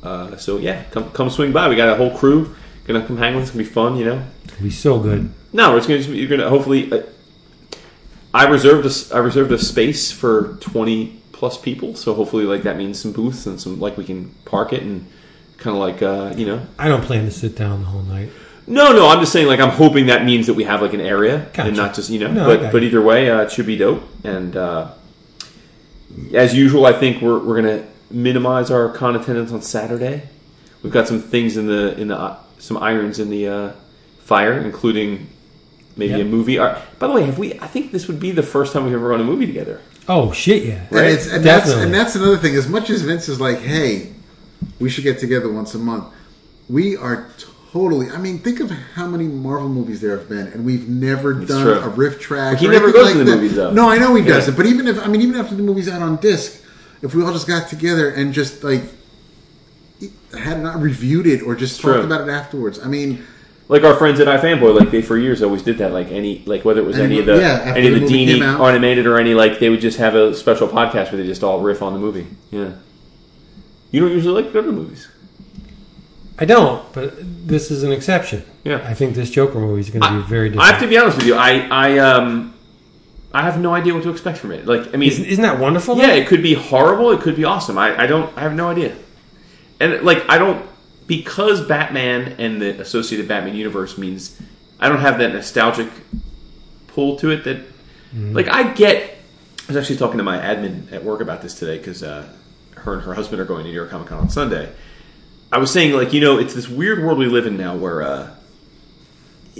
Uh, so yeah, come come swing by. We got a whole crew gonna come hang with. us. It's gonna be fun, you know. It'll be so good. No, it's gonna just, be- you're gonna hopefully. Uh, I reserved a s- I reserved a space for twenty plus people, so hopefully like that means some booths and some like we can park it and kind of like uh, you know. I don't plan to sit down the whole night. No, no, I'm just saying like I'm hoping that means that we have like an area Gotcha. and not just you know. No, but but either way, uh, it should be dope. And uh, as usual, I think we're we're gonna minimize our con attendance on Saturday. We've got some things in the in the uh, some irons in the uh, fire, including maybe Yep. a movie. Uh, by the way, have we? I think this would be the first time we've ever run a movie together. Oh shit, yeah. And, it's, and, that's, and that's another thing. As much as Vince is like, hey, we should get together once a month, we are totally. I mean, think of how many Marvel movies there have been, and we've never done true. a riff track. He or never anything goes to the that. movies, though. No, I know he Yeah. doesn't. But even if I mean, even after the movie's out on disc, if we all just got together and just like had not reviewed it or just True. talked about it afterwards, I mean. Like our friends at iFanboy, like they for years always did that. Like any, like whether it was Any any of the yeah, any of the the Dini animated or any like they would just have a special podcast where they just all riff on the movie. Yeah, you don't usually like to go to the movies. I don't, but this is an exception. Yeah. I think this Joker movie is going to be very different. I have to be honest with you. I I um I have no idea what to expect from it. Like I mean, isn't, isn't that wonderful? though? yeah, it could be horrible. It could be awesome. I, I don't. I have no idea. And like I don't because Batman and the associated Batman universe means I don't have that nostalgic pull to it. That like I get. I was actually talking to my admin at work about this today because uh, her and her husband are going to New York Comic Con on Sunday. I was saying like you know it's this weird world we live in now where uh,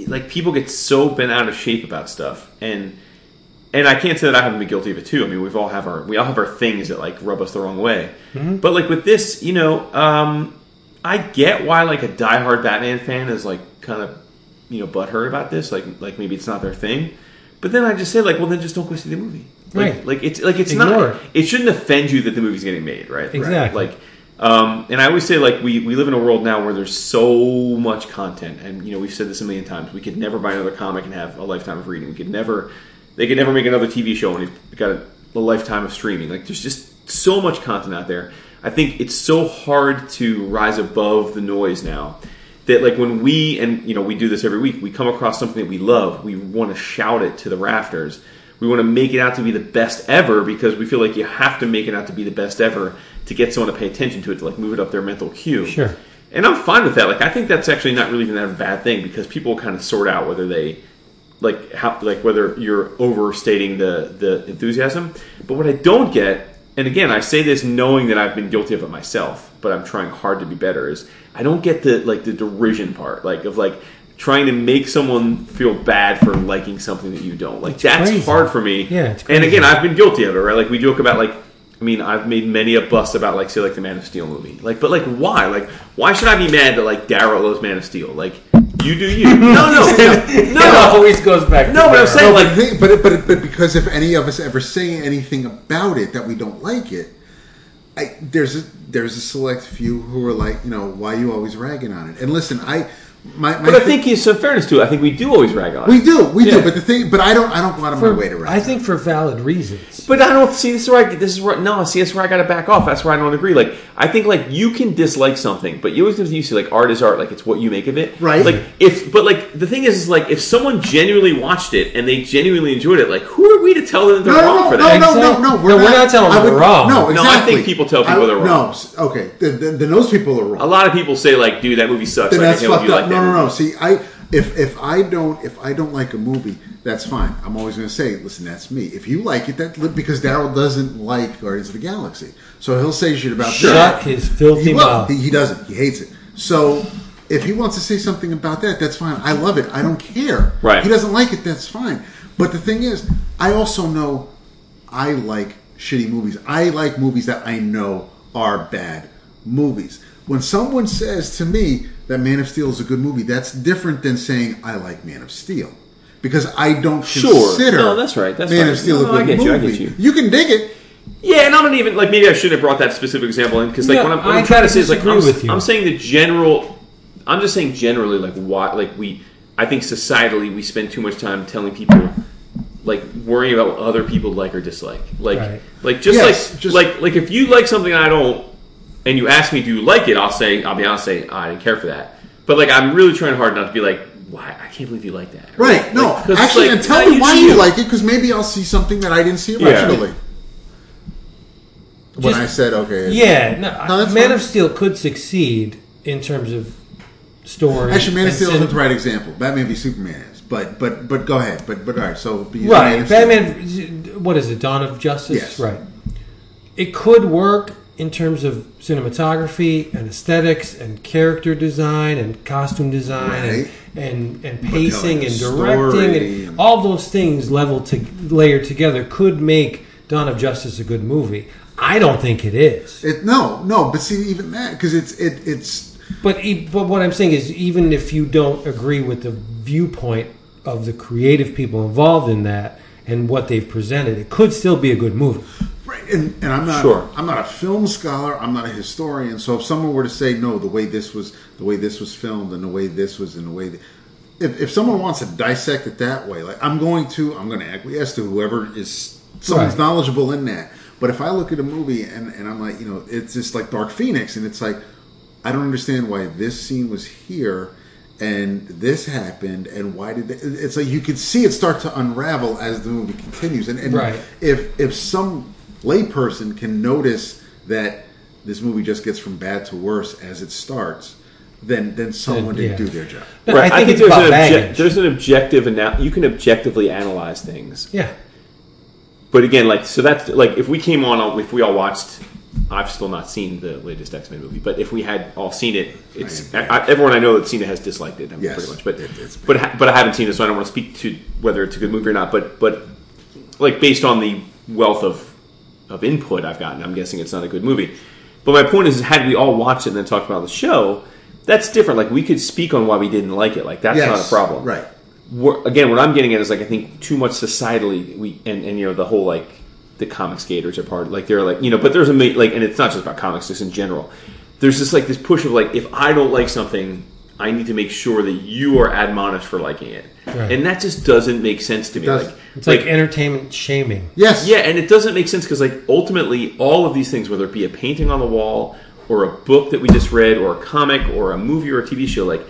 like people get so bent out of shape about stuff and and I can't say that I haven't been guilty of it too. I mean, we've all have our we all have our things that like rub us the wrong way. But like with this, you know, um, I get why like a diehard Batman fan is like kind of you know butthurt about this. Like like maybe it's not their thing. But then I just say like, well, then just don't go see the movie. Like, Right. like it's like it's Ignore not. it. Shouldn't offend you that the movie's getting made, right? Exactly. Like, um, and I always say like we we live in a world now where there's so much content, and you know we've said this a million times. We could never buy another comic and have a lifetime of reading. We could never. They could never make another TV show and you've got a, a lifetime of streaming. Like there's just so much content out there. I think it's so hard to rise above the noise now that like when we and you know we do this every week we come across something that we love we want to shout it to the rafters. We want to make it out to be the best ever because we feel like you have to make it out to be the best ever to get someone to pay attention to it to like move it up their mental queue Sure. and i'm fine with that. Like i think that's actually not really even that a bad thing because people kind of sort out whether they like how like whether you're overstating the the enthusiasm. But what i don't get and again i say this knowing that i've been guilty of it myself but i'm trying hard to be better is i don't get the like the derision part like of like trying to make someone feel bad for liking something that you don't like that's crazy. hard for me Yeah, it's and again i've been guilty of it right like we joke about like I mean, I've made many a bust about like say like the Man of Steel movie. Like, but like why? Like, why should I be mad that like Daryl loves Man of Steel? Like, you do you. No, no, no, It always goes back. to No, but I'm saying But, like the thing- but, but but because if any of us ever say anything about it that we don't like it, I there's a, there's a select few who are like, you know, why you always ragging on it? And listen, I my, my But I think he's some fairness to it. I think we do always rag on. we do, we Yeah. do. But the thing, but I don't, I don't go out of my way to rag. I think for valid reasons. But I don't see this is where I, this is where no see this is where I got to back off. That's where I don't agree. Like I think like you can dislike something, but you always have to see like art is art. Like it's what you make of it. Right. Like if but like the thing is is like if someone genuinely watched it and they genuinely enjoyed it, like who are we to tell them they're no, wrong no, for no, that? no, no, Exactly. no, No, we're not telling them would- they're wrong. No, exactly. No, I think people tell people would- they're wrong. No, okay, then, then, then those people are wrong. A lot of people say like, dude, that movie sucks. then like, I that's fucked up. like no, that no, no. See, I if if I don't if I don't like a movie, that's fine. I'm always going to say, listen, that's me. If you like it, that because Daryl doesn't like Guardians of the Galaxy, so he'll say shit about Shut that. his filthy he, mouth. He, he doesn't. He hates it. So if he wants to say something about that, that's fine. I love it. I don't care. Right. He doesn't like it. That's fine. But the thing is, I also know I like shitty movies. I like movies that I know are bad movies. When someone says to me that Man of Steel is a good movie, that's different than saying I like Man of Steel. Because I don't Sure. consider No, that's right. That's Man right. of Steel No, a I good get you. I movie. get you. can dig it. Yeah, and I'm not even like maybe I shouldn't have brought that specific example in because like No, what I'm, what I I'm trying to say is like I'm, with you. I'm saying the general. I'm just saying generally like why like we I think societally we spend too much time telling people like worrying about what other people like or dislike. Like Right. like just Yes, like just- like like if you like something I don't and you ask me do you like it, I'll say I'll be honest say "Ah, I didn't care for that. But like I'm really trying hard not to be like why I can't believe you like that. Right. No. Like, 'cause it's Actually, like, and tell nah, me why choose you like it, because maybe I'll see something that I didn't see Yeah. originally. When Just- I said, okay. Yeah, no, No, Man fine. of Steel could succeed in terms of story. Actually, Man of Steel isn't the right example. Batman v Superman is. But but but go ahead. But but all right. So be Right. Batman. What is it? Dawn of Justice. Yes. Right. It could work in terms of cinematography and aesthetics and character design and costume design Right. and, and and pacing and directing and all those things leveled to layered together could make Dawn of Justice a good movie. I don't think it is. It, no, no. But see, even that because it's it it's But but what I'm saying is, even if you don't agree with the viewpoint of the creative people involved in that and what they've presented, it could still be a good movie. Right. And, and I'm not Sure. I'm not a film scholar. I'm not a historian. So if someone were to say no, the way this was the way this was filmed and the way this was and the way. That, if, if someone wants to dissect it that way, like I'm going to, I'm going to acquiesce to whoever is someone's Right. knowledgeable in that. But if I look at a movie and, and I'm like, you know, it's just like Dark Phoenix, and it's like, I don't understand why this scene was here and this happened, and why did they, it's like you could see it start to unravel as the movie continues. And, and Right. if if some layperson can notice that this movie just gets from bad to worse as it starts, then then someone yeah. didn't do their job. No, Right. I think, it's there's about an obje- there's an objective ana- you can objectively analyze things. yeah, But again, like so that's like if we came on, if we all watched, I've still not seen the latest X Men movie, but if we had all seen it, it's I- I, everyone I know that's seen it has disliked it. I mean, Yes, pretty much. But it- it's- but ha- but I haven't seen it, so I don't want to speak to whether it's a good movie or not. But but like based on the wealth of of input I've gotten, I'm guessing it's not a good movie. But my point is, had we all watched it and then talked about the show, that's different. Like we could speak on why we didn't like it. Like that's not a problem Right. what, again, what I'm getting at is like I think too much societally we and, and you know the whole like the Comicsgaters are part like they're like you know but there's a like and it's not just about comics just in general. There's this like this push of like if I don't like something, I need to make sure that you are admonished for liking it, Right. and that just doesn't make sense to me. doesn't. Like it's like, entertainment shaming. Yes. yeah, and it doesn't make sense because, like, ultimately, all of these things, whether it be a painting on the wall, or a book that we just read, or a comic, or a movie, or a TV show, like,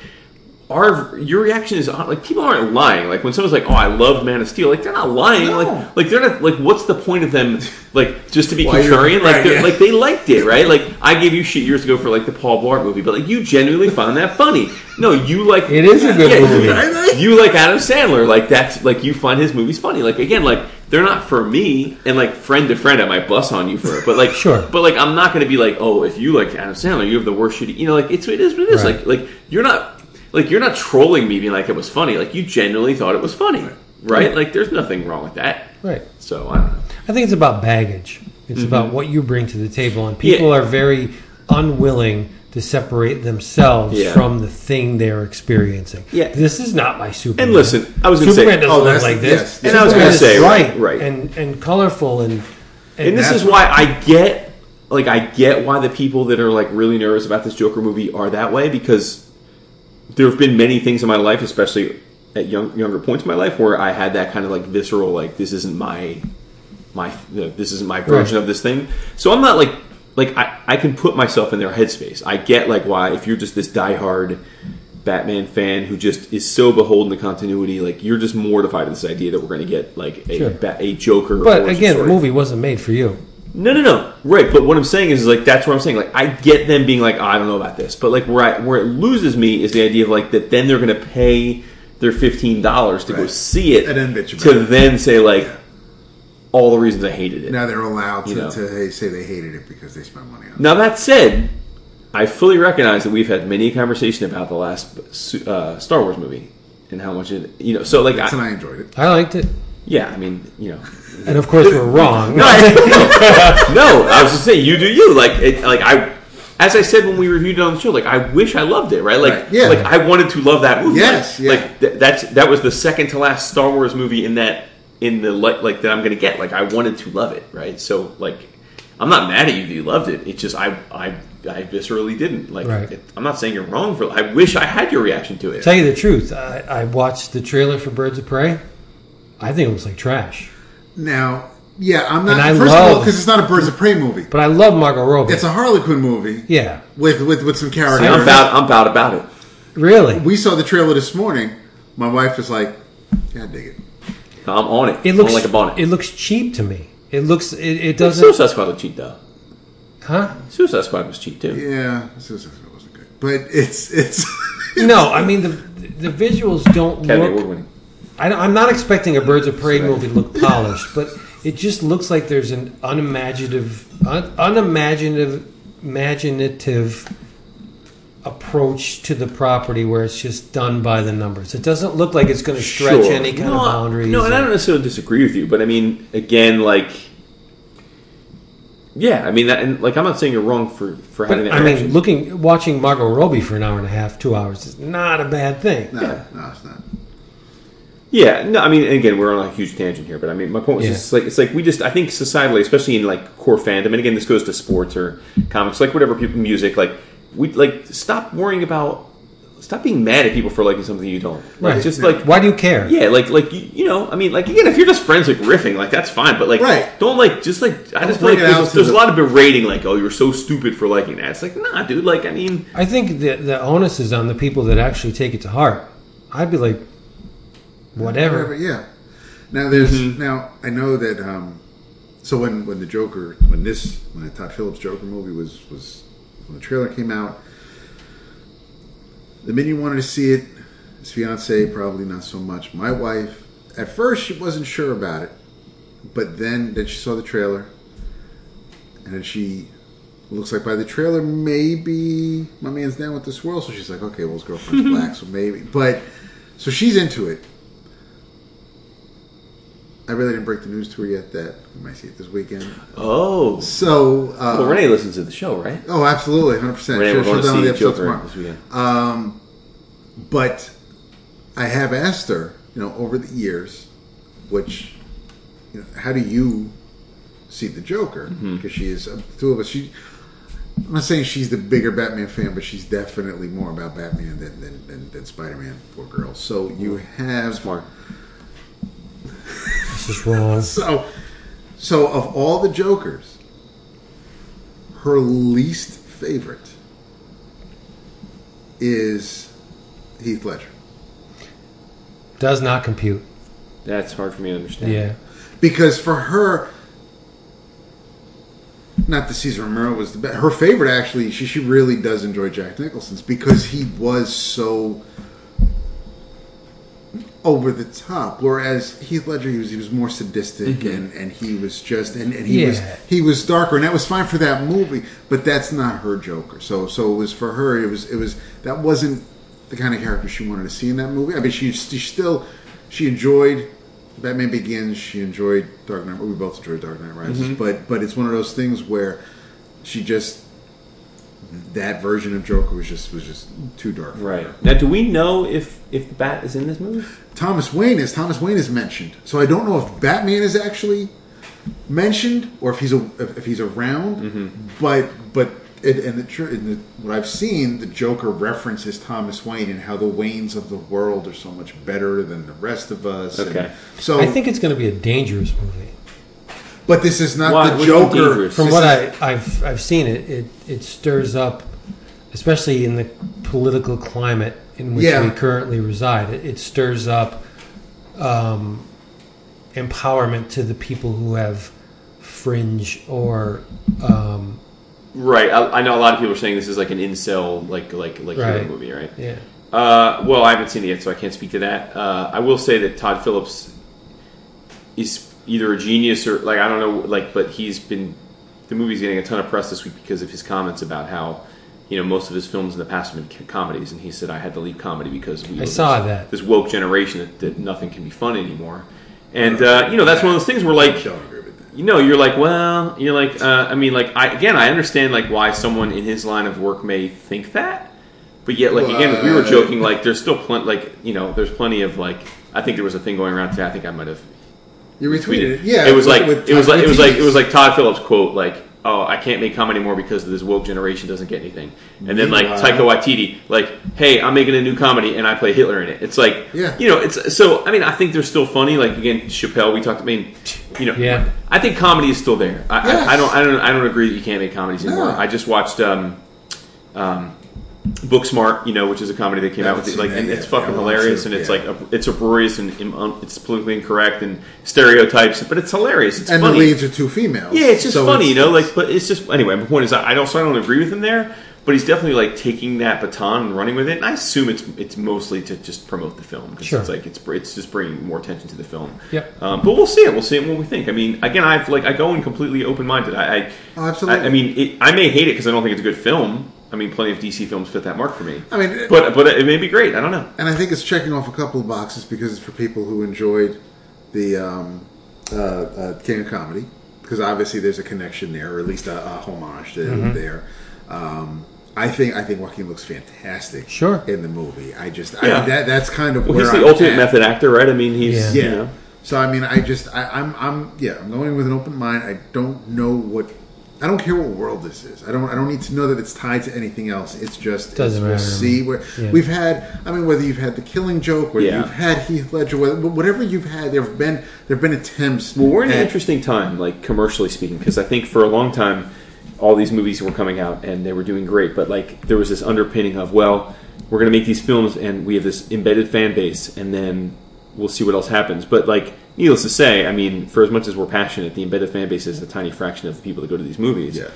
our your reaction is uh, like people aren't lying. Like when someone's like, "Oh, I loved Man of Steel," like they're not lying. No. Like, like they're not like, what's the point of them? Like just to be contrarian? Like, right, they're yeah. like they liked it, right? Like I gave you shit years ago for like the Paul Blart movie, but like you genuinely found that funny. No, you like It is a good yeah, movie. You, like Adam Sandler, like that's like you find his movies funny. Like again, like they're not for me, and like friend to friend, I might bust on you for it, but like Sure. But like I'm not going to be like, oh, if you like Adam Sandler, you have the worst shitty. You know, like it's it is what it is. Right. Like like you're not like you're not trolling me being like it was funny. Like you genuinely thought it was funny, right? Like there's nothing wrong with that. Right. So I don't know. I think it's about baggage. It's Mm-hmm. about what you bring to the table, and people Yeah. are very unwilling to separate themselves Yeah. from the thing they're experiencing. Yeah. this is not my Superman. And listen, I was gonna say- Superman doesn't Oh, look that's- like this. yes. And I was gonna say, right, right. and and colorful, and And this is why I get like I get why the people that are like really nervous about this Joker movie are that way because there have been many things in my life, especially at young, younger points in my life, where I had that kind of like visceral, like this isn't my my you know, this isn't my version Right. of this thing. So I'm not like like I, I can put myself in their headspace. I get like why if you're just this diehard Batman fan who just is so beholden to continuity, like you're just mortified at this idea that we're going to get like a Sure. a Joker. But again, the movie wasn't made for you. No, no, no. Right, but what I'm saying is, like, that's what I'm saying. Like, I get them being like, I don't know about this, but like, where I, where it loses me is the idea of like that. Then they're going to pay their fifteen dollars to go see it, And then bitch about to it. then say like all the reasons I hated it. Now they're allowed to, You know. to say they hated it because they spent money on it. Now that said, I fully recognize that we've had many conversation about the last uh, Star Wars movie and how much it, you know. So like, And I, I enjoyed it. I liked it, yeah, I mean, you know. And of course we're wrong. No, I, no, I was just saying, you do you. Like, it, like I, as I said when we reviewed it on the show, like I wish I loved it, right? Like, Right, yeah. like I wanted to love that movie. Yes, like, yeah. like th- that's that was the second to last Star Wars movie in that in the like, like that I'm going to get. Like, I wanted to love it, right? So, like, I'm not mad at you that you loved it. It's just I, I, I viscerally didn't. Like, Right. it, I'm not saying you're wrong for. I wish I had your reaction to it. Tell you the truth, I, I watched the trailer for Birds of Prey. I think it looks like trash, Now, yeah, I'm not. And I first of all, love- because it's not a Birds of Prey movie. but I love Margot Robbie. It's a Harley Quinn movie yeah, with with, with some See, I'm about, I'm about about it. really. we saw the trailer this morning. My wife was like, "Yeah, I dig it." I'm on it. It I'm looks like a bonnet. It looks cheap to me. It looks. It, it doesn't. Suicide Squad was cheap though. Huh? Suicide Squad was cheap too. Yeah, this was- it wasn't good, but it's it's. No, I mean the the visuals don't Academy look. Award winning. I, am not expecting a Birds of Prey movie to look polished, but it just looks like there's an unimaginative, un, unimaginative, imaginative approach to the property where it's just done by the numbers. It doesn't look like it's going to stretch Sure. any kind no, of I- boundaries. No, and I don't necessarily disagree with you, but I mean, again, like, yeah, I mean, that, and like, I'm not saying you're wrong for for having that. I mean, looking, watching Margot Robbie for an hour and a half, two hours is not a bad thing. No, Yeah. no, it's not. Yeah, no, I mean, again, we're on a huge tangent here, but I mean, my point was Yeah. just like it's like we just I think societally, especially in like core fandom, and again, this goes to sports or comics, like whatever people, music, like we like stop worrying about. Stop being mad at people for liking something you don't. Like, Right. Just like Why do you care? Yeah, like like you, you know, I mean, like again, if you're just friends like riffing, like that's fine. But like, Right. don't like just like I just feel bring like there's, there's the- a lot of berating, like oh, you're so stupid for liking that. It's like nah, dude. Like I mean, I think the the onus is on the people that actually take it to heart. I'd be like, whatever. Whatever, yeah. Now there's Mm-hmm. now I know that um, so when when the Joker when this when the Todd Phillips Joker movie was was when the trailer came out, the minute wanted to see it, his fiance probably not so much. My wife at first she wasn't sure about it, but then then she saw the trailer, and then she looks like by the trailer maybe my man's down with the swirl, so she's like, okay, well his girlfriend's black, so maybe, but so she's into it. I really didn't break the news to her yet that we might see it this weekend. oh, So, uh, well, Renee listens to the show, right? oh, absolutely, hundred percent. Renee, we're going to see the Joker tomorrow. this weekend. Um, but I have asked her, you know, over the years, which, you know, how do you see the Joker? Mm-hmm. Because she is uh, the two of us. She, I'm not saying she's the bigger Batman fan, but she's definitely more about Batman than than, than, than Spider Man. Poor girl. So you have Smart. This is wrong. So, so of all the Jokers, her least favorite is Heath Ledger Does not compute. That's hard for me to understand. Yeah. because for her, not that Cesar Romero was the best. Her favorite, actually, she she really does enjoy Jack Nicholson's because he was so over the top. Whereas Heath Ledger, he was he was more sadistic mm-hmm. and, and he was just and, and he was he was darker, and that was fine for that movie. But that's not her Joker. So so it was for her. It was it was that wasn't the kind of character she wanted to see in that movie. I mean, she, she still she enjoyed Batman Begins. She enjoyed Dark Knight. We both enjoyed Dark Knight Rises. Mm-hmm. But but it's one of those things where she just that version of Joker was just was just too dark. Right her. now, do we know if if the Bat is in this movie? Thomas Wayne is Thomas Wayne is mentioned. So I don't know if Batman is actually mentioned or if he's a, if, if he's around. Mm-hmm. But but it, and the, tr- in the what I've seen, the Joker references Thomas Wayne and how the Waynes of the world are so much better than the rest of us. and Okay. so I think it's going to be a dangerous movie. but this is not Why- the what do you mean Joker. dangerous? From This what is- I, I've I've seen it, it it stirs up, especially in the political climate in which Yeah. we currently reside. It, it stirs up um, empowerment to the people who have fringe or um, Right. I, I know a lot of people are saying this is like an incel, like like like hero Right. movie, right? yeah. Uh, well, I haven't seen it yet, so I can't speak to that. Uh, I will say that Todd Phillips is either a genius or like I don't know, like, but he's been the movie's getting a ton of press this week because of his comments about how you know most of his films in the past have been comedies, and he said I had to leave comedy because we I saw this, that. this woke generation that, that nothing can be fun anymore. And uh, you know that's one of those things where like don't agree with that. you know you're like well you're like uh, i mean like i again i understand like why someone in his line of work may think that but yet like again we were joking like there's still plenty like you know there's plenty of like i think there was a thing going around today i think i might have You retweeted it. Yeah, it was like it was like it was like it was like todd phillips quote like oh i can't make comedy anymore because this woke generation doesn't get anything and then like Meanwhile- taika waititi like hey i'm making a new comedy and i play hitler in it it's like Yeah. you know it's so i mean i think they're still funny like again chappelle we talked i mean you know Yeah. I think comedy is still there. I, Yes. I, I don't. I don't. I don't agree that you can't make comedies anymore. No. I just watched um, um, Booksmart, you know, which is a comedy that came I out with it, like, and that it's yet. fucking I hilarious, to, and it's yeah. like a, it's uproarious and um, it's politically incorrect and stereotypes, but it's hilarious. It's and funny. the leads are two females. Yeah, it's just So funny, it's- you know. Like, but it's just anyway. My point is, I I also I don't agree with him there, but he's definitely like taking that baton and running with it. And I assume it's it's mostly to just promote the film because Sure. it's like it's it's just bringing more attention to the film. Yeah. Um, but we'll see it. We'll see it what we think. I mean, again, I've like I go in completely open minded. I, I Oh, absolutely. I, I mean, it, I may hate it because I don't think it's a good film. I mean, plenty of DC films fit that mark for me. I mean, but but it may be great. I don't know. and I think it's checking off a couple of boxes because it's for people who enjoyed the um, uh, uh, King of Comedy, because obviously there's a connection there, or at least a, a homage to, Mm-hmm. there. Um, I think I think Joaquin looks fantastic. Sure. in the movie. I just Yeah. I, that that's kind of Well, where he's the I'm ultimate at. method actor, right? I mean, he's Yeah. Yeah. you know. So I mean, I just I, I'm I'm yeah I'm going with an open mind. I don't know what. I don't care what world this is. I don't. I don't need to know that it's tied to anything else. It's just Doesn't it's, we'll matter. see where Yeah. we've had. I mean, whether you've had the Killing Joke, whether Yeah. you've had Heath Ledger, whether, whatever you've had, there've been there've been attempts. Well, we're in an interesting time, like commercially speaking, because I think for a long time, all these movies were coming out and they were doing great, but like there was this underpinning of, well, we're going to make these films and we have this embedded fan base, and then we'll see what else happens. But like, needless to say, I mean, for as much as we're passionate, the embedded fan base is a tiny fraction of the people that go to these movies. Yeah.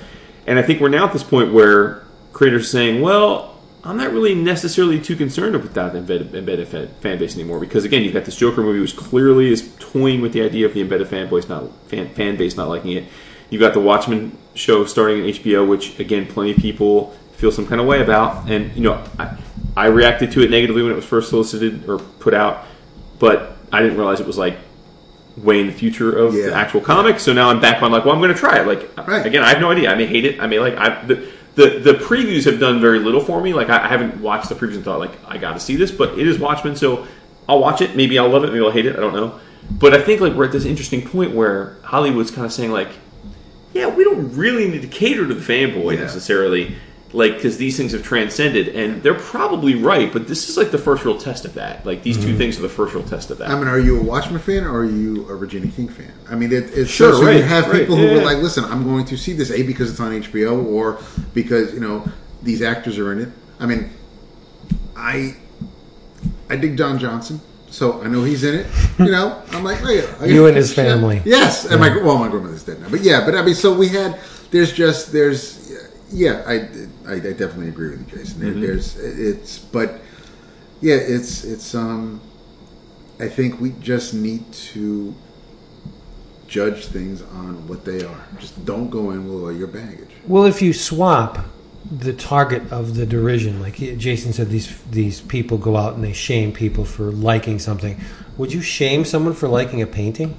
And I think we're now at this point where creators are saying, well. I'm not really necessarily too concerned with that embedded, embedded fan, fan base anymore because again, you've got this Joker movie, which clearly is toying with the idea of the embedded fan base not fan, fan base not liking it. You've got the Watchmen show starting in HBO, which again, plenty of people feel some kind of way about, and you know, I, I reacted to it negatively when it was first solicited or put out, but I didn't realize it was like way in the future of Yeah. the actual comic. So now I'm back on like, well, I'm going to try it. Like Right. again, I have no idea. I may hate it. I may like I the. The, the previews have done very little for me. Like I, I haven't watched the previews and thought like I got to see this, but it is Watchmen, so I'll watch it. Maybe I'll love it. Maybe I'll hate it. I don't know. But I think like we're at this interesting point where Hollywood's kind of saying like, yeah, we don't really need to cater to the fanboy Yeah. necessarily, like because these things have transcended, and they're probably right. But this is like the first real test of that. Like these two mm-hmm. things are the first real test of that. I mean, are you a Watchmen fan or are you a Regina King fan? I mean, it, it's Sure, so, so right, you have right, people who yeah. are like, listen, I'm going to see this a because it's on HBO or because you know these actors are in it. I mean, I I dig Don Johnson, so I know he's in it. You know, I'm like, oh, yeah, I- You and his family. Yes, and my well, my grandmother's dead now, but yeah, but I mean, so we had. There's just there's yeah, I I, I definitely agree with you, Jason. There- Mm-hmm. There's it's but yeah, it's it's um. I think we just need to judge things on what they are. Just don't go in with all your baggage. Well, if you swap the target of the derision, like Jason said, these these people go out and they shame people for liking something. Would you shame someone for liking a painting?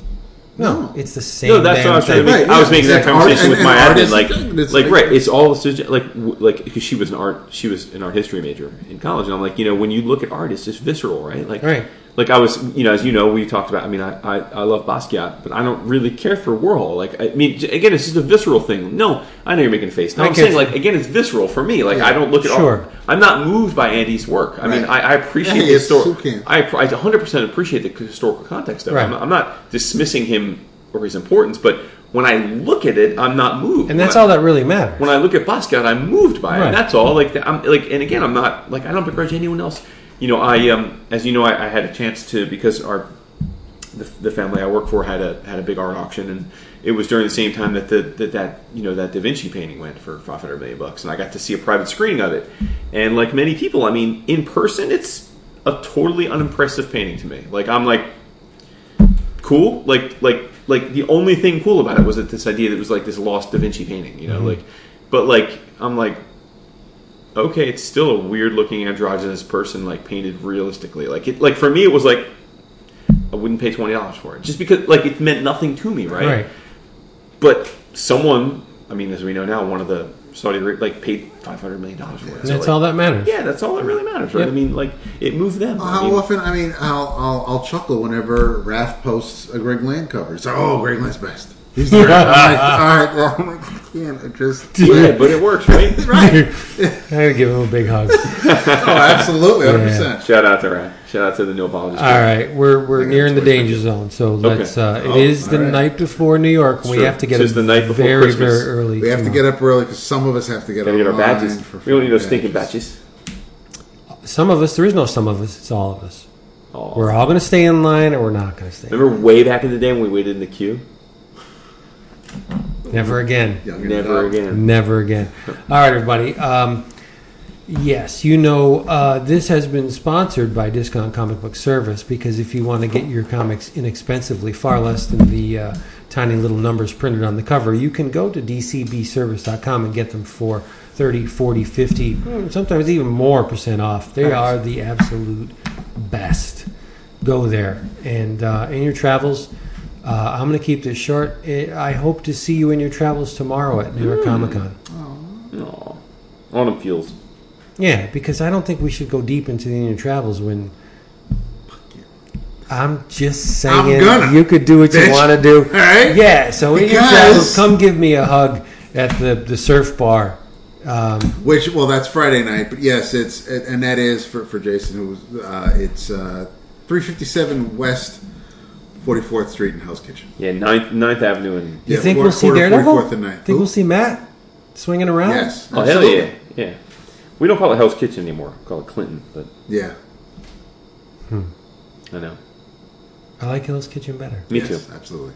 No, No. it's the same. No, that's what I was trying to make. thing. Right, I was yeah. making that It's conversation art- with and- my and admin, artists- like, it's like, like- right. It's all sugge- like, w- like because she was an art, she was an art history major in college, and I'm like, you know, when you look at art, it's just visceral, right? Like, Right. Like I was, you know, as you know, we talked about. I mean, I I, I love Basquiat, but I don't really care for Warhol. Like, I mean, again, it's just a visceral thing. No, I know you're making a face. No, I I'm get saying like again, it's visceral for me. Like, I don't look at Sure. all. I'm not moved by Andy's work. I mean, I, I appreciate Hey, the story. I, I 100 percent appreciate the historical context of it. Right. I'm, I'm not dismissing him or his importance, but when I look at it, I'm not moved. And that's When I- all that really matters. when I look at Basquiat, I'm moved by it. Right. And that's all. Like I'm like, and again, I'm not like I don't begrudge anyone else. You know, I um, as you know, I, I had a chance to because our the, the family I work for had a had a big art auction, and it was during the same time that the that, that you know that Da Vinci painting went for 500 million bucks, and I got to see a private screening of it. And like many people, I mean, in person, it's a totally unimpressive painting to me. Like I'm like cool. Like like like the only thing cool about it was that this idea that it was like this lost Da Vinci painting, you know, like but like I'm like okay, it's still a weird looking androgynous person like painted realistically. Like it like for me it was like I wouldn't pay twenty dollars for it. Just because like it meant nothing to me, right? Right. But someone I mean, as we know now, one of the Saudi Arabia like paid five hundred million dollars for it. And So, that's like, all that matters. Yeah, that's all that really matters, right? Yep. I mean, like it moved them. I How mean, often? I mean, I'll, I'll I'll chuckle whenever Raph posts a Greg Land cover. It's like, oh, Greg Land's best. He's the best. I'm like, all right, well, I'm like, I can't. I just yeah, but it works, right? right. I gotta give him a big hug. Oh, absolutely, hundred percent. Shout out to Ryan. Shout out to the New apologies. All right, we're we're nearing the Twitter. danger zone, so let's. Uh, it Oh, is the all right. night before New York. and We Sure. have to get It's up the night before very Christmas. very early. We have to get up early because some of us have to get Gotta get our badges. for We don't need those stinking badges. Some of us. There is no some of us. It's all of us. Oh. We're all going to stay in line, or we're not going to stay. Remember way back in the day when we waited in the queue? Never again. Young Never again. Never again. All right, everybody. Um, yes, you know, uh, this has been sponsored by Discount Comic Book Service because if you want to get your comics inexpensively, far less than the uh, tiny little numbers printed on the cover, you can go to dcbservice.com and get them for 30, 40, 50, mm, sometimes even more percent off. They are the absolute best. Go there. And uh, in your travels, uh, I'm going to keep this short. Eh, I hope to see you in your travels tomorrow at New York Comic Con. Aw. Autumn feels. Yeah, because I don't think we should go deep into the in your travels when. I'm just saying I'm gonna, you could do what you want to do. Alright? Yeah, so in your travels, come give me a hug at the, the surf bar. Um, Which well, that's Friday night, but yes, it's and that is for for Jason who was uh, it's uh, three fifty seven West Forty Fourth Street in Hell's Kitchen. Yeah, 9th, 9th Avenue and. you Yeah, think quarter- we'll see quarter Daredevil? 44th and ninth. Think Who? we'll see Matt swinging around? Yes, Oh, hell yeah. Yeah. We don't call it Hell's Kitchen anymore. We call it Clinton, but yeah. Hmm. I know. I like Hell's Kitchen better. Me yes, too. absolutely.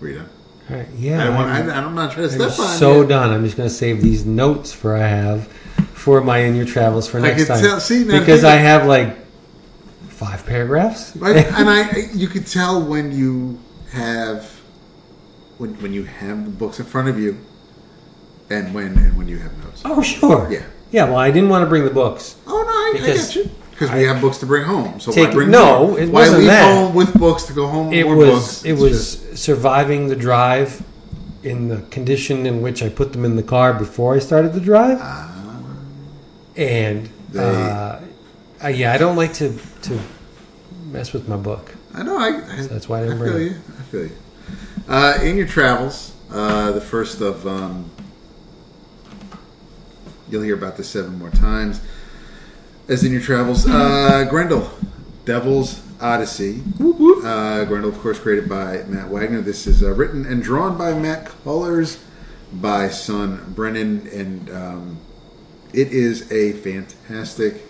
Rita, All right, yeah. I don't want. I, I'm- I'm not trying to I'm step on so you. done. I'm just going to save these notes for I have for my in your travels for I next can time. tell- see, now because I have like five paragraphs. Right? and I, you could tell when you have when when you have the books in front of you, and when and when you have notes. oh sure. Yeah. Yeah. Well, I didn't want to bring the books. Oh no, I, I Because get you. Because we have books to bring home. So Take- why bring no, it why wasn't leave that. home with books to go home with It was books? it It's was just- surviving the drive in the condition in which I put them in the car before I started the drive. and They- uh, uh, yeah, I don't like to to mess with my book. I know. I, I that's why I I didn't feel bring it. you. I feel you. Uh, in your travels, uh, the first of um, you'll hear about this seven more times. As in your travels, uh, Grendel, Devil's Odyssey. Uh, Grendel, of course, created by Matt Wagner. This is uh, written and drawn by Matt Cullers, by son Brennan, and um, it is a fantastic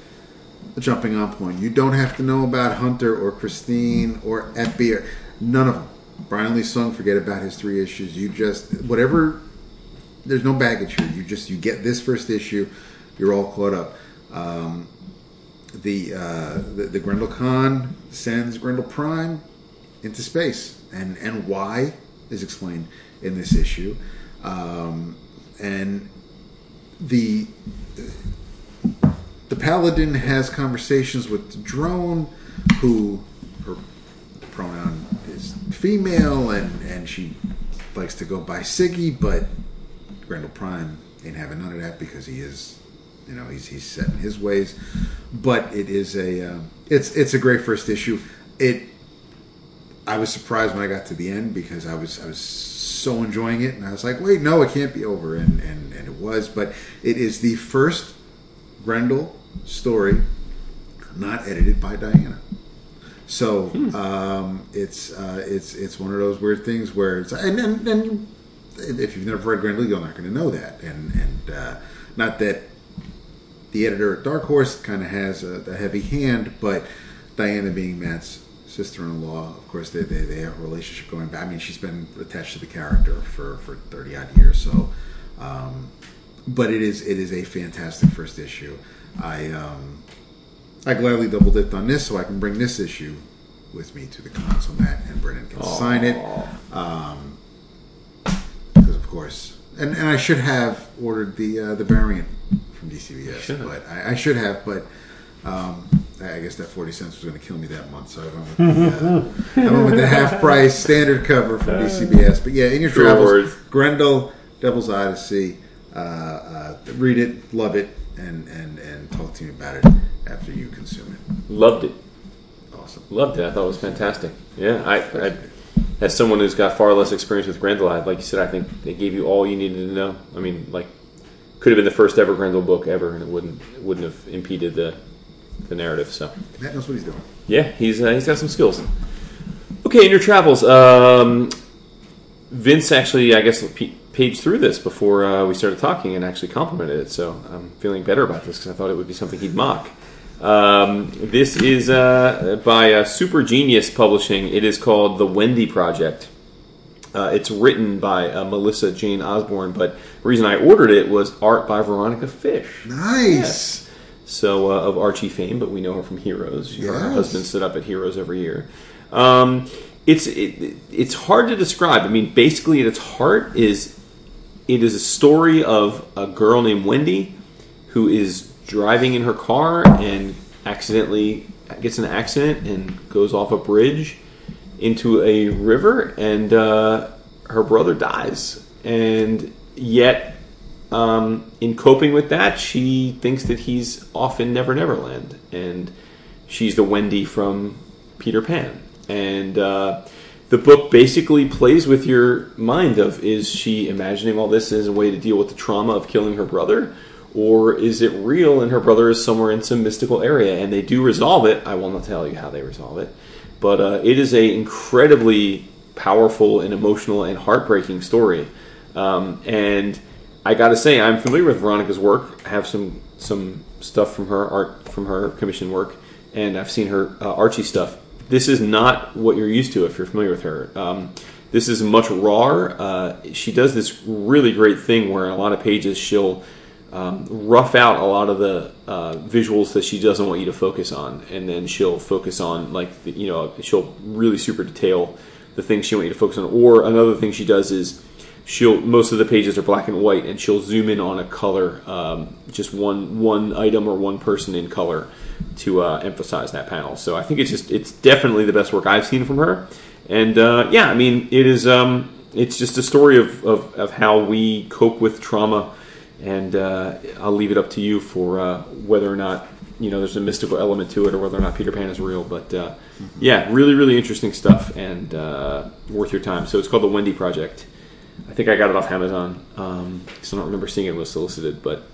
jumping on point. You don't have to know about Hunter or Christine or Eppy or none of them. Brian Li Sung, forget about his three issues. You just whatever. There's no baggage here. You just you get this first issue, you're all caught up. Um, the, uh, the the Grendel Khan sends Grendel Prime into space, and and why is explained in this issue, um, and the the paladin has conversations with the drone, who her pronoun is female, and and she likes to go by Siggy, but Grendel Prime ain't having none of that because he is you know he's he's set in his ways, but it is a um, it's it's a great first issue. It I was surprised when I got to the end because I was I was so enjoying it, and I was like, wait, no, it can't be over, and and, and it was. But it is the first Grendel story not edited by Diana. So um, it's uh, it's it's one of those weird things where it's and and, and if you've never read Grendel, you're not going to know that, and and uh, not that the editor at Dark Horse kind of has a, a heavy hand, but Diana being Matt's sister-in-law, of course, they, they, they have a relationship going back. I mean, she's been attached to the character for, for 30 odd years, so. Um, but it is it is a fantastic first issue. I um, I gladly double dipped on this so I can bring this issue with me to the con so Matt and Brennan can sign it. Um, because of course, and, and I should have ordered the uh, the variant from DCBS, but I, I should have, but um, I I guess that forty cents was going to kill me that month, so I went with the, uh, I went with the half price standard cover from DCBS. But yeah, in your True travels, words. Grendel, Devil's Odyssey, uh, uh, read it, love it, and, and and talk to me about it after you consume it. Loved it. Awesome. Loved it. I thought it was fantastic. Yeah, I, I as someone who's got far less experience with Grendel, I, like you said, I think they gave you all you needed to know. I mean, like, could have been the first ever Grendel book ever, and it wouldn't it wouldn't have impeded the the narrative. So, Matt knows what he's doing. yeah, he's uh, he's got some skills. Okay, in your travels, um, Vince actually, I guess, pe- paged through this before uh, we started talking and actually complimented it. So I'm feeling better about this because I thought it would be something he'd mock. Um, this is uh, by uh, Super Genius Publishing. It is called The Wendy Project. Uh, it's written by uh, Melissa Jane Osborne, but the reason I ordered it was art by Veronica Fish. Nice. So uh, of Archie fame, but we know her from Heroes. Her Yes. husband stood up at Heroes every year. Um, it's it, it's hard to describe. I mean, basically, at its heart is it is a story of a girl named Wendy who is driving in her car and accidentally gets in an accident and goes off a bridge into a river, and uh, her brother dies. And yet, um, in coping with that, she thinks that he's off in Never Never Land, and she's the Wendy from Peter Pan. And uh, the book basically plays with your mind of is she imagining all this as a way to deal with the trauma of killing her brother, or is it real and her brother is somewhere in some mystical area? And they do resolve it. I will not tell you how they resolve it, but uh, it is a incredibly powerful and emotional and heartbreaking story. Um, and I got to say, I'm familiar with Veronica's work. I have some some stuff from her art from her commission work, and I've seen her uh, Archie stuff. This is not what you're used to if you're familiar with her. Um, this is much rawer. Uh, she does this really great thing where in a lot of pages she'll um, rough out a lot of the uh, visuals that she doesn't want you to focus on, and then she'll focus on like the, you know she'll really super detail the things she wants you to focus on. Or another thing she does is she'll most of the pages are black and white, and she'll zoom in on a color, um, just one one item or one person in color to uh, emphasize that panel. So I think it's just it's definitely the best work I've seen from her. And uh, yeah, I mean it is um, it's just a story of, of, of how we cope with trauma. And uh, I'll leave it up to you for uh, whether or not you know there's a mystical element to it or whether or not Peter Pan is real. But uh, yeah, really really interesting stuff and uh, worth your time. So it's called the Wendy Project. I think I got it off Amazon. Um, so I don't remember seeing it was solicited, but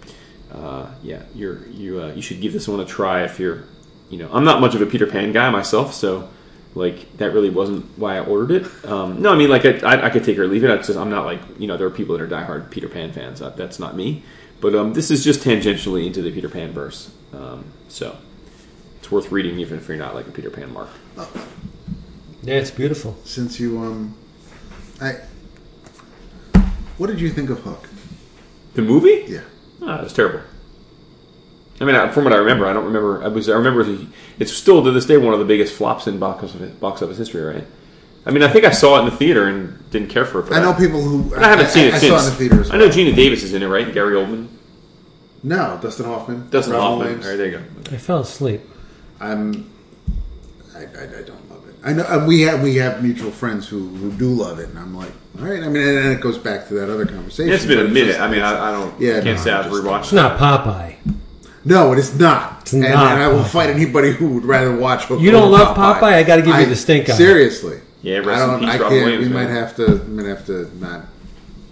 uh, yeah, you're you uh, you should give this one a try if you're you know I'm not much of a Peter Pan guy myself, so like that really wasn't why I ordered it. Um, no, I mean like I, I, I could take it or leave it. I just I'm not like you know there are people that are diehard Peter Pan fans. That, that's not me. But um, this is just tangentially into the Peter Pan verse, um, so it's worth reading even if you're not like a Peter Pan mark. Yeah, it's beautiful. Since you um, I, what did you think of Hook? The movie? Yeah. Ah, it was terrible. I mean, from what I remember, I don't remember. I was. I remember it's still to this day one of the biggest flops in box office, box office history, right? I mean, I think I saw it in the theater and didn't care for it. But I know people who I haven't seen it I, since. saw it in the theater as I know Geena Davis is in it, right? And Gary Oldman, No, Dustin Hoffman. Dustin Robin Hoffman. Williams. All right, there you go. I fell asleep. I'm. I, I, I don't love it. I know and we have we have mutual friends who, who do love it, and I'm like, all right. I mean, and, and it goes back to that other conversation. It's been a minute. just- I mean, I, I don't. Yeah, can't no, say I've just- rewatched. It's not Popeye. No, it is not. It's and, not and I will Popeye. fight anybody who would rather watch. Hook You don't love Popeye? I gotta give you the stink eye. Seriously. Yeah, rest I don't. peace, I can't. Williams, we man. might have to. We might have to not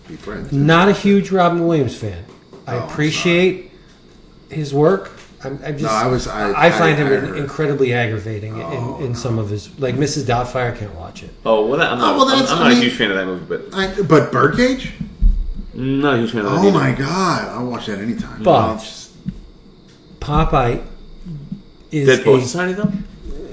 be friends. Not a huge Robin Williams fan. I Oh, I'm appreciate his work. I'm, I'm just. No, I was- I- I find I- him I incredibly aggravating Oh, in, in some of his like Mrs. Doubtfire. Can't watch it. Oh well, that, I'm not, Oh, well, I'm, I'm not mean- a huge fan of that movie, but I, but Birdcage. not a huge fan of that. Oh either. my god! I'll watch that anytime. But- It's just- Popeye is Dead Poets a, Society though.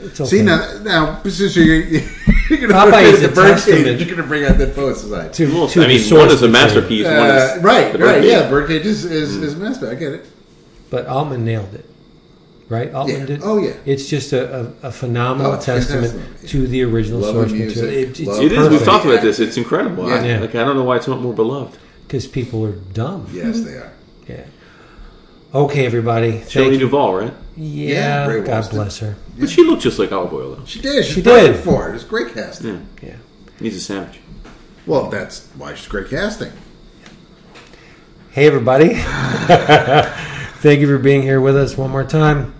okay. see now, now since you're, you're gonna Popeye bring is the a Birdcage, You're gonna bring out that poet society. to, Well, to I mean, one is a material. masterpiece. one Uh, is right, the right, yeah. Birdcage is is, is master. I get it. But Altman nailed it, right? Altman Yeah. did. Oh, yeah. It's just a, a, a phenomenal Oh, testament fantastic. to the original Love source music, material. It, it's love- It is. We've talked about this. It's incredible. I, Yeah. like I don't know why it's not more beloved. because people are dumb. Yes, they are. Yeah. Okay, everybody. Shelley Duvall, right? Yeah, Yeah, God Walston. bless her. But she looked just like Olive Oyl, though. She did. She's She perfect did. for it. It's great casting. Yeah, Yeah. needs a sandwich. Well, that's why she's great casting. Hey, everybody. Thank you for being here with us one more time.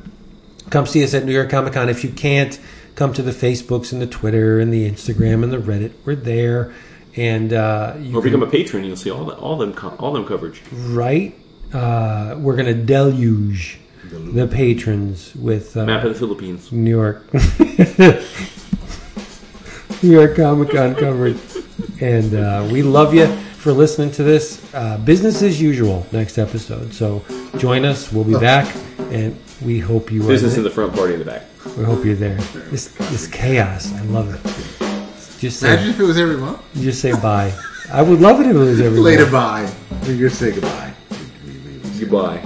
Come see us at New York Comic Con. If you can't, come to the Facebooks and the Twitter and the Instagram and the Reddit. We're there. And uh, you Or can- become a patron. You'll see all the, all them all them coverage. right. Uh, we're going to deluge the patrons with uh, Map of the Philippines. New York, New York Comic Con coverage, and uh, we love you for listening to this. Uh, business as usual next episode. So join us. We'll be back, and we hope you are. Business there. in the front, party in the back. we hope you're there. This this chaos. I love it. Just Imagine say if it was every month. just say bye. I would love it if it was every Later, month. bye. You're gonna say goodbye. Goodbye.